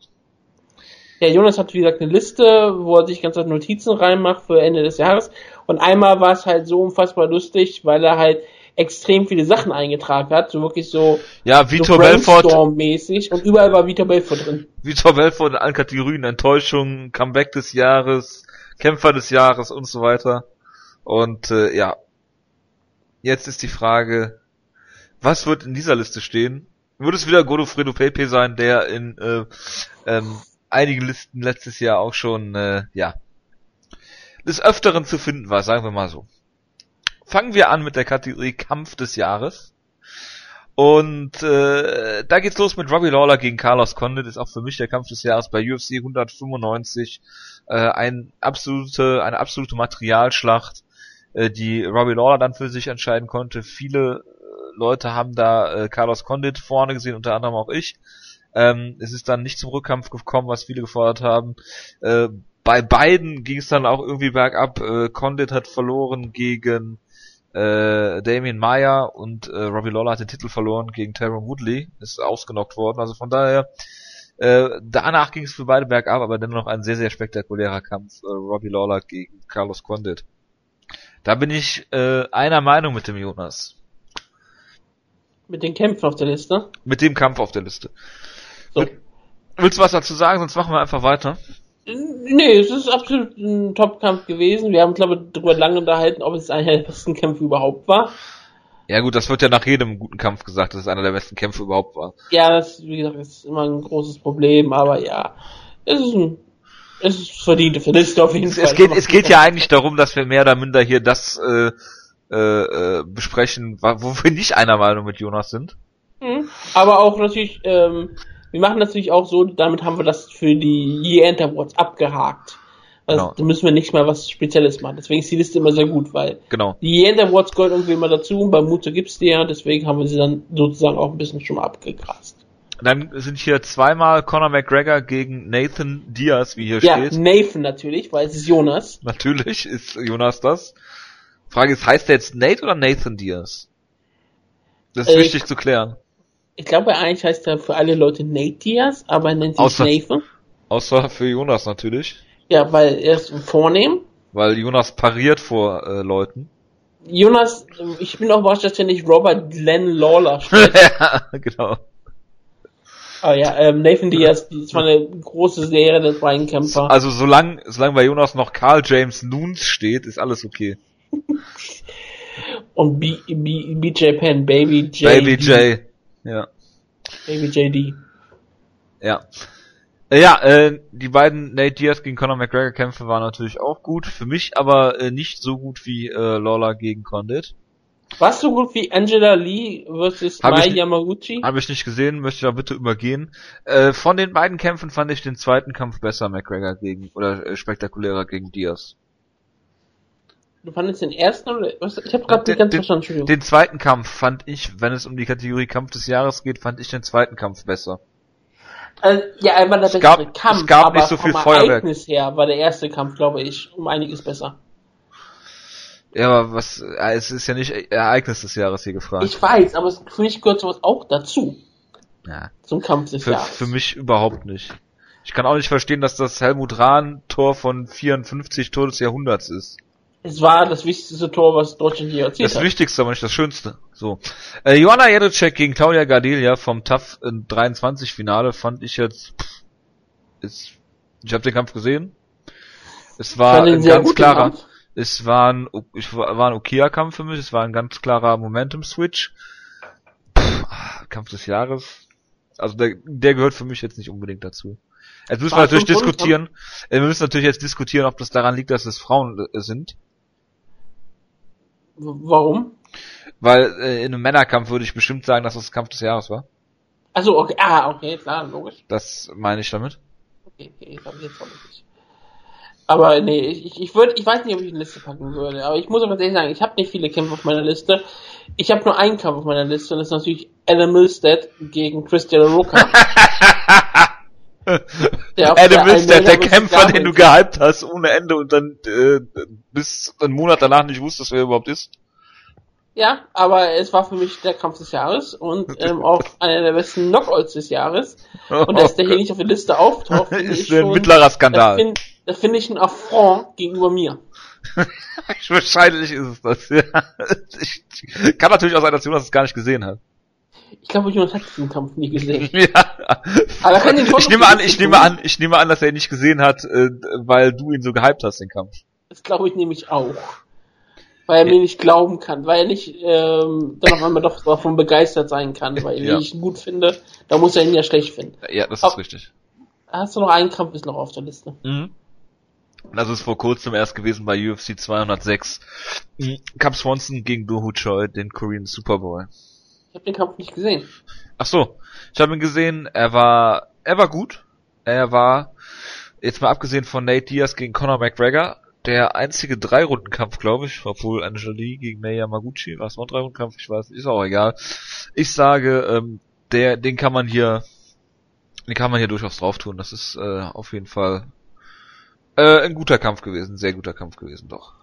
Ja, Jonas hat wie gesagt eine Liste, wo er sich ganz Notizen reinmacht für Ende des Jahres. Und einmal war es halt so unfassbar lustig, weil er halt extrem viele Sachen eingetragen hat, so wirklich so, Ja, so Vitor Belfort, Brainstorm-mäßig und überall war Vitor Belfort drin. Vitor Belfort in allen Kategorien, Enttäuschung, Comeback des Jahres, Kämpfer des Jahres und so weiter. Und äh, ja, jetzt ist die Frage, was wird in dieser Liste stehen? Wird es wieder Godofredo Pepe sein, der in äh, ähm, einigen Listen letztes Jahr auch schon, äh, ja, des Öfteren zu finden war, sagen wir mal so. Fangen wir an mit der Kategorie Kampf des Jahres. Und äh, da geht's los mit Robbie Lawler gegen Carlos Condit, ist auch für mich der Kampf des Jahres bei UFC 195. Äh, ein absolute, eine absolute Materialschlacht, äh, die Robbie Lawler dann für sich entscheiden konnte. Viele äh, Leute haben da äh, Carlos Condit vorne gesehen, unter anderem auch ich. Ähm, es ist dann nicht zum Rückkampf gekommen, was viele gefordert haben. Äh, bei beiden ging es dann auch irgendwie bergab. Äh, Condit hat verloren gegen äh, Damien Meyer und äh, Robbie Lawler hat den Titel verloren gegen Tyron Woodley, ist ausgenockt worden. Also von daher, äh, danach ging es für beide bergab, aber dennoch ein sehr, sehr spektakulärer Kampf. Äh, Robbie Lawler gegen Carlos Condit. Da bin ich äh, einer Meinung mit dem Jonas. Mit den Kämpfen auf der Liste. Mit dem Kampf auf der Liste. So. Willst du was dazu sagen? Sonst machen wir einfach weiter. Nee, es ist absolut ein Top-Kampf gewesen. Wir haben, glaube ich, darüber lange unterhalten, ob es einer der besten Kämpfe überhaupt war. Ja gut, das wird ja nach jedem guten Kampf gesagt, dass es einer der besten Kämpfe überhaupt war. Ja, das, wie gesagt, ist immer ein großes Problem, aber ja, es ist ein, es ist verdiente Verliste auf jeden Es, Fall. es geht, es geht ja eigentlich darum, dass wir mehr oder minder hier das äh, äh, äh, besprechen, wo wir nicht einer Meinung mit Jonas sind. Mhm. Aber auch natürlich, ähm, wir machen natürlich auch so, damit haben wir das für die Year-End Awards abgehakt. Also, Genau. Da müssen wir nicht mal was Spezielles machen. Deswegen ist die Liste immer sehr gut, weil Genau. die Year-End Awards gehören irgendwie immer dazu und bei Mute gibt's die ja, deswegen haben wir sie dann sozusagen auch ein bisschen schon mal abgegrast. Dann sind hier zweimal Conor McGregor gegen Nathan Diaz, wie hier Ja, steht. Nathan natürlich, weil es ist Jonas. Natürlich ist Jonas das. Frage ist, heißt der jetzt Nate oder Nathan Diaz? Das ist Äh, wichtig zu klären. Ich glaube, eigentlich heißt er für alle Leute Nate Diaz, aber er nennt sich Außer- Nathan. Außer für Jonas natürlich. Ja, weil er ist vornehm. Weil Jonas pariert vor äh, Leuten. Jonas, ich bin auch überrascht, dass er nicht Robert Glenn Lawler steht. ja, genau. Ah ja, ähm, Nathan Diaz, das war eine große Serie der freien Kämpfer. Also solange solange bei Jonas noch Carl James Nunes steht, ist alles okay. Und B, B, BJ Penn, Baby J. Baby J. Ja. Baby JD. Ja. Äh, Ja, äh, die beiden Nate Diaz gegen Conor McGregor Kämpfe waren natürlich auch gut. Für mich aber äh, nicht so gut wie äh, Lawler gegen Condit. Warst so gut wie Angela Lee versus Mai Yamaguchi? Habe ich nicht gesehen, möchte ich da bitte übergehen. Äh, von den beiden Kämpfen fand ich den zweiten Kampf besser, McGregor gegen, oder äh, spektakulärer gegen Diaz. Du fandest den ersten oder was? Ich habe gerade nicht ganz den- verstanden. Den zweiten Kampf fand ich, wenn es um die Kategorie Kampf des Jahres geht, fand ich den zweiten Kampf besser. Also, ja, einmal der Es bessere gab- Kampf, es gab aber nicht so viel vom Feuerwerk. Ereignis her war der erste Kampf, glaube ich, um einiges besser. Ja, aber was, es ist ja nicht Ereignis des Jahres hier gefragt. Ich weiß, aber für mich gehört sowas auch dazu, ja. zum Kampf des Für, Jahres. für mich überhaupt nicht. Ich kann auch nicht verstehen, dass das Helmut Rahn Tor von 54 Tor des Jahrhunderts ist. Es war das wichtigste Tor, was Deutschland je erzielt Das hat. Wichtigste, aber nicht das Schönste. So. Äh, Joanna Jedrzejczyk gegen Claudia Gardelia vom TAF äh, 23 Finale fand ich jetzt, pff, ist, ich habe den Kampf gesehen. Es war ein ganz klarer, Kampf. es war ein, ich war ein okayer Kampf für mich, es war ein ganz klarer Momentum-Switch. Pff, ah, Kampf des Jahres. Also der, der gehört für mich jetzt nicht unbedingt dazu. Jetzt müssen wir natürlich diskutieren, äh, wir müssen natürlich jetzt diskutieren, ob das daran liegt, dass es Frauen äh, sind. Warum? Weil äh, in einem Männerkampf würde ich bestimmt sagen, dass das Kampf des Jahres war. Also okay, ah, okay, klar, logisch. Das meine ich damit. okay, okay, ich glaube jetzt auch nicht. Aber nee, ich, ich würde, ich weiß nicht, ob ich eine Liste packen würde, aber ich muss auch ganz ehrlich sagen, ich habe nicht viele Kämpfe auf meiner Liste. Ich habe nur einen Kampf auf meiner Liste und das ist natürlich Adam Milstead gegen Christian Roca. Der Adam Milstead, der Kämpfer, den du gehypt hast ohne Ende und dann äh, bis einen Monat danach nicht wusstest, wer er überhaupt ist. Ja, aber es war für mich der Kampf des Jahres und ähm, auch einer der besten Knockouts des Jahres. Und dass der hier nicht auf der Liste auftaucht, ist ein mittlerer Skandal. Das finde find ich ein Affront gegenüber mir. Wahrscheinlich ist es das, ja. Ich, kann natürlich auch sein, dass Jonas es gar nicht gesehen hat. Ich glaube, Jonas hat diesen Kampf nie gesehen. ja. Aber kann den ich nehme an, ich nehme an, ich nehme an, dass er ihn nicht gesehen hat, äh, weil du ihn so gehypt hast, den Kampf. Das glaube ich nämlich auch. Weil er ja. mir nicht glauben kann, weil er nicht ähm, dann auf einmal doch davon begeistert sein kann, weil ja. ich ihn gut finde, da muss er ihn ja schlecht finden. Ja, das ist Aber, richtig. Hast du noch einen Kampf, ist noch auf der Liste. Mhm. Das ist vor kurzem erst gewesen bei UFC 206. Cap Swanson gegen Do Choi, den Korean Superboy. Ich habe den Kampf nicht gesehen. Ach so, ich habe ihn gesehen. Er war, er war gut. Er war jetzt mal abgesehen von Nate Diaz gegen Conor McGregor der einzige Drei-Runden-Kampf, glaube ich, obwohl Angela Lee gegen Mei Yamaguchi, war es noch ein Drei-Runden-Kampf, ich weiß, ist auch egal. Ich sage, ähm, der, den kann man hier, den kann man hier durchaus drauf tun. Das ist äh, auf jeden Fall äh, ein guter Kampf gewesen, sehr guter Kampf gewesen, doch.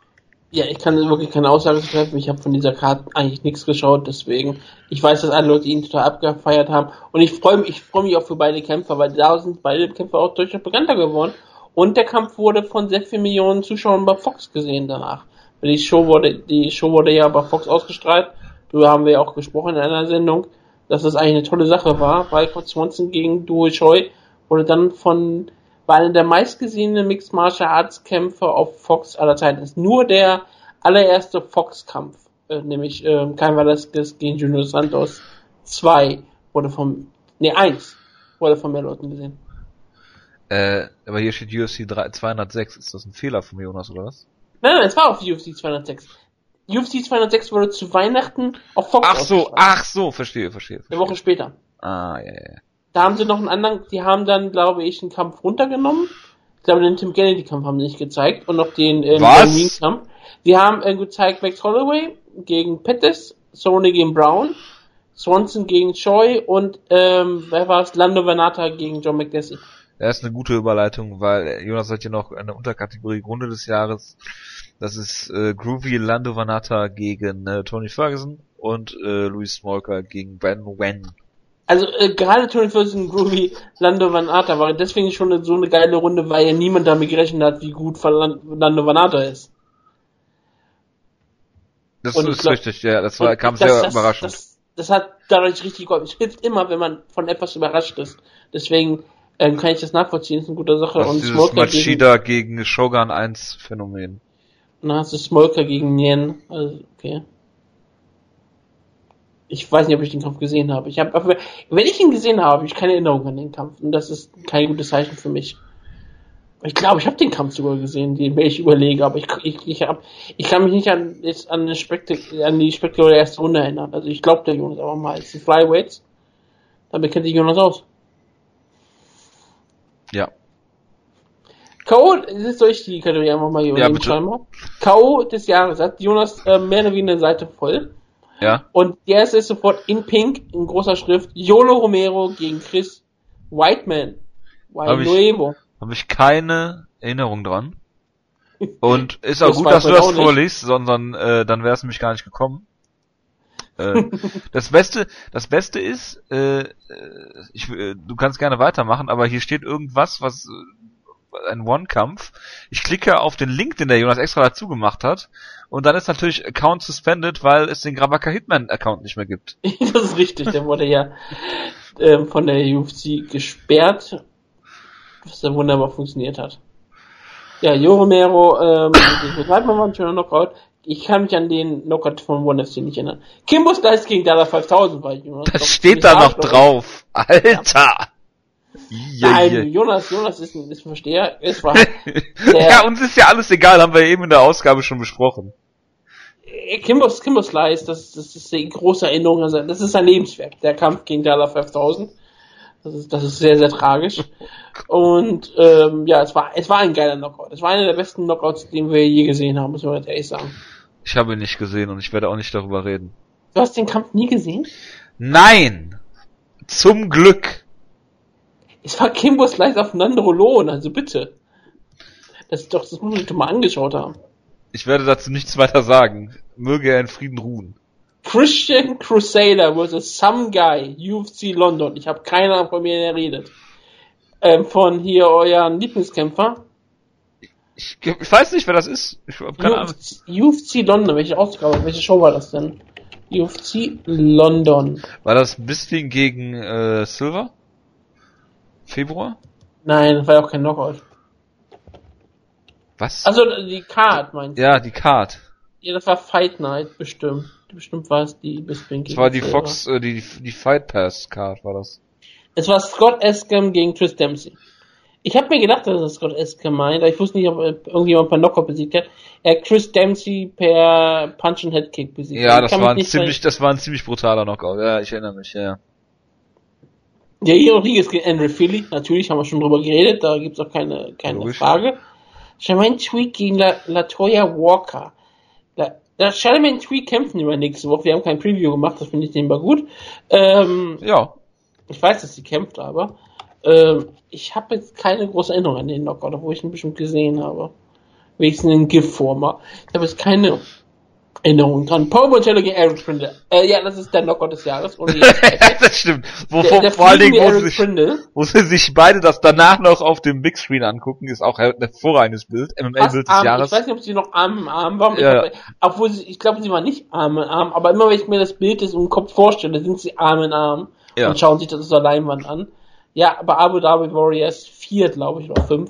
Ja, ich kann wirklich keine Aussage treffen. Ich habe von dieser Karte eigentlich nichts geschaut, deswegen ich weiß, dass alle Leute ihn total abgefeiert haben und ich freue mich, ich freue mich auch für beide Kämpfer, weil da sind beide Kämpfer auch durchaus bekannter geworden und der Kampf wurde von sehr vielen Millionen Zuschauern bei Fox gesehen danach. Die Show wurde, die Show wurde ja bei Fox ausgestrahlt. Darüber haben wir ja auch gesprochen in einer Sendung, dass das eigentlich eine tolle Sache war, weil Swanson gegen Duo Choi wurde dann von war einer der meistgesehenen Mixed Martial Arts Kämpfe auf Fox aller Zeiten. ist nur der allererste Fox-Kampf, äh, nämlich äh, Kein Velasquez gegen Junior Santos 2 wurde vom, nee, 1 wurde von mehr Leuten gesehen. Äh, aber hier steht UFC 3, 206. Ist das ein Fehler von Jonas oder was? Nein, nein, es war auf UFC 206. UFC 206 wurde zu Weihnachten auf Fox Ach so, ach so, verstehe, verstehe, verstehe. Eine Woche später. Ah, ja, ja. Da haben sie noch einen anderen, die haben dann, glaube ich, einen Kampf runtergenommen. Ich glaube, den Tim Kennedy-Kampf haben sie nicht gezeigt und noch den ähm, kampf Die haben äh, gezeigt Max Holloway gegen Pettis, Sony gegen Brown, Swanson gegen Choi und ähm, wer war es? Lando Vanata gegen John McDessie. Das ist eine gute Überleitung, weil Jonas hat hier noch eine Unterkategorie Grunde des Jahres. Das ist äh, Groovy Lando Vanata gegen äh, Tony Ferguson und äh, Louis Smolka gegen Ben Wen. Also äh, gerade Tony Ferguson, Groovy, Lando Vanata war deswegen schon so eine geile Runde, weil ja niemand damit gerechnet hat, wie gut Lando Vanata ist. Das und ist glaub, richtig, ja, das war, kam das, sehr das, überraschend. Das, das, hat dadurch richtig geholfen. Es hilft immer, wenn man von etwas überrascht ist. Deswegen ähm, kann ich das nachvollziehen, ist eine gute Sache. Das und ist Smolka Machida gegen, gegen Shogun 1 Phänomen. Und dann hast du Smolka gegen Nien. Also, okay. Ich weiß nicht, ob ich den Kampf gesehen habe. Ich habe, wenn ich ihn gesehen habe, habe ich keine Erinnerung an den Kampf. Und das ist kein gutes Zeichen für mich. Ich glaube, ich habe den Kampf sogar gesehen, den ich überlege, aber ich, ich, ich, hab, ich kann mich nicht an, jetzt an, eine Spektak an die spektakuläre erste Runde erinnern. Also ich glaube der Jonas aber mal. Es sind Flyweights. Damit kennt sich Jonas aus. Ja. K.O. ist durch die Kategorie einfach mal hier ja, bitte. K.O. des Jahres hat Jonas äh, mehr oder weniger eine Seite voll. Ja. Und der ist sofort in Pink, in großer Schrift, Yolo Romero gegen Chris Whiteman. Habe ich, hab ich keine Erinnerung dran. Und ist auch gut, dass du das vorliest, sondern äh, dann wäre es nämlich gar nicht gekommen. Äh, das Beste, das Beste ist, äh, ich, äh, du kannst gerne weitermachen, aber hier steht irgendwas, was äh, ein One-Kampf. Ich klicke auf den Link, den der Jonas extra dazu gemacht hat, und dann ist natürlich Account suspended, weil es den Grabaka Hitman Account nicht mehr gibt. das ist richtig, der wurde ja ähm, von der UFC gesperrt, was dann wunderbar funktioniert hat. Ja, Jo Romero, ähm, bleibt mal ein schöner Knockout. Ich kann mich an den Knockout von One FC nicht erinnern. Kimbo Slice gegen Dada 5000 war Jonas. Das steht da noch drauf. Alter! Ja. Nein, Jonas, Jonas ist ein, ist ein Versteher. Es war ja, uns ist ja alles egal, haben wir eben in der Ausgabe schon besprochen. Äh, Kimbo, Kimbo Slice, das, das ist die große Erinnerung, also das ist sein Lebenswerk, der Kampf gegen Dada 5000. Das ist, das ist sehr, sehr tragisch. Und ähm, ja, es war, es war ein geiler Knockout. Es war einer der besten Knockouts, den wir je gesehen haben, muss man ganz ehrlich sagen. Ich habe ihn nicht gesehen und ich werde auch nicht darüber reden. Du hast den Kampf nie gesehen? Nein! Zum Glück! Es war Kimbo Slice auf Nandrolon, also bitte. Das ist doch, das muss sich doch mal angeschaut haben. Ich werde dazu nichts weiter sagen. Möge er in Frieden ruhen. Christian Crusader versus Some Guy, UFC London. Ich habe keine Ahnung, von mir der redet. Ähm, von hier euren Lieblingskämpfer. Ich, ich weiß nicht, wer das ist. Ich habe keine Ahnung. UFC, UFC London, welche Ausgabe, welche Show war das denn? UFC London. War das Bisping gegen äh, Silver? Februar? Nein, das war ja auch kein Knockout. Was? Also die Card meinst du? ja, die Card. Ja, das war Fight Night, bestimmt. Bestimmt war es die Bisping Das war die Silver. Fox, äh, die, die Fight Pass Card war das. Es war Scott Escam gegen Chris Dempsey. Ich habe mir gedacht, dass es Scott Escam meint, aber ich wusste nicht, ob irgendjemand per Knockout besiegt hat. Er hat Chris Dempsey per Punch and Head Kick besiegt. Ja, das war ein ziemlich, das war ein ziemlich brutaler Knockout. Ja, ich erinnere mich, ja. Der hier Rodriguez gegen Andrew Philly, natürlich haben wir schon drüber geredet, da gibt's auch keine, keine Logisch. Frage. Charmaine Tweak gegen La, Latoya Walker. La, La, Charmaine Tweak kämpfen über nächste Woche, wir haben kein Preview gemacht, das finde ich nebenbei gut. Ähm, Ja. ich weiß, dass sie kämpft, aber ähm, ich habe jetzt keine große Erinnerung an den Knockout, obwohl ich ihn bestimmt gesehen habe. Wenigstens in GIF-Format. Ich habe jetzt keine Erinnerung dran. Paul Montello gegen Eric Prindle. Äh, ja, das ist der Knockout des Jahres. Das stimmt. Wo, der, vor, der vor allen Dingen, wo sie, sich, wo sie sich beide das danach noch auf dem Big Screen angucken, ist auch ein hervorragendes Bild. MMA-Bild fast des Arm. Ich Jahres. weiß nicht, ob sie noch Arm in Arm waren. Ja, Ich glaub, Obwohl sie, ich glaube, sie waren nicht Arm in Arm, aber immer wenn ich mir das Bild des im Kopf vorstelle, sind sie Arm in Arm Ja. und schauen sich das aus der Leinwand an. Ja, aber Abu Dhabi Warriors 4, glaube ich, oder 5.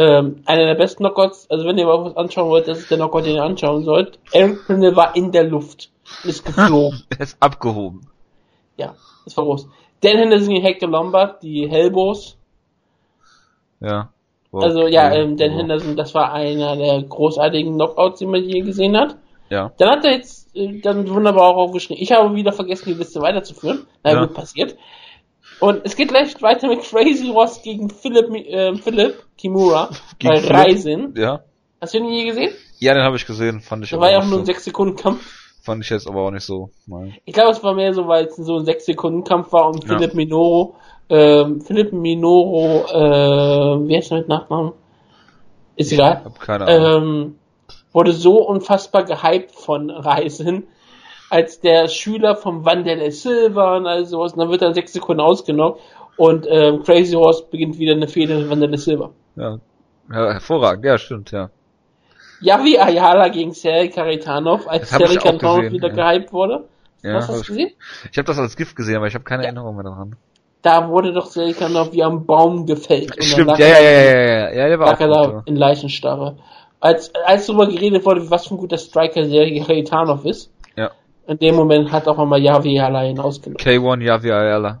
Ähm, einer der besten Knockouts, also wenn ihr mal was anschauen wollt, das ist der Knockout, den ihr anschauen sollt. Eric Prindle war in der Luft. Ist geflogen. Er ist abgehoben. ja, das war groß. Dan Henderson gegen Hector Lombard, die Hellbows. Ja. Wow. Also ja, ähm, Dan Wow. Henderson, das war einer der großartigen Knockouts, die man je gesehen hat. Ja. Dann hat er jetzt äh, dann wunderbar auch aufgeschrieben. Ich habe wieder vergessen, die Liste weiterzuführen. Na Ja. gut, passiert. Und es geht gleich weiter mit Crazy Ross gegen Philipp, äh, Philipp Kimura Gegen bei Philipp? Ryzen. Ja. Hast du ihn je gesehen? Ja, den habe ich gesehen, fand ich Da war ja auch nur ein so, 6-Sekunden-Kampf. fand ich jetzt aber auch nicht so. Nein. Ich glaube, es war mehr so, weil es so ein 6-Sekunden-Kampf war und Ja. Philipp Minoro, ähm, Philipp Minoro, äh, wie heißt er mit Nachnamen? Ist egal. Hab keine Ahnung. ähm, wurde so unfassbar gehypt von Reisen, als der Schüler vom Wanderlei Silva und all sowas, und dann wird er sechs Sekunden ausgenockt und ähm, Crazy Horse beginnt wieder eine Fehde mit Wanderlei Silva. ja. ja. Hervorragend, ja, stimmt, ja. Yavi Ayala gegen Sergei Karitanov, als ich auch Karitanov wieder ja. gehypt wurde. Ja, Hast du das ich- gesehen? Ich habe das als Gift gesehen, aber ich habe keine Erinnerung mehr daran. Da wurde doch Sergei Karitanov wie am Baum gefällt. Und Stimmt, ja, ja, ja, ja, ja, ja, der war lag auch gut, ja. in Leichenstarre. Als, als darüber geredet wurde, was für ein guter Striker Sergei Karitanov ist, Ja. In dem Moment hat auch einmal Yavi Ayala hinausgenommen. K1 Javi Ayala.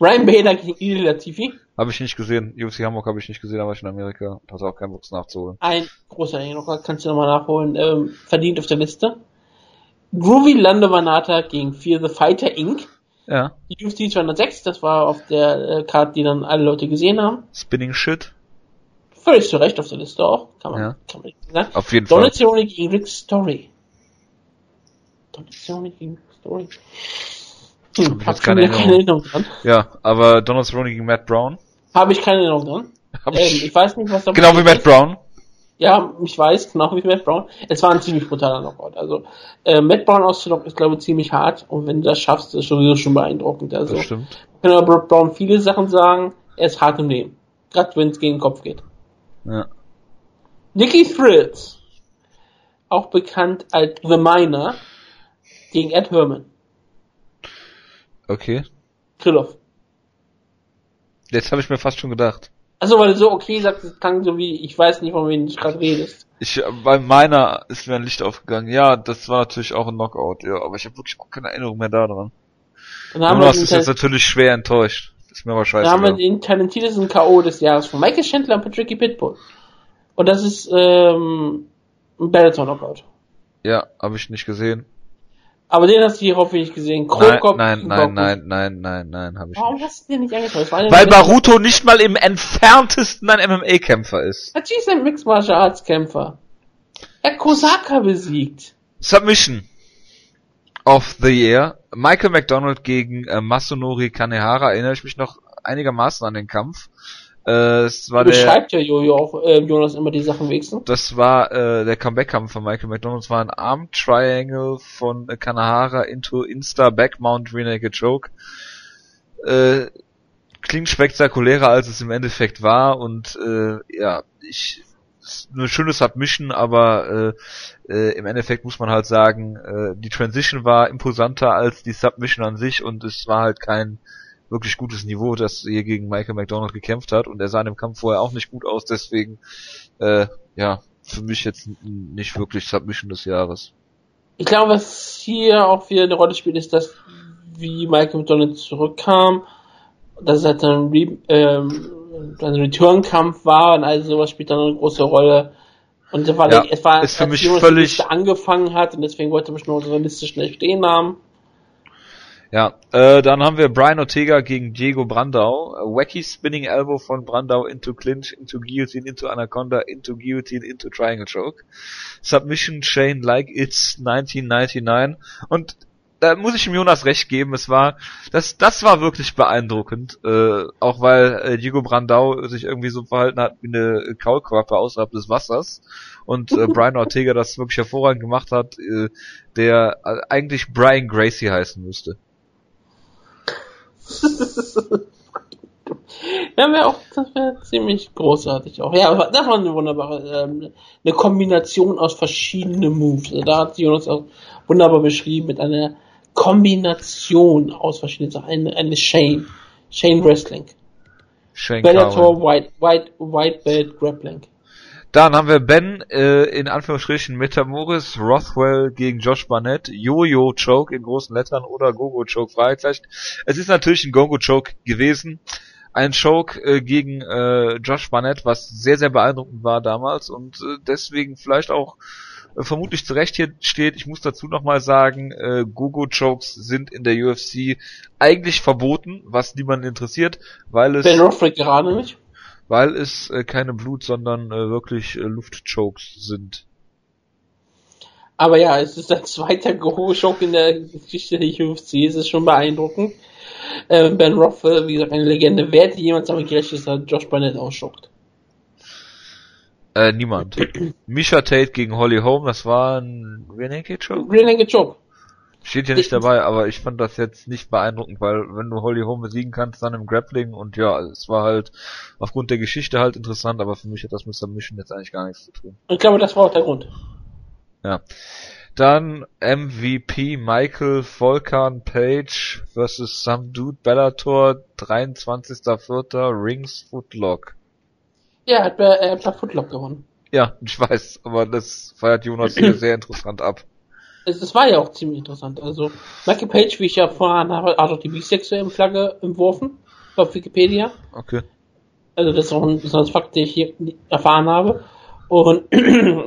Ryan Bader gegen Idil Latifi. Habe ich nicht gesehen. UFC Hamburg habe ich nicht gesehen, aber ich in Amerika. Hatte auch keinen Bock nachzuholen. Ein großer Knocker, kannst du nochmal nachholen. Ähm, verdient auf der Liste. Groovy Landovanata gegen Fear the Fighter Inc. Ja. UFC 206, das war auf der äh, Karte, die dann alle Leute gesehen haben. Spinning Shit. Völlig zu Recht auf der Liste auch. Kann man, Ja. kann man nicht sagen. Auf jeden Fall. Donationi gegen Rick Story. Hm, ich hab keine keine Erinnerung dran. Ja, aber Donald Cerrone gegen Matt Brown. Habe ich keine Erinnerung dran. Hab Ähm, ich, weiß nicht, was da genau wie Matt Brown. Ja, ich weiß, genau wie Matt Brown. Es war ein ziemlich brutaler Knockout. Also, äh, Matt Brown auszulocken ist, glaube ich, ziemlich hart. Und wenn du das schaffst, ist sowieso schon beeindruckend. Also, Das stimmt. kann aber Matt Brown viele Sachen sagen. Er ist hart im Leben. Gerade wenn es gegen den Kopf geht. Ja. Nicky Thrills. Auch bekannt als The Miner. Gegen Ed Herman. Okay. Krillov. Jetzt habe ich mir fast schon gedacht. Also, weil du so okay sagst, es klang so wie, ich weiß nicht, von wem du gerade redest. Ich, bei meiner ist mir ein Licht aufgegangen. Ja, das war natürlich auch ein Knockout, ja, aber ich habe wirklich auch keine Erinnerung mehr daran. Dann haben, Jonas ist jetzt natürlich schwer enttäuscht. Ist mir aber dann haben wir scheiße. den talentiertesten K.O. des Jahres von Michael Chandler und Patricky Pitbull. Und das ist ähm, ein Bellator-Knockout. Ja, habe ich nicht gesehen. Aber den hast du hier hoffentlich gesehen. Nein, Krokop nein, nein, Goku. nein, nein, nein, nein, habe ich Warum nicht. hast du den nicht angeschaut? Weil Baruto nicht mal im entferntesten ein MMA-Kämpfer ist. Natürlich ist ein Mixed Martial Arts Kämpfer. Er hat Kosaka besiegt. Submission of the Year. Michael McDonald gegen äh, Masunori Kanehara. Erinnere ich mich noch einigermaßen an den Kampf. Äh, es war der, Beschreibt ja Jojo auch, äh, Jonas immer die Sachen wenigstens. das war äh, der Comeback-Kampf von Michael McDonald. Es war ein Arm Triangle von äh, Kanehara into Insta Backmount Rear Naked Choke. Äh, klingt spektakulärer als es im Endeffekt war und äh, ja, ich ist eine schöne Submission, aber äh, äh, im Endeffekt muss man halt sagen, äh, die Transition war imposanter als die Submission an sich und es war halt kein wirklich gutes Niveau, das hier gegen Michael McDonald gekämpft hat und er sah in dem Kampf vorher auch nicht gut aus, deswegen äh, ja, für mich jetzt nicht wirklich Submission des Jahres. Ich glaube, was hier auch wieder eine Rolle spielt, ist, dass wie Michael McDonald zurückkam, dass es halt ein, Re ähm, ein Return-Kampf war und all sowas spielt dann eine große Rolle. Und es war, Ja, es war ist für mich völlig- angefangen hat und deswegen wollte man schon unsere Liste schnell stehen haben. Ja, äh, dann haben wir Brian Ortega gegen Diego Brandau. Wacky spinning elbow von Brandau into clinch, into guillotine, into anaconda, into guillotine, into triangle choke. Submission chain like it's 1999. Und da muss ich dem Jonas recht geben, es war, das, das war wirklich beeindruckend, äh, auch weil äh, Diego Brandau sich irgendwie so verhalten hat wie eine Kaulquappe außerhalb des Wassers und äh, Brian Ortega das wirklich hervorragend gemacht hat, äh, der äh, eigentlich Brian Gracie heißen müsste. Ja, wäre auch, das wäre ziemlich großartig auch. Ja, das war eine wunderbare, ähm, eine Kombination aus verschiedenen Moves. Also da hat Jonas auch wunderbar beschrieben mit einer Kombination aus verschiedenen Sachen. Eine, eine Shane. Shane Wrestling. Shane Bellator. White, White, White Belt Grappling. Dann haben wir Ben äh, in Anführungsstrichen Metamoris Rothwell gegen Josh Barnett, Jojo Choke in großen Lettern oder Gogo Choke Fragezeichen. Es ist natürlich ein Gogo Choke gewesen. Ein Choke äh, gegen äh, Josh Barnett, was sehr, sehr beeindruckend war damals und äh, deswegen vielleicht auch äh, vermutlich zu Recht hier steht. Ich muss dazu nochmal sagen, äh, Gogo Chokes sind in der UFC eigentlich verboten, was niemanden interessiert, weil es Ben Rothwell gerade nicht. Weil es äh, keine Blut, sondern äh, wirklich äh, Luftchokes sind. Aber ja, es ist ein zweiter Go-Schock in der Geschichte der UFC. Es ist schon beeindruckend. Äh, ben Rothwell, wie gesagt, eine Legende. Wer hätte jemals damit gerechnet, dass Josh Barnett ausschockt? Äh, niemand. Misha Tate gegen Holly Holm, das war ein Renegade Choke? Renegade Choke. Steht hier nicht dabei, aber ich fand das jetzt nicht beeindruckend, weil wenn du Holly Holm besiegen kannst, dann im Grappling und ja, es war halt aufgrund der Geschichte halt interessant, aber für mich hat das mit Submission jetzt eigentlich gar nichts zu tun. Ich glaube, das war auch der Grund. Ja. Dann MVP Michael Volkan Page versus some dude Bellator 23.04. Rings Footlock. Ja, er hat bei, er hat bei Footlock gewonnen. Ja, ich weiß, aber das feiert Jonas hier sehr interessant ab. Es, es war ja auch ziemlich interessant. Also, Michael Page, wie ich ja vorhin habe, hat auch die bisexuelle Flagge entworfen. Auf Wikipedia. Okay. Also, das ist auch ein besonderes Fakt, den ich hier erfahren habe. Und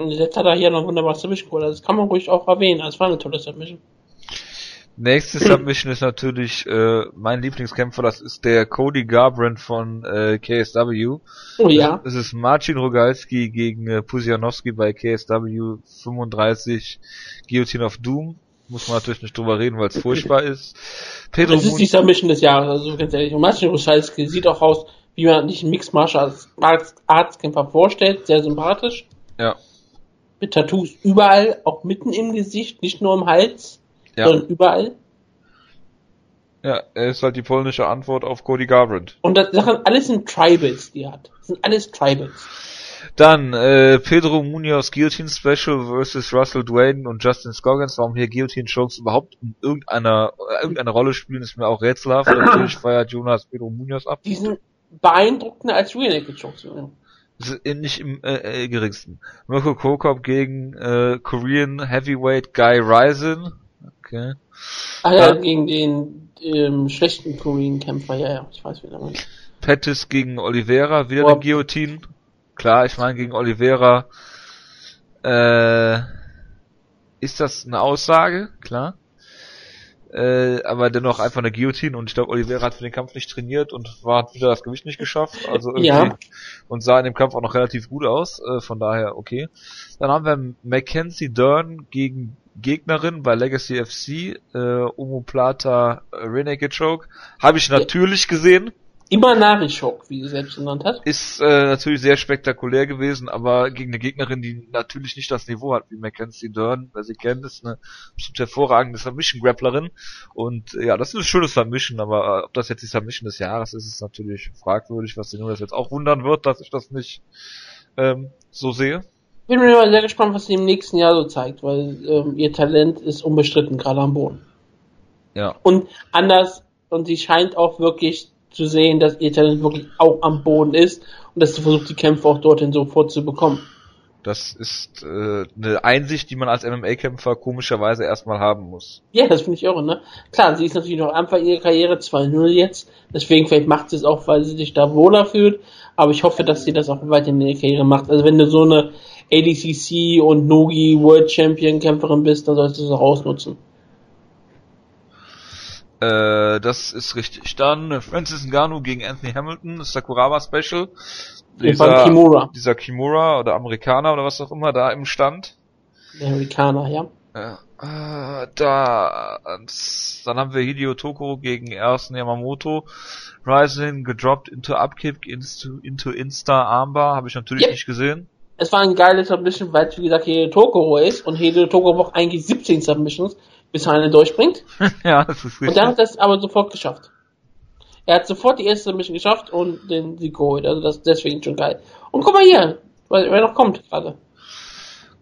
jetzt hat er hier noch wunderbar Submission geholt. Also, das kann man ruhig auch erwähnen. Also, es war eine tolle Submission. Nächste Submission ist natürlich äh, mein Lieblingskämpfer, das ist der Cody Garbrandt von äh, KSW. Oh ja. Es ist Marcin Rogalski gegen äh, Pusianowski bei KSW 35 Guillotine of Doom. Muss man natürlich nicht drüber reden, weil es furchtbar ist. Pedro Das ist die Submission des Jahres, also ganz ehrlich. Und Marcin Rusalski sieht auch aus, wie man sich einen Mixed Martial Arts Arztkämpfer vorstellt. Sehr sympathisch. ja, Mit Tattoos überall, auch mitten im Gesicht, nicht nur im Hals, ja, sondern überall. ja, er ist halt die polnische Antwort auf Cody Garbrandt. Und das Sachen, alles sind Tribals, die er hat. Das sind alles Tribals. Dann äh, Pedro Munoz Guillotine Special versus Russell Dwayne und Justin Scoggins. Warum hier Guillotine Chokes überhaupt in irgendeiner, äh, irgendeine Rolle spielen, ist mir auch rätselhaft. Natürlich feiert Jonas Pedro Munoz ab. Die sind beeindruckender als Real Naked Chokes. Eh nicht im äh, äh, geringsten. Mirko Krokop gegen äh, Korean Heavyweight Guy Ryzen. Okay. Ah ja, Ja. gegen den ähm, schlechten Korean-Kämpfer, ja, ja, ich weiß, wie der meint. Pettis gegen Oliveira, wieder Oh. eine Guillotine. Klar, ich meine gegen Oliveira äh, ist das eine Aussage, klar. Äh, aber dennoch einfach eine Guillotine und ich glaube, Oliveira hat für den Kampf nicht trainiert und war hat wieder das Gewicht nicht geschafft. Also irgendwie Ja. und sah in dem Kampf auch noch relativ gut aus, äh, von daher okay. Dann haben wir Mackenzie Dern gegen Gegnerin bei Legacy FC, äh, Omoplata äh, Renegade Choke. Habe ich natürlich gesehen. Immer Narischok, wie sie selbst genannt hat. Ist äh, natürlich sehr spektakulär gewesen, aber gegen eine Gegnerin, die natürlich nicht das Niveau hat wie Mackenzie Dern, wer sie kennt, ist eine bestimmt hervorragende Submission-Grapplerin. Und äh, ja, das ist ein schönes Submission, aber äh, ob das jetzt die Submission des Jahres ist, ist natürlich fragwürdig, was den das jetzt auch wundern wird, dass ich das nicht ähm, so sehe. Bin mir mal sehr gespannt, was sie im nächsten Jahr so zeigt, weil ähm, ihr Talent ist unbestritten, gerade am Boden. Ja. Und anders, und sie scheint auch wirklich zu sehen, dass ihr Talent wirklich auch am Boden ist und dass sie versucht, die Kämpfe auch dorthin sofort zu bekommen. Das ist äh, eine Einsicht, die man als MMA-Kämpfer komischerweise erstmal haben muss. Ja, das finde ich irre, ne? Klar, sie ist natürlich noch einfach ihre Karriere 2-0 jetzt, deswegen vielleicht macht sie es auch, weil sie sich da wohler fühlt, aber ich hoffe, dass sie das auch weiterhin in ihrer Karriere macht. Also wenn du so eine ADCC und Nogi World Champion Kämpferin bist, dann solltest du es auch ausnutzen. Äh, das ist richtig. Dann Francis Ngannou gegen Anthony Hamilton, das Sakuraba Special. Von Kimura, dieser Kimura oder Amerikaner oder was auch immer da im Stand. der Amerikaner, ja. Ja, äh, da, dann haben wir Hideo Toko gegen Ersten Yamamoto. Rising gedroppt into Upkick into, into Insta Armbar, habe ich natürlich Yep. nicht gesehen. Es war ein geiles Submission, weil es wie gesagt Hideo Tokoro ist und Hideo Tokoro braucht eigentlich 17 Submissions, bis er eine durchbringt. ja, das ist Und richtig. er hat das aber sofort geschafft. Er hat sofort die erste Submission geschafft und den Sieg geholt. Also das ist deswegen schon geil. Und guck mal hier, wer noch kommt gerade.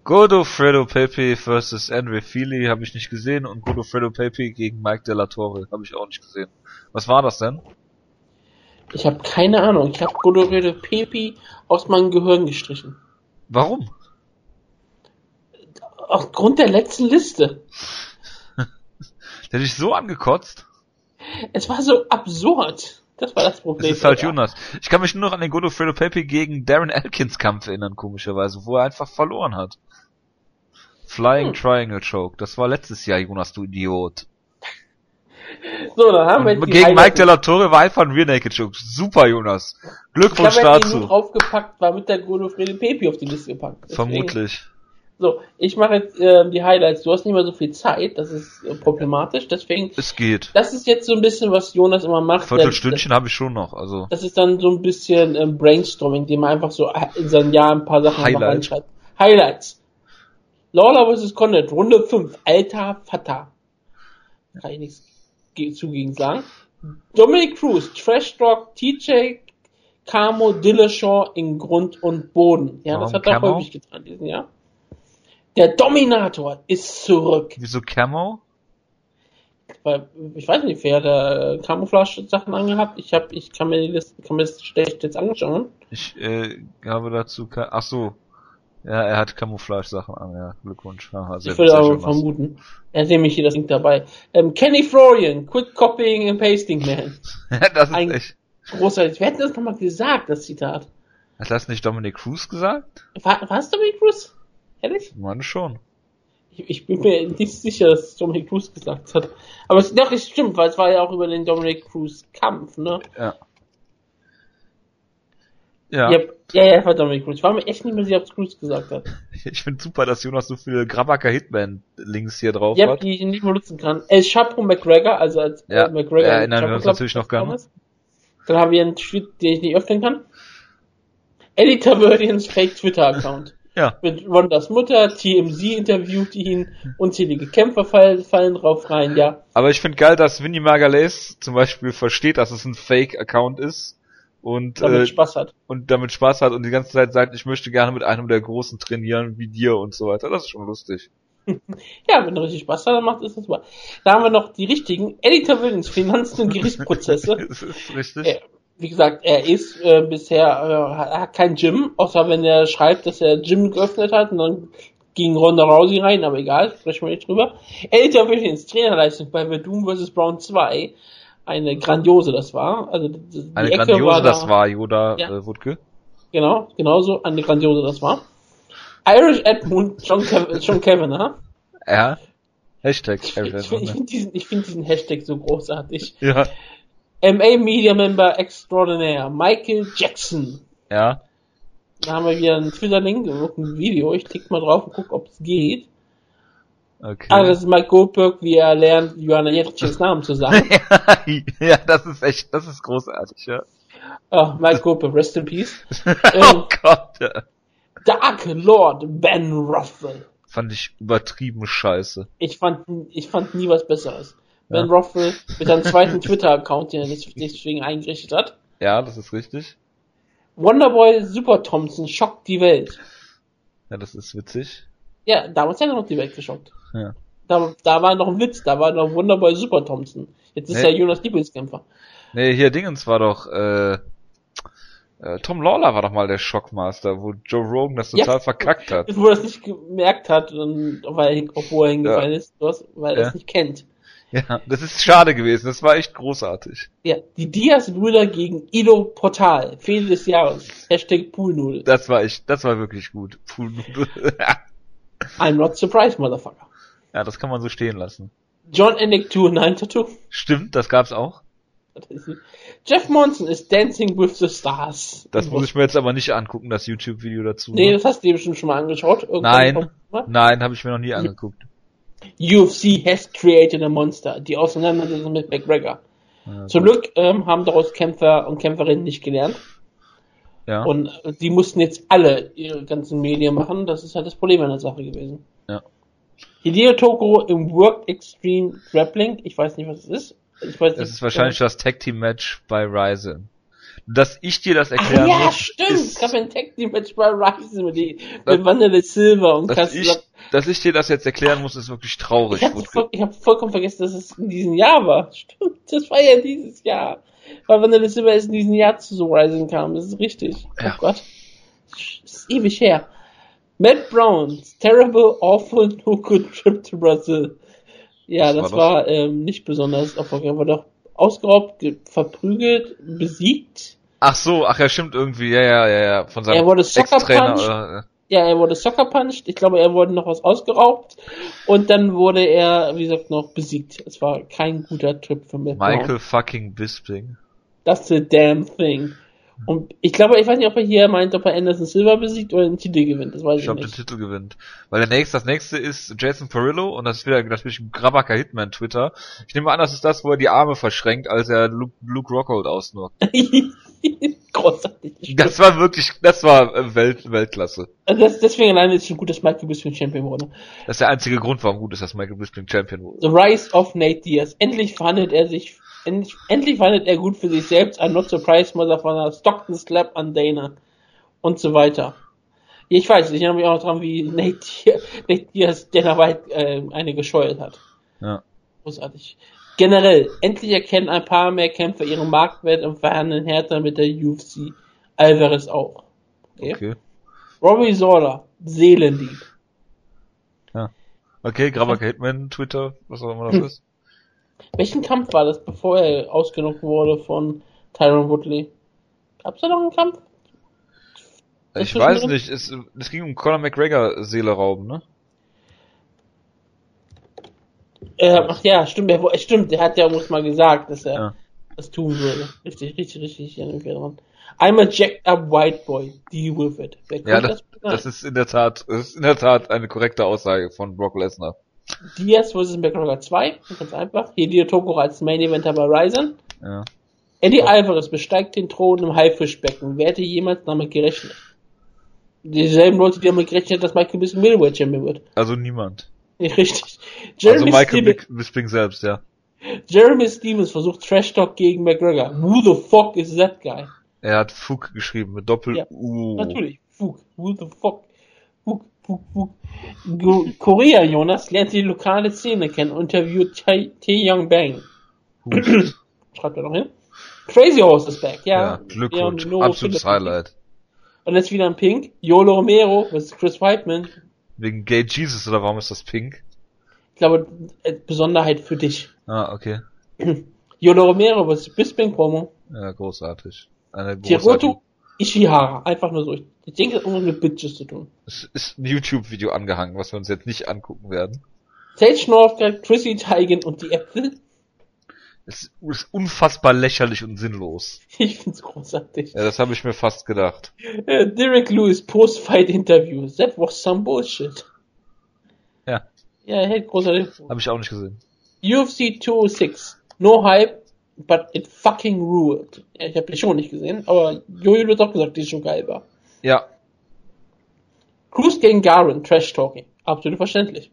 Godofredo Pepe versus Andre Feely habe ich nicht gesehen und Godofredo Pepe gegen Mike Della Torre habe ich auch nicht gesehen. Was war das denn? Ich habe keine Ahnung. Ich habe Godorede Pepi aus meinem Gehirn gestrichen. Warum? Aufgrund der letzten Liste. Der dich so angekotzt. Es war so absurd. Das war das Das Problem. ist halt Jonas. Ich kann mich nur noch an den Godofredo Pepe gegen Darren Elkins Kampf erinnern, komischerweise, wo er einfach verloren hat. Flying Hm. Triangle Choke. Das war letztes Jahr, Jonas, du Idiot. So, dann haben wir jetzt die gegen Mike Highlights. Della Torre war einfach ein Rear Naked Choke. Super, Jonas. Ich Glückwunsch habe jetzt den nur dazu. draufgepackt, war mit der Godofrede Pepi auf die Liste gepackt. Deswegen- Vermutlich. So, ich mache jetzt äh, die Highlights. Du hast nicht mehr so viel Zeit, das ist äh, problematisch. Deswegen, Es geht. das ist jetzt so ein bisschen, was Jonas immer macht. Viertelstündchen habe ich schon noch, also. Das ist dann so ein bisschen ähm, Brainstorming, dem man einfach so in seinem Jahr ein paar Sachen Highlight. reinschreibt. Highlights. Lawler vs. Condit, Runde 5. Alter Vater. Kann ich nichts zugegen sagen. Dominic Cruz, Trash Talk, TJ, Camo, Dillashaw in Grund und Boden. Ja, das Warum hat er Camo? häufig getan diesen Jahr. Der Dominator ist zurück. Wieso Camo? Weil, ich weiß nicht, wer hat da Camouflage-Sachen angehabt? Ich hab, ich kann mir die Liste, kann mir das schlecht jetzt anschauen. Ich äh, habe dazu Ach so. Ja, er hat Camouflage-Sachen an, ja. Glückwunsch. Aha, Ich würde aber vermuten. Er hat nämlich hier das Link dabei. Ähm, Kenny Florian, Quick Copying and Pasting Man. das ist Ein- echt. Großartig. Wer hat das nochmal gesagt, das Zitat? Hat das nicht Dominic Cruz gesagt? War, war es Dominic Cruz? Ehrlich? Ich meine schon. Ich, ich bin mir nicht sicher, dass es Dominic Cruz gesagt hat. Aber es, doch, es stimmt, weil es war ja auch über den Dominic Cruz Kampf, ne? Ja. Ja, Ja, ja, ja, Cruz. Ich war mir echt nicht mehr sicher, ob es Cruz gesagt hat. ich finde super, dass Jonas so viele Grabacker Hitman-Links hier drauf Ja, hat. die ich nicht mehr nutzen kann. El Chapo McGregor, also als Ja, äh, McGregor. erinnern wir uns Club natürlich noch gern. Thomas. Dann haben wir einen Tweet, den ich nicht öffnen kann. Eddie Taverdians Fake Twitter-Account. Ja. Mit Rondas Mutter, TMZ interviewt ihn, unzählige Kämpfer fallen, fallen drauf rein, ja. Aber ich finde geil, dass Vinny Margalais zum Beispiel versteht, dass es ein Fake-Account ist und, Damit äh, Spaß hat. und damit Spaß hat und die ganze Zeit sagt, ich möchte gerne mit einem der Großen trainieren, wie dir und so weiter. Das ist schon lustig. Ja, wenn er richtig Spaß hat, dann macht es das mal. Da haben wir noch die richtigen Eddie Taverdians Finanzen und Gerichtsprozesse. das ist richtig. Ja. wie gesagt, er ist äh, bisher, äh, er hat kein Gym, außer wenn er schreibt, dass er Gym geöffnet hat und dann ging Ronda Rousey rein, aber egal, sprechen wir nicht drüber. Elter Williams, Trainerleistung bei Verdun vs. Brown 2, eine grandiose das war. Also die Eine Ecke grandiose, war da, das war Yoda Ja. äh, Wutke. Genau, genauso eine grandiose das war. Irish Edmund, John, Kev John Kavanagh, Ja. Hashtag Ich finde ich find diesen, ich find diesen Hashtag so großartig. Ja, MA Media Member Extraordinaire, Michael Jackson. ja. Da haben wir wieder einen Twitter-Link, ein Video. Ich klicke mal drauf und guck, ob es geht. Okay. Ah, das ist Mike Goldberg, wie er lernt, Johanna Jędryczys Namen zu sagen. ja, das ist echt, das ist großartig, ja. Ah, Mike Goldberg, rest in peace. oh Ähm, Gott, ja. Dark Lord Ben Ruffle. Fand ich übertrieben scheiße. Ich fand, ich fand nie was Besseres. Ben Ja. Ruffle mit seinem zweiten Twitter-Account, den er des- deswegen eingerichtet hat. Ja, das ist richtig. Wonderboy Super Thompson schockt die Welt. Ja, das ist witzig. Ja, damals hat er noch die Welt geschockt. Ja. Da, da war noch ein Witz, da war noch Wonderboy Super Thompson. Jetzt ist Nee. er Jonas Lieblingskämpfer. Nee, hier Dingens war doch, äh, äh, Tom Lawler war doch mal der Schockmaster, wo Joe Rogan das Ja. total verkackt hat. Wo er es nicht gemerkt hat, und, weil, er- obwohl er hingefallen ist, was, weil er Ja. es nicht kennt. Ja, das ist schade gewesen, das war echt großartig. Ja, die Diaz-Brüder gegen Ido Portal. Fehde des Jahres. Hashtag Poolnudel. Das war echt, das war wirklich gut. Puh, I'm not surprised, Motherfucker. ja, das kann man so stehen lassen. John Ennick 292. Stimmt, das gab's auch. Jeff Monson ist Dancing with the Stars. Das muss ich mir jetzt aber nicht angucken, das YouTube-Video dazu. Nee, ne? das hast du dir bestimmt schon mal angeschaut. Irgendwann Nein. Nein, habe ich mir noch nie angeguckt. UFC has created a monster. Die Auseinandersetzung mit McGregor. Ja, Zum Glück ähm, haben daraus Kämpfer und Kämpferinnen nicht gelernt. Ja. Und äh, die mussten jetzt alle ihre ganzen Medien machen. Das ist halt das Problem an der Sache gewesen. Ja. Hideo Tokoro im Work Extreme Grappling. Ich weiß nicht, was es ist. Ich weiß Das ist wahrscheinlich das Tag Team Match bei Ryzen. Dass ich dir das Ach erklären ja, muss, stimmt. ist, Es gab ein Tag Team Match bei Ryzen mit, die, Das- mit Vanille Silver und dass ich, dass ich dir das jetzt erklären muss, ist wirklich traurig. Ich habe voll, ich hab vollkommen vergessen, dass es in diesem Jahr war. Stimmt, das war ja dieses Jahr. Weil Vanilla Silver erst in diesem Jahr zu so Rising kam. Das ist richtig. Ja. Oh Gott. Das ist ewig her. Matt Brown, Terrible, Awful, No Good Trip to Brazil. Ja, Was das war war, ähm, nicht besonders erfolgreich. Er wurde doch ausgeraubt, ge- verprügelt, besiegt. Ach so, ach ja, stimmt irgendwie, ja, ja, ja, ja, von seinem Er wurde Soccer oder, Ja, er wurde Soccer punched. Ich glaube, er wurde noch was ausgeraubt. Und dann wurde er, wie gesagt, noch besiegt. Es war kein guter Trip für Brown. Michael fucking Bisping. That's the damn thing. Und ich glaube, ich weiß nicht, ob er hier meint, ob er Anderson Silver besiegt oder den Titel gewinnt. Das weiß Ich ich, glaube, den. Titel gewinnt. Weil der nächste, das nächste ist Jason Perillo und das ist wieder natürlich Grabaka Hitman Twitter. Ich nehme an, das ist das, wo er die Arme verschränkt, als er Luke, Luke Rockhold ausnockt. Großartig. Das war wirklich, das war äh, Welt, Weltklasse. Also das, deswegen alleine ist es schon gut, dass Michael Bisping Champion wurde. Das ist der einzige Grund, warum gut ist, dass Michael Bisping Champion wurde. The Rise of Nate Diaz. Endlich verhandelt er sich, endlich, endlich verhandelt er gut für sich selbst. I'm not surprised, Motherfucker. Stockton Slap an Dana. Und so weiter. Ja, ich weiß, ich erinnere mich auch noch dran, wie Nate Diaz, Nate Diaz Dana White äh, eine gescheuert hat. Ja. Großartig. Generell, endlich erkennen ein paar mehr Kämpfer ihren Marktwert und verhandeln härter mit der UFC. Alvarez auch. Okay. Okay. Robbie Zola, Seelendieb. Okay, Grabaka Hitman Twitter, was auch immer das ist. Welchen Kampf war das, bevor er ausgenockt wurde von Tyron Woodley? Gab's da noch einen Kampf? Ich Dazwischen weiß drin? nicht, es, es ging um Conor McGregor Seele rauben, ne? Äh, ach ja, stimmt, er, wo- stimmt, er hat ja uns mal gesagt, dass er Ja. das tun würde. Richtig, richtig, richtig, ich dran. I'm a jacked up white boy, deal with it. Ja, das, sein? das ist in der Tat, das ist in der Tat eine korrekte Aussage von Brock Lesnar. Diaz vs. McGregor 2, ganz einfach. Hideo Tokoro als Main Eventer bei Ryzen. Ja. Eddie Alvarez besteigt den Thron im Haifischbecken. Wer hätte jemals damit gerechnet? Dieselben Leute, die damit gerechnet haben, dass Michael Bisping Middleweight Champion wird. Also niemand. Richtig. Also Jeremy, Michael Stevens, Bisping selbst, ja. Jeremy Stevens versucht Trash Talk gegen McGregor. Who the fuck is that guy? Er hat Fug geschrieben mit Doppel Ja. Natürlich. Fug. Who the fuck? Fug, Korea Jonas lernt die lokale Szene kennen. Interviewt Tae Young Bang. Hust. Schreibt er noch hin. Crazy Horse is back, ja. Ja, Glückwunsch. Ja, Absolutes Highlight. Und jetzt wieder ein Pink. Yolo Romero vs. Chris Whiteman. Wegen Gay Jesus oder warum ist das pink? Ich glaube, äh, Besonderheit für dich. Ah, okay. Yolo Romero vs. Bisping Promo. Ja, großartig. Eine großartige. Ishihara. Einfach nur so. Ich, denke, das hat irgendwas mit Bitches zu tun. Es ist ein YouTube-Video angehangen, was wir uns jetzt nicht angucken werden. Sage Northcutt, Chrissy Teigen und die Äpfel. Es ist unfassbar lächerlich und sinnlos. Ich find's großartig. Ja, das habe ich mir fast gedacht. Äh, Derek Lewis Post-Fight-Interview. That was some bullshit. Ja, Ja, hey, großartig. habe ich auch nicht gesehen. UFC 206. No hype, but it fucking ruled. Ich habe die schon nicht gesehen, aber Jojo hat doch gesagt, die schon geil war. Ja, Cruz gegen Garen, Trash Talking. Absolut verständlich.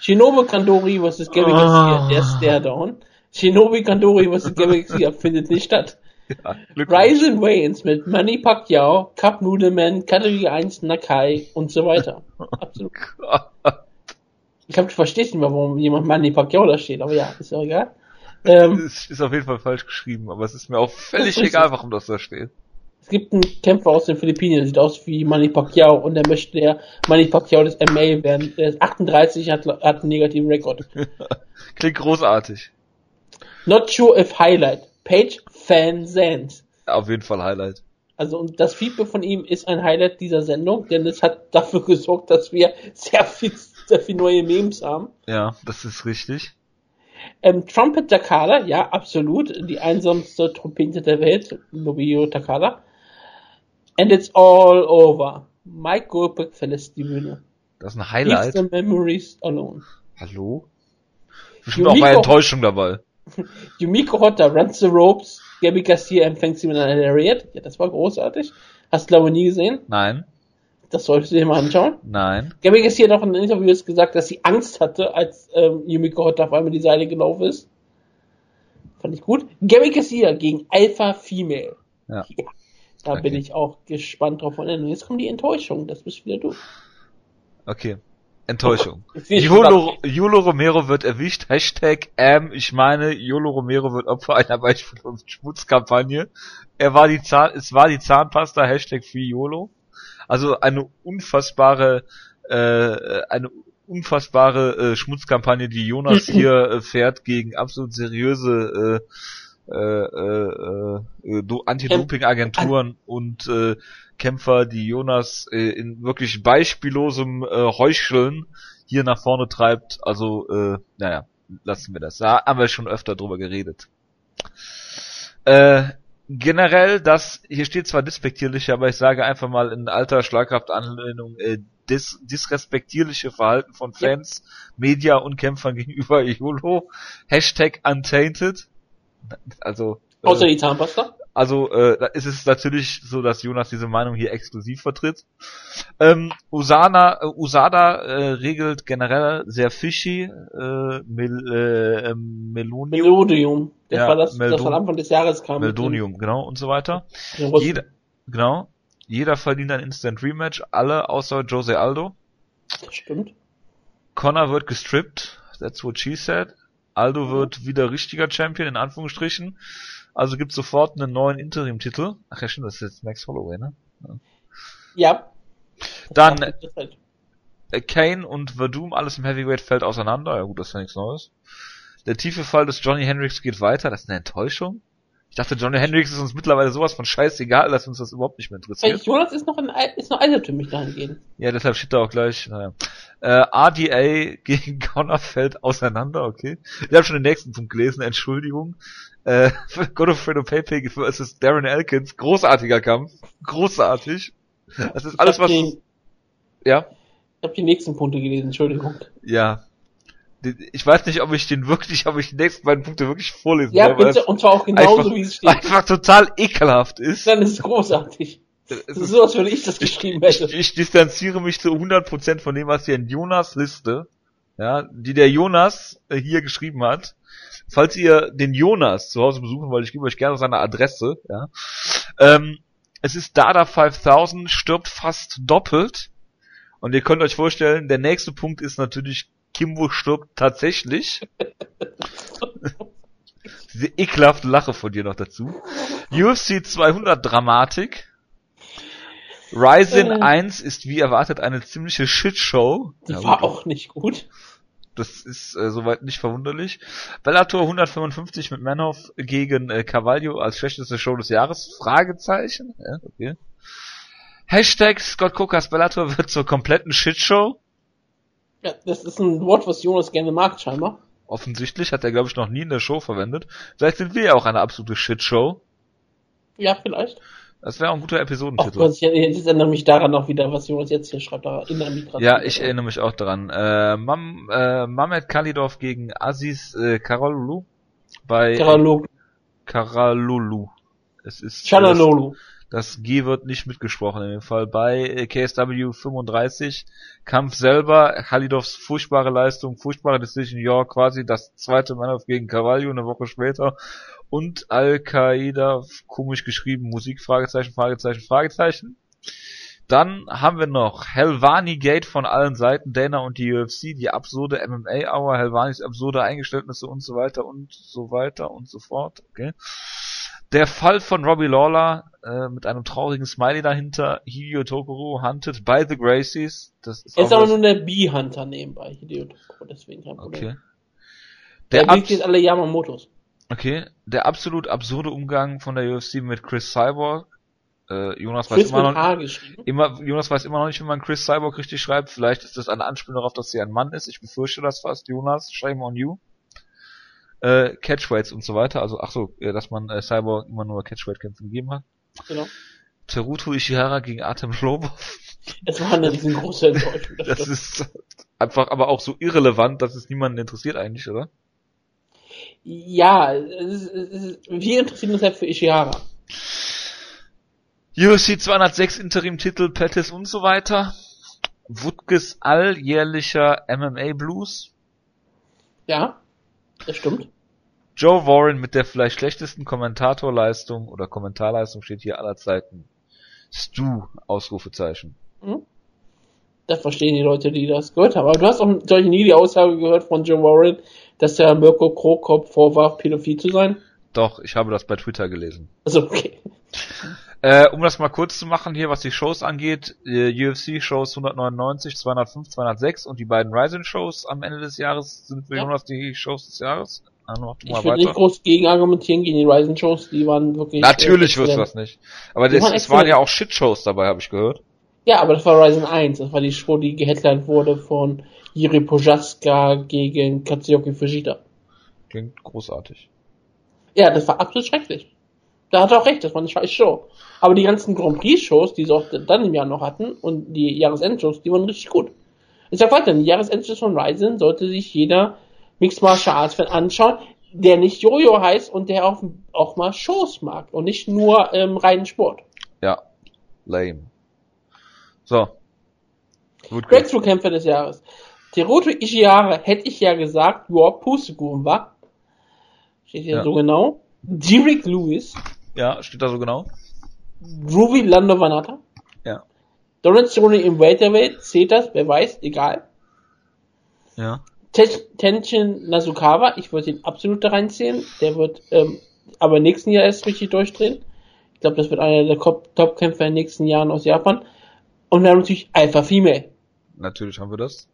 Shinobu Kandori vs. Gabby Garcia, der Stare-Down. Shinobu Kandori vs. Gabby Garcia findet nicht statt. ja Glückwunsch. Ryzen Waynes mit Manny Pacquiao, Cup Noodleman, Kategorie 1 Nakai und so weiter. Absolut. Ich glaube, du verstehst nicht mehr, warum jemand Manny Pacquiao da steht, aber ja, ist ja egal. Ähm, Es ist auf jeden Fall falsch geschrieben, aber es ist mir auch völlig egal, warum das da steht. es gibt einen Kämpfer aus den Philippinen, der sieht aus wie Manny Pacquiao und der möchte der Manny Pacquiao des MA werden. Der ist 38, hat, hat einen negativen Rekord. Klingt großartig. Not sure if Highlight. Page Fan Sands. Auf jeden Fall Highlight. Also und das Feedback von ihm ist ein Highlight dieser Sendung, denn es hat dafür gesorgt, dass wir sehr viel, sehr viel neue Memes haben. Ja, das ist richtig. Ähm, Trumpet Takada, ja, absolut. Die einsamste Trompete der Welt, Nobio Takada. And it's all over. Mike Goldberg verlässt die Bühne. Das ist ein Leaves Highlight. the memories alone. Hallo? Bestimmt auch bei Yumiko- Enttäuschung dabei. Yumiko Hotta runs the ropes. Gabby Garcia empfängt sie mit einer Lariat. Ja, das war großartig. Hast du glaube ich nie gesehen. Nein, Das solltest du dir mal anschauen. nein. Gabby Garcia hat auch in Interviews gesagt, dass sie Angst hatte, als ähm, Yumiko Hotta auf einmal die Seite gelaufen ist. Fand ich gut. Gabby Garcia gegen Alpha Female. Ja. Da Okay. bin ich auch gespannt drauf. Und jetzt kommt die Enttäuschung. Das bist wieder du. Okay. Enttäuschung. Yolo, Yolo Romero wird erwischt. Hashtag ähm, ich meine, Yolo Romero wird Opfer einer beispiellosen Schmutzkampagne. Er war die Zahn, es war die Zahnpasta, Hashtag Free Yolo. Also eine unfassbare, äh, eine unfassbare äh, Schmutzkampagne, die Jonas hier äh, fährt gegen absolut seriöse äh, äh, äh, äh, Do- Anti-Doping-Agenturen und äh, Kämpfer, die Jonas äh, in wirklich beispiellosem äh, Heucheln hier nach vorne treibt. Also, äh, naja, lassen wir das. Da haben wir schon öfter drüber geredet. Äh, generell, das, hier steht zwar despektierlich, aber ich sage einfach mal in alter Schlagkraftanlehnung, äh, dis, disrespektierliche Verhalten von Ja. Fans, Media und Kämpfern gegenüber YOLO. Hashtag untainted. Also, äh, Außer die Zahnpasta. Also äh, da ist es natürlich so, dass Jonas diese Meinung hier exklusiv vertritt. Ähm, Usana, äh, Usada äh, regelt generell sehr fishy. Äh, Mel, äh, ähm, Melonium, Melodium. Das Ja, war das, das Meldon- von Anfang des Jahres kam. Meldonium, genau und so weiter. Russen. Jeder, genau. Jeder verdient ein Instant Rematch, alle außer Jose Aldo. Das stimmt. Connor wird gestrippt, that's what she said. Aldo wird wieder richtiger Champion, in Anführungsstrichen. Also gibt sofort einen neuen Interim-Titel. Ach ja, stimmt, das ist jetzt Max Holloway, ne? Ja. Dann- Äh, Kane und Verdum, alles im Heavyweight fällt auseinander. Ja gut, das ist ja nichts Neues. Der tiefe Fall des Johnny Hendricks geht weiter. Das ist eine Enttäuschung. Ich dachte, Johnny Hendricks ist uns mittlerweile sowas von scheißegal, dass uns das überhaupt nicht mehr Hey, interessiert. Jonas ist noch ein, ist noch altertümlich dahingehend. Ja, deshalb steht da auch gleich, naja. Äh, RDA gegen Connor fällt auseinander, okay. Ich habe schon den nächsten Punkt gelesen, Entschuldigung. Äh, Godofredo Pepe versus Darren Elkins, großartiger Kampf. Großartig. Das ist alles ich was, Die, ja. ich habe die nächsten Punkte gelesen, Entschuldigung. Ja. Ich weiß nicht, ob ich den wirklich, ob ich die nächsten beiden Punkte wirklich vorlesen Ja, bitte, das und zwar auch genauso, einfach, wie es steht. einfach total ekelhaft ist. Dann ist es großartig. Es Das ist ist so, als würde ich das geschrieben ich, hätte. ich distanziere mich zu 100% von dem, was hier in Jonas Liste, ja, die der Jonas äh, hier geschrieben hat. Falls ihr den Jonas zu Hause besuchen wollt, ich gebe euch gerne seine Adresse, ja. Ähm, es ist Dada 5000, stirbt fast doppelt. Und ihr könnt euch vorstellen, der nächste Punkt ist natürlich, Kimbo stirbt tatsächlich. Diese ekelhafte Lache von dir noch dazu. UFC 200 Dramatik. Ryzen Äh. 1 ist wie erwartet eine ziemliche Shitshow. Die Ja, war gut, auch nicht gut. Das ist äh, soweit nicht verwunderlich. Bellator 155 mit Manhoff gegen äh, Carvalho als schlechteste Show des Jahres? Fragezeichen. Ja, okay. Hashtag Scott Cookers Bellator wird zur kompletten Shitshow. Ja, das ist ein Wort, was Jonas gerne mag, scheinbar. Offensichtlich hat er, glaube ich, noch nie in der Show verwendet. Vielleicht sind wir ja auch eine absolute Shitshow. Ja, vielleicht. Das wäre auch ein guter Ach Episodentitel. Gott, ich, jetzt erinnere mich daran auch wieder, was Jonas jetzt hier schreibt. Da erinnere mich dran. Ja, ich erinnere mich auch daran. Äh, Mam, äh, Mamed Khalidov gegen Aziz äh, Karolulu bei Karalog, Karalulu. Es ist Chalalolu. Das G wird nicht mitgesprochen in dem Fall. Bei äh, KSW 35 Kampf selber, Khalidovs furchtbare Leistung, furchtbare Decision, ja, quasi das zweite Man-Off gegen Carvalho eine Woche später. Und Al-Qaida, komisch geschrieben, Musik, Fragezeichen, Fragezeichen, Fragezeichen. Dann haben wir noch Helvani Gate von allen Seiten, Dana und die UFC, die absurde MMA-Hour, Helvanis absurde Eingeständnisse und so weiter und so weiter und so fort. Okay. Der Fall von Robbie Lawler äh, mit einem traurigen Smiley dahinter. Hideo Tokoro hunted by the Gracies. Das ist Er ist aber nur der Bee-Hunter nebenbei, Hideo Tokoro, deswegen kein Problem. okay. Der, Der, jetzt alle Yamamotos. Okay. Der absolut absurde Umgang von der UFC mit Chris Cyborg. Äh, Jonas weiß Chris immer mit noch immer, Jonas weiß immer noch nicht, wie man Chris Cyborg richtig schreibt. Vielleicht ist das eine Anspielung darauf, dass sie ein Mann ist. Ich befürchte das fast, Jonas. Shame on you. Äh, Catchweights und so weiter. Also, ach so, äh, dass man äh, Cyborg immer nur Catchweight-Kämpfe gegeben hat. Genau. Teruto Ishihara gegen Artem Lobov. Es war eine riesengroße Enttäuschung. Das Das ist einfach aber auch so irrelevant, dass es niemanden interessiert eigentlich, oder? Ja, es ist, es ist, wir interessieren uns halt für Ishihara. UFC 206 Interim-Titel, Pettis und so weiter. Wutkes alljährlicher MMA Blues. Ja, das stimmt. Joe Warren mit der vielleicht schlechtesten Kommentatorleistung oder Kommentarleistung steht hier aller Zeiten. Stu, Ausrufezeichen. Hm? Das verstehen die Leute, die das gehört haben. Aber du hast auch solch nie die Aussage gehört von Joe Warren, dass der Mirko Krokop vorwarf, pädophil zu sein. Doch, ich habe das bei Twitter gelesen. Also, okay. Äh, um das mal kurz zu machen hier, was die Shows angeht, äh, UFC-Shows 199, 205, 206 und die beiden Ryzen-Shows am Ende des Jahres sind für Ja. Jonas die Shows des Jahres. Ah, mach du Ich will nicht groß gegen argumentieren gegen die Ryzen-Shows, die waren wirklich. Natürlich äh, wirst du das nicht. Aber das, es waren ja auch Shit-Shows dabei, habe ich gehört. Ja, aber das war Ryzen 1. Das war die Show, die geheadlined wurde von Jiri Pojaska gegen Katsuyoki Fujita. Klingt großartig. Ja, das war absolut schrecklich. Da hat er auch recht, das war eine scheiß Show. Aber die ganzen Grand Prix-Shows, die sie auch dann im Jahr noch hatten, und die Jahresendshows, die waren richtig gut. Ich sag weiter, die Jahresendshows von Ryzen sollte sich jeder Mixed Martial Arts Fan anschauen, der nicht Jojo heißt und der auch, auch mal Shows mag und nicht nur ähm, reinen Sport. Ja. Lame. So. Gut. Breakthrough-Kämpfer des Jahres. Teruto Ishihara hätte ich ja gesagt, ja, Pustekuchen war. Steht hier Ja. so genau. Derek Lewis, Ja, steht da so genau? Ruby Landovanata, Ja. Donald Cerrone im Welterweight, das, wer weiß, egal. Ja. Te- Tenshin Nasukawa, ich würde ihn absolut da reinziehen, der wird ähm, aber nächsten Jahr erst richtig durchdrehen. Ich glaube, das wird einer der Top- Top-Kämpfer in den nächsten Jahren aus Japan. Und wir haben natürlich Alpha Female. Natürlich haben wir das.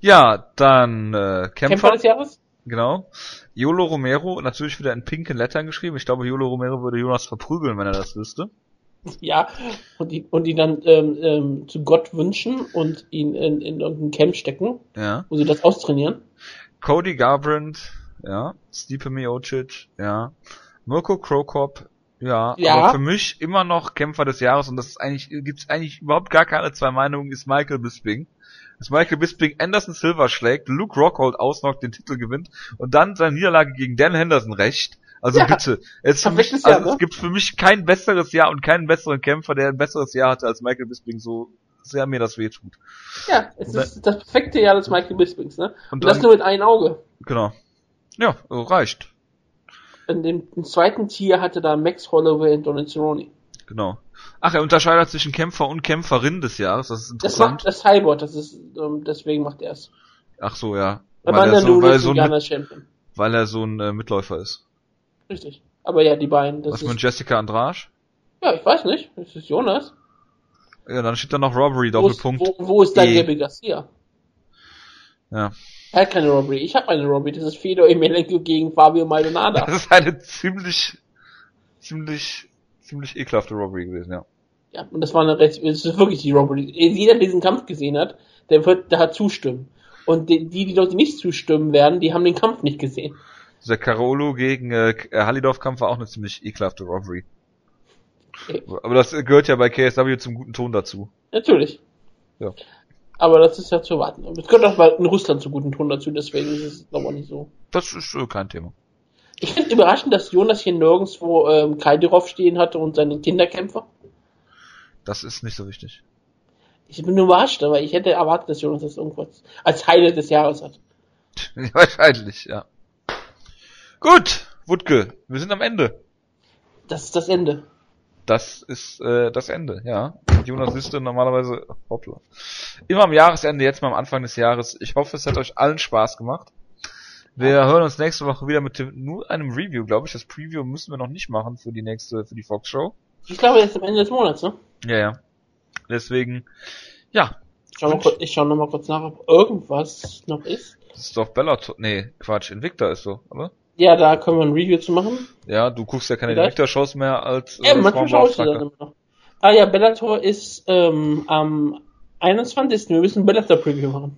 Ja, dann äh, Kämpfer Kämpfer. des Jahres? Genau. Yolo Romero, natürlich wieder in pinken Lettern geschrieben. Ich glaube, Yolo Romero würde Jonas verprügeln, wenn er das wüsste. Ja, und die, und die dann ähm, ähm, zu Gott wünschen und ihn in, in irgendein Camp stecken, Ja. wo sie das austrainieren. Cody Garbrandt, ja. Stipe Miocic, ja. Mirko Krokop, ja. Ja. Aber für mich immer noch Kämpfer des Jahres und das ist eigentlich, gibt's eigentlich überhaupt gar keine zwei Meinungen, ist Michael Bisping. Dass Michael Bisping Anderson Silver schlägt, Luke Rockhold ausnockt, den Titel gewinnt und dann seine Niederlage gegen Dan Henderson rächt. Also Ja. bitte. Es, mich, Jahr, also ne? es gibt für mich kein besseres Jahr und keinen besseren Kämpfer, der ein besseres Jahr hatte als Michael Bisping, so sehr mir das wehtut. Ja, es Ne- ist das perfekte Jahr des Michael Bispings, ne? Und Und das dann- nur mit einem Auge. Genau. Ja, reicht. In dem zweiten Tier hatte da Max Holloway und Donald Cerrone. Genau. Ach, er unterscheidet zwischen Kämpfer und Kämpferin des Jahres. Das ist Das interessant. macht das Cyborg, das ist, ähm, deswegen macht er es. Ach so, ja. Weil Weil er so, weil so, ein weil er so ein äh, Mitläufer ist. Richtig. Aber ja, die beiden, das Was ist, mit Jessica Andrade? ja, ich weiß nicht, das ist Jonas. Ja, dann steht da noch Robbery, Wo ist, Doppelpunkt. wo, wo ist dein E. Gabi Garcia? Ja. Er hat keine Robbery. Ich habe eine Robbery. Das ist Fedor Emelianenko gegen Fabio Maldonado. Das ist eine ziemlich, ziemlich, ziemlich ekelhafte Robbery gewesen, ja. Ja, und das war eine recht, es ist wirklich die Robbery. Jeder, der diesen Kampf gesehen hat, der wird da zustimmen. Und die, die Leute, nicht zustimmen werden, die haben den Kampf nicht gesehen. Der Carolo gegen äh, Hallidorf-Kampf war auch eine ziemlich ekelhafte Robbery. Okay. Aber das gehört ja bei KSW zum guten Ton dazu. Natürlich. Ja. Aber das ist ja zu erwarten. Es gehört auch bei in Russland zu guten Ton dazu, deswegen ist es noch nicht so. Das ist äh, kein Thema. Ich finde überraschend, dass Jonas hier nirgendwo ähm, Kaidirov stehen hatte und seine Kinderkämpfer. Das ist nicht so wichtig. Ich bin überrascht, aber ich hätte erwartet, dass Jonas das irgendwas als Highlight des Jahres hat. Wahrscheinlich, ja. Gut, Wutke, wir sind am Ende. Das ist das Ende. Das ist äh, das Ende, ja. Jonas Liste normalerweise hoppla. Immer am Jahresende, jetzt mal am Anfang des Jahres. Ich hoffe, es hat euch allen Spaß gemacht. Wir hören uns nächste Woche wieder mit dem, nur einem Review, glaube ich. Das Preview müssen wir noch nicht machen für die nächste, für die Fox Show. Ich glaube, jetzt am Ende des Monats, ne? Ja, ja. Deswegen, ja, Ich schau, mal kurz, ich schau noch mal kurz nach, ob irgendwas noch ist. das ist doch Bellator. Nee, Quatsch, Invicta ist so, oder? Ja, da können wir ein Review zu machen. Ja, du guckst ja keine. Invicta-Shows mehr als Ja, manchmal schaue ich dann immer noch. Ah ja, Bellator ist ähm, am 21. Wir müssen Bellator-Preview machen.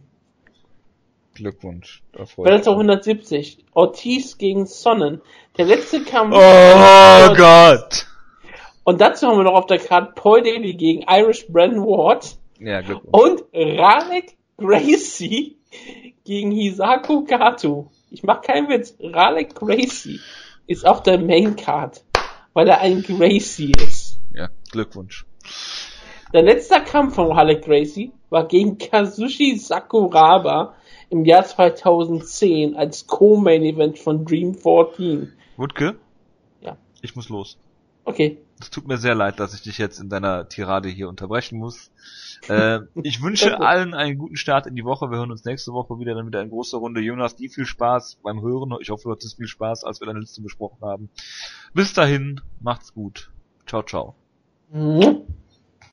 Glückwunsch. Freut Bellator mich. 170. Ortiz gegen Sonnen. Der letzte Kampf. Oh Gott! Und dazu haben wir noch auf der Karte Paul Daly gegen Irish Brandon Ward. Ja, Glückwunsch. Und Ralek Gracie gegen Hisako Kato. Ich mach keinen Witz. Ralek Gracie ist auf der Main Card, weil er ein Gracie ist. Ja, Glückwunsch. Der letzte Kampf von Ralek Gracie war gegen Kazushi Sakuraba im Jahr 2010 als Co-Main Event von Dream 14. Wutke? Ja. Ich muss los. Okay. Es tut mir sehr leid, dass ich dich jetzt in deiner Tirade hier unterbrechen muss. Äh, ich wünsche allen einen guten Start in die Woche. Wir hören uns nächste Woche wieder, dann wieder in großer Runde. Jonas, dir viel Spaß beim Hören. Ich hoffe, du hattest viel Spaß, als wir deine Liste besprochen haben. Bis dahin, macht's gut. Ciao, ciao. Mhm.